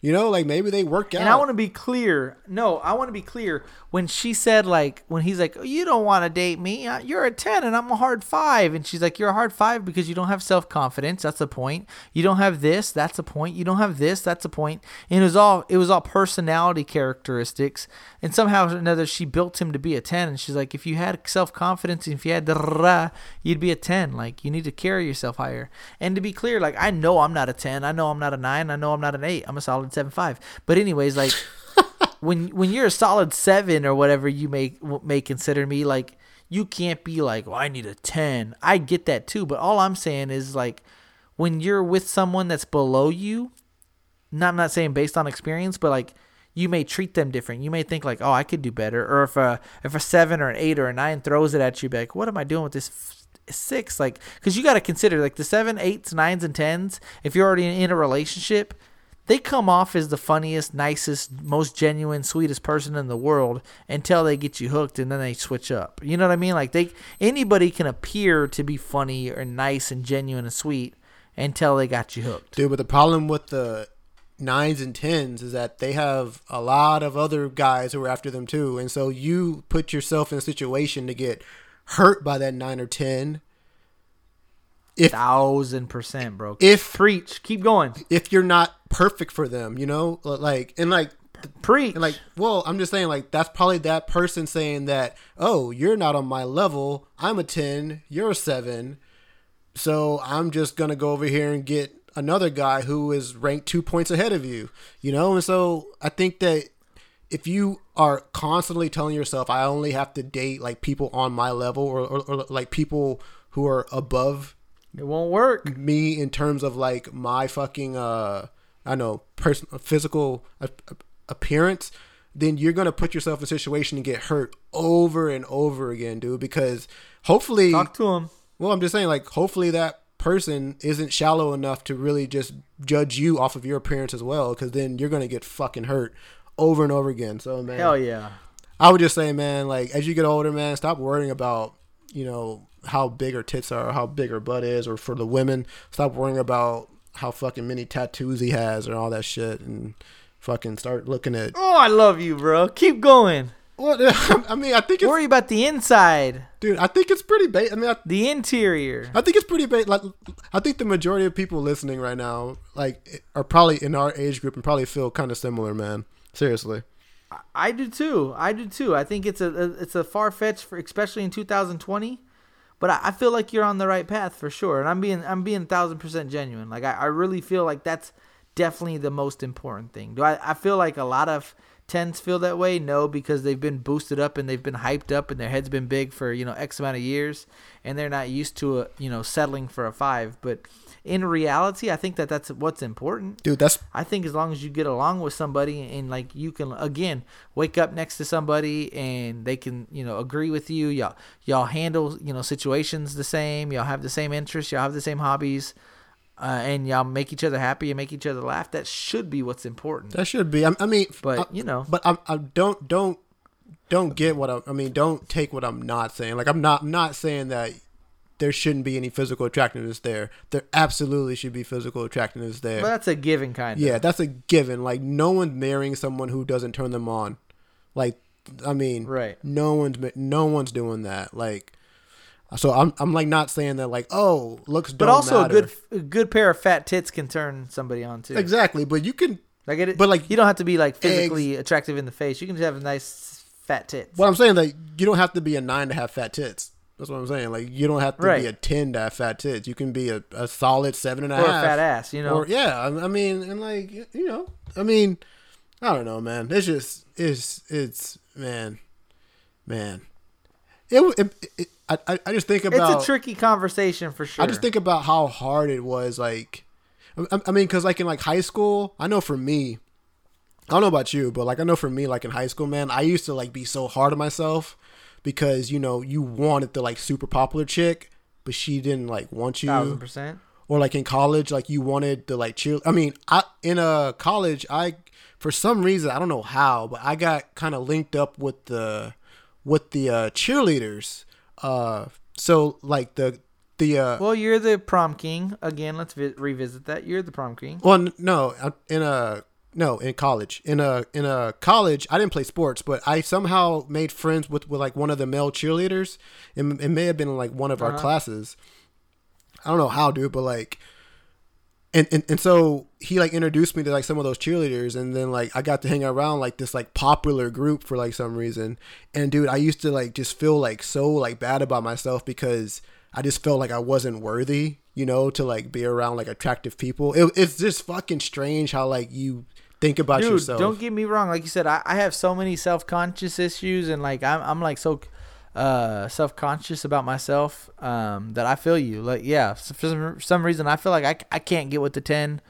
[SPEAKER 2] you know like maybe they work out
[SPEAKER 1] And I want to be clear. No, I want to be clear. When she said like, when he's like, "You don't want to date me. You're a ten, and I'm a hard five. And she's like, "You're a hard five because you don't have self confidence. That's a point. You don't have this. That's a point. You don't have this. That's a point." And it was all it was all personality characteristics. And somehow or another, she built him to be a ten. And she's like, "If you had self confidence, if you had the you'd be a ten. Like you need to carry yourself higher." And to be clear, like I know I'm not a ten. I know I'm not a nine. I know I'm not an eight. I'm a solid seven five. But anyways, like <laughs> when when you're a solid seven or whatever you may may consider me, like you can't be like, well, I need a ten. I get that too, but all I'm saying is like when you're with someone that's below you, not I'm not saying based on experience, but like you may treat them different. You may think like, oh, I could do better, or if a if a seven or an eight or a nine throws it at you, be like, what am I doing with this? f- Six, like, because you got to consider like the seven, eights, nines, and tens. If you're already in a relationship, they come off as the funniest, nicest, most genuine, sweetest person in the world until they get you hooked and then they switch up. You know what I mean? Like they anybody can appear to be funny or nice and genuine and sweet until they got you hooked.
[SPEAKER 2] dude but the problem with the nines and tens is that they have a lot of other guys who are after them too and so you put yourself in a situation to get hurt by that nine or ten if
[SPEAKER 1] Thousand percent, bro.
[SPEAKER 2] if
[SPEAKER 1] Preach. Keep going.
[SPEAKER 2] if you're not perfect for them, you know, like and like
[SPEAKER 1] Preach.
[SPEAKER 2] and like well, I'm just saying like that's probably that person saying that, "Oh, you're not on my level. I'm a 10, you're a 7." So, I'm just going to go over here and get another guy who is ranked 2 points ahead of you, you know? And so I think that if you are constantly telling yourself I only have to date like people on my level or, or, or like people who are above
[SPEAKER 1] it won't work.
[SPEAKER 2] me in terms of like my fucking uh I know personal physical appearance, then you're gonna put yourself in a situation to get hurt over and over again, dude. Because hopefully,
[SPEAKER 1] Talk to him.
[SPEAKER 2] well, I'm just saying, like, hopefully that person isn't shallow enough to really just judge you off of your appearance as well. Because then you're gonna get fucking hurt over and over again. So man,
[SPEAKER 1] Hell yeah.
[SPEAKER 2] I would just say, man, like as you get older, man, stop worrying about you know how big her tits are, or how big her butt is, or for the women, stop worrying about how fucking many tattoos he has or all that shit, and fucking start looking at.
[SPEAKER 1] Oh, I love you, bro. Keep going.
[SPEAKER 2] What <laughs> I mean, I think it's
[SPEAKER 1] Worry about the inside,
[SPEAKER 2] dude. I think it's pretty. Ba- I mean, I,
[SPEAKER 1] the interior.
[SPEAKER 2] I think it's pretty ba- like I think the majority of people listening right now like are probably in our age group and probably feel kind of similar, man. Seriously.
[SPEAKER 1] I do too. I do too. I think it's a, a it's a far fetched for especially in 2020, but I, I feel like you're on the right path for sure. And I'm being I'm being thousand percent genuine. Like I, I really feel like that's definitely the most important thing. Do I? I feel like a lot of tens feel that way. No, because they've been boosted up and they've been hyped up and their head's been big for you know x amount of years, and they're not used to a you know settling for a five. But in reality, I think that that's what's important.
[SPEAKER 2] Dude, that's
[SPEAKER 1] I think as long as you get along with somebody and like you can again wake up next to somebody and they can you know agree with you, y'all y'all handle you know situations the same, y'all have the same interests, y'all have the same hobbies, uh, and y'all make each other happy and make each other laugh. That should be what's important.
[SPEAKER 2] that should be. I, I mean,
[SPEAKER 1] But,
[SPEAKER 2] I-
[SPEAKER 1] you know.
[SPEAKER 2] but I, I don't don't don't get what I'm, I mean. Don't take what I'm not saying. Like I'm not I'm not saying that there shouldn't be any physical attractiveness there. There absolutely should be physical attractiveness there.
[SPEAKER 1] But that's a given kind of.
[SPEAKER 2] Yeah, that's a given. Like no one's marrying someone who doesn't turn them on. Like I mean,
[SPEAKER 1] Right.
[SPEAKER 2] No one's no one's doing that. Like so I'm I'm like not saying that like oh looks
[SPEAKER 1] But also
[SPEAKER 2] matter.
[SPEAKER 1] a good a good pair of fat tits can turn somebody on too.
[SPEAKER 2] exactly. But you can
[SPEAKER 1] Like it,
[SPEAKER 2] But, like,
[SPEAKER 1] you don't have to be like physically attractive in the face. You can just have nice fat tits.
[SPEAKER 2] What I'm saying that you don't have to be a nine to have fat tits. That's what I'm saying. Like you don't have to
[SPEAKER 1] Right.
[SPEAKER 2] be a ten to have fat tits. You can be a, a solid seven and a
[SPEAKER 1] or
[SPEAKER 2] half.
[SPEAKER 1] a fat ass, you know.
[SPEAKER 2] Or yeah, I, I mean, and like you know, I mean, I don't know, man. It's just it's it's man, man. It, it, it I I- I just think about
[SPEAKER 1] it's a tricky conversation for sure.
[SPEAKER 2] I just think about how hard it was. Like, I, I mean, because like in like high school, I know for me, I don't know about you, but like I know for me, like in high school, man, I used to like be so hard on myself because you know you wanted the like super popular chick, but she didn't like want you
[SPEAKER 1] thousand percent.
[SPEAKER 2] or like in college, like you wanted the like cheer. I mean, I in a college, I for some reason I don't know how, but I got kind of linked up with the with the uh, cheerleaders. Uh, so like the the uh,
[SPEAKER 1] Well, you're the prom king again. Let's vi- revisit that. You're the prom king.
[SPEAKER 2] well, n- no, uh, in a no in college in a in a college I didn't play sports, but I somehow made friends with with like one of the male cheerleaders. It, it may have been like one of our
[SPEAKER 1] Uh-huh.
[SPEAKER 2] classes. I don't know how, dude, but like, and, and and so he like introduced me to like some of those cheerleaders, and then like I got to hang around like this like popular group for like some reason. And dude, I used to like just feel like so like bad about myself because I just felt like I wasn't worthy, you know, to like be around like attractive people. It, it's just fucking strange how like you think about
[SPEAKER 1] Dude,
[SPEAKER 2] yourself.
[SPEAKER 1] don't get me wrong. Like you said, I, I have so many self conscious issues, and like I'm I'm like so uh self conscious about myself um that I feel you. Like yeah, for some, some reason I feel like I, I can't get with the ten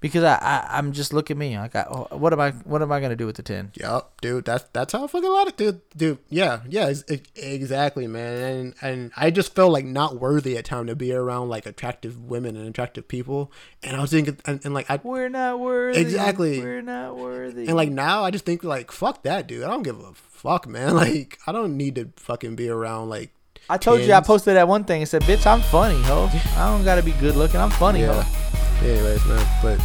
[SPEAKER 1] because I, I I'm just look at me like I, oh, what am I what am I gonna do with the ten?
[SPEAKER 2] Yup, dude. That's that's how I fucking lot of dude, dude. Yeah, yeah, ex- exactly, man. And and I just felt like not worthy at time to be around like attractive women and attractive people. And I was thinking, and, and like I
[SPEAKER 1] We're not worthy.
[SPEAKER 2] Exactly.
[SPEAKER 1] We're not worthy.
[SPEAKER 2] and like now I just think like fuck that, dude. I don't give a fuck, man. <laughs> Like I don't need to fucking be around like.
[SPEAKER 1] I told you I posted that one thing and said, "Bitch, I'm funny, ho. <laughs> I don't gotta be good looking. I'm funny,
[SPEAKER 2] Yeah.
[SPEAKER 1] ho."
[SPEAKER 2] Anyways, man, but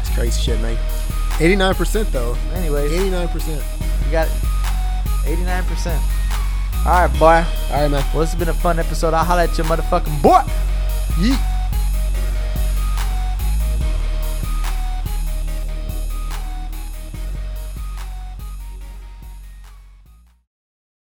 [SPEAKER 2] it's crazy shit, man. Eighty nine percent though.
[SPEAKER 1] Anyways,
[SPEAKER 2] Eighty nine percent.
[SPEAKER 1] you got it. eighty nine percent. All right, boy.
[SPEAKER 2] All right, man.
[SPEAKER 1] Well, this has been a fun episode. I'll holla at your motherfucking boy.
[SPEAKER 2] Yeet.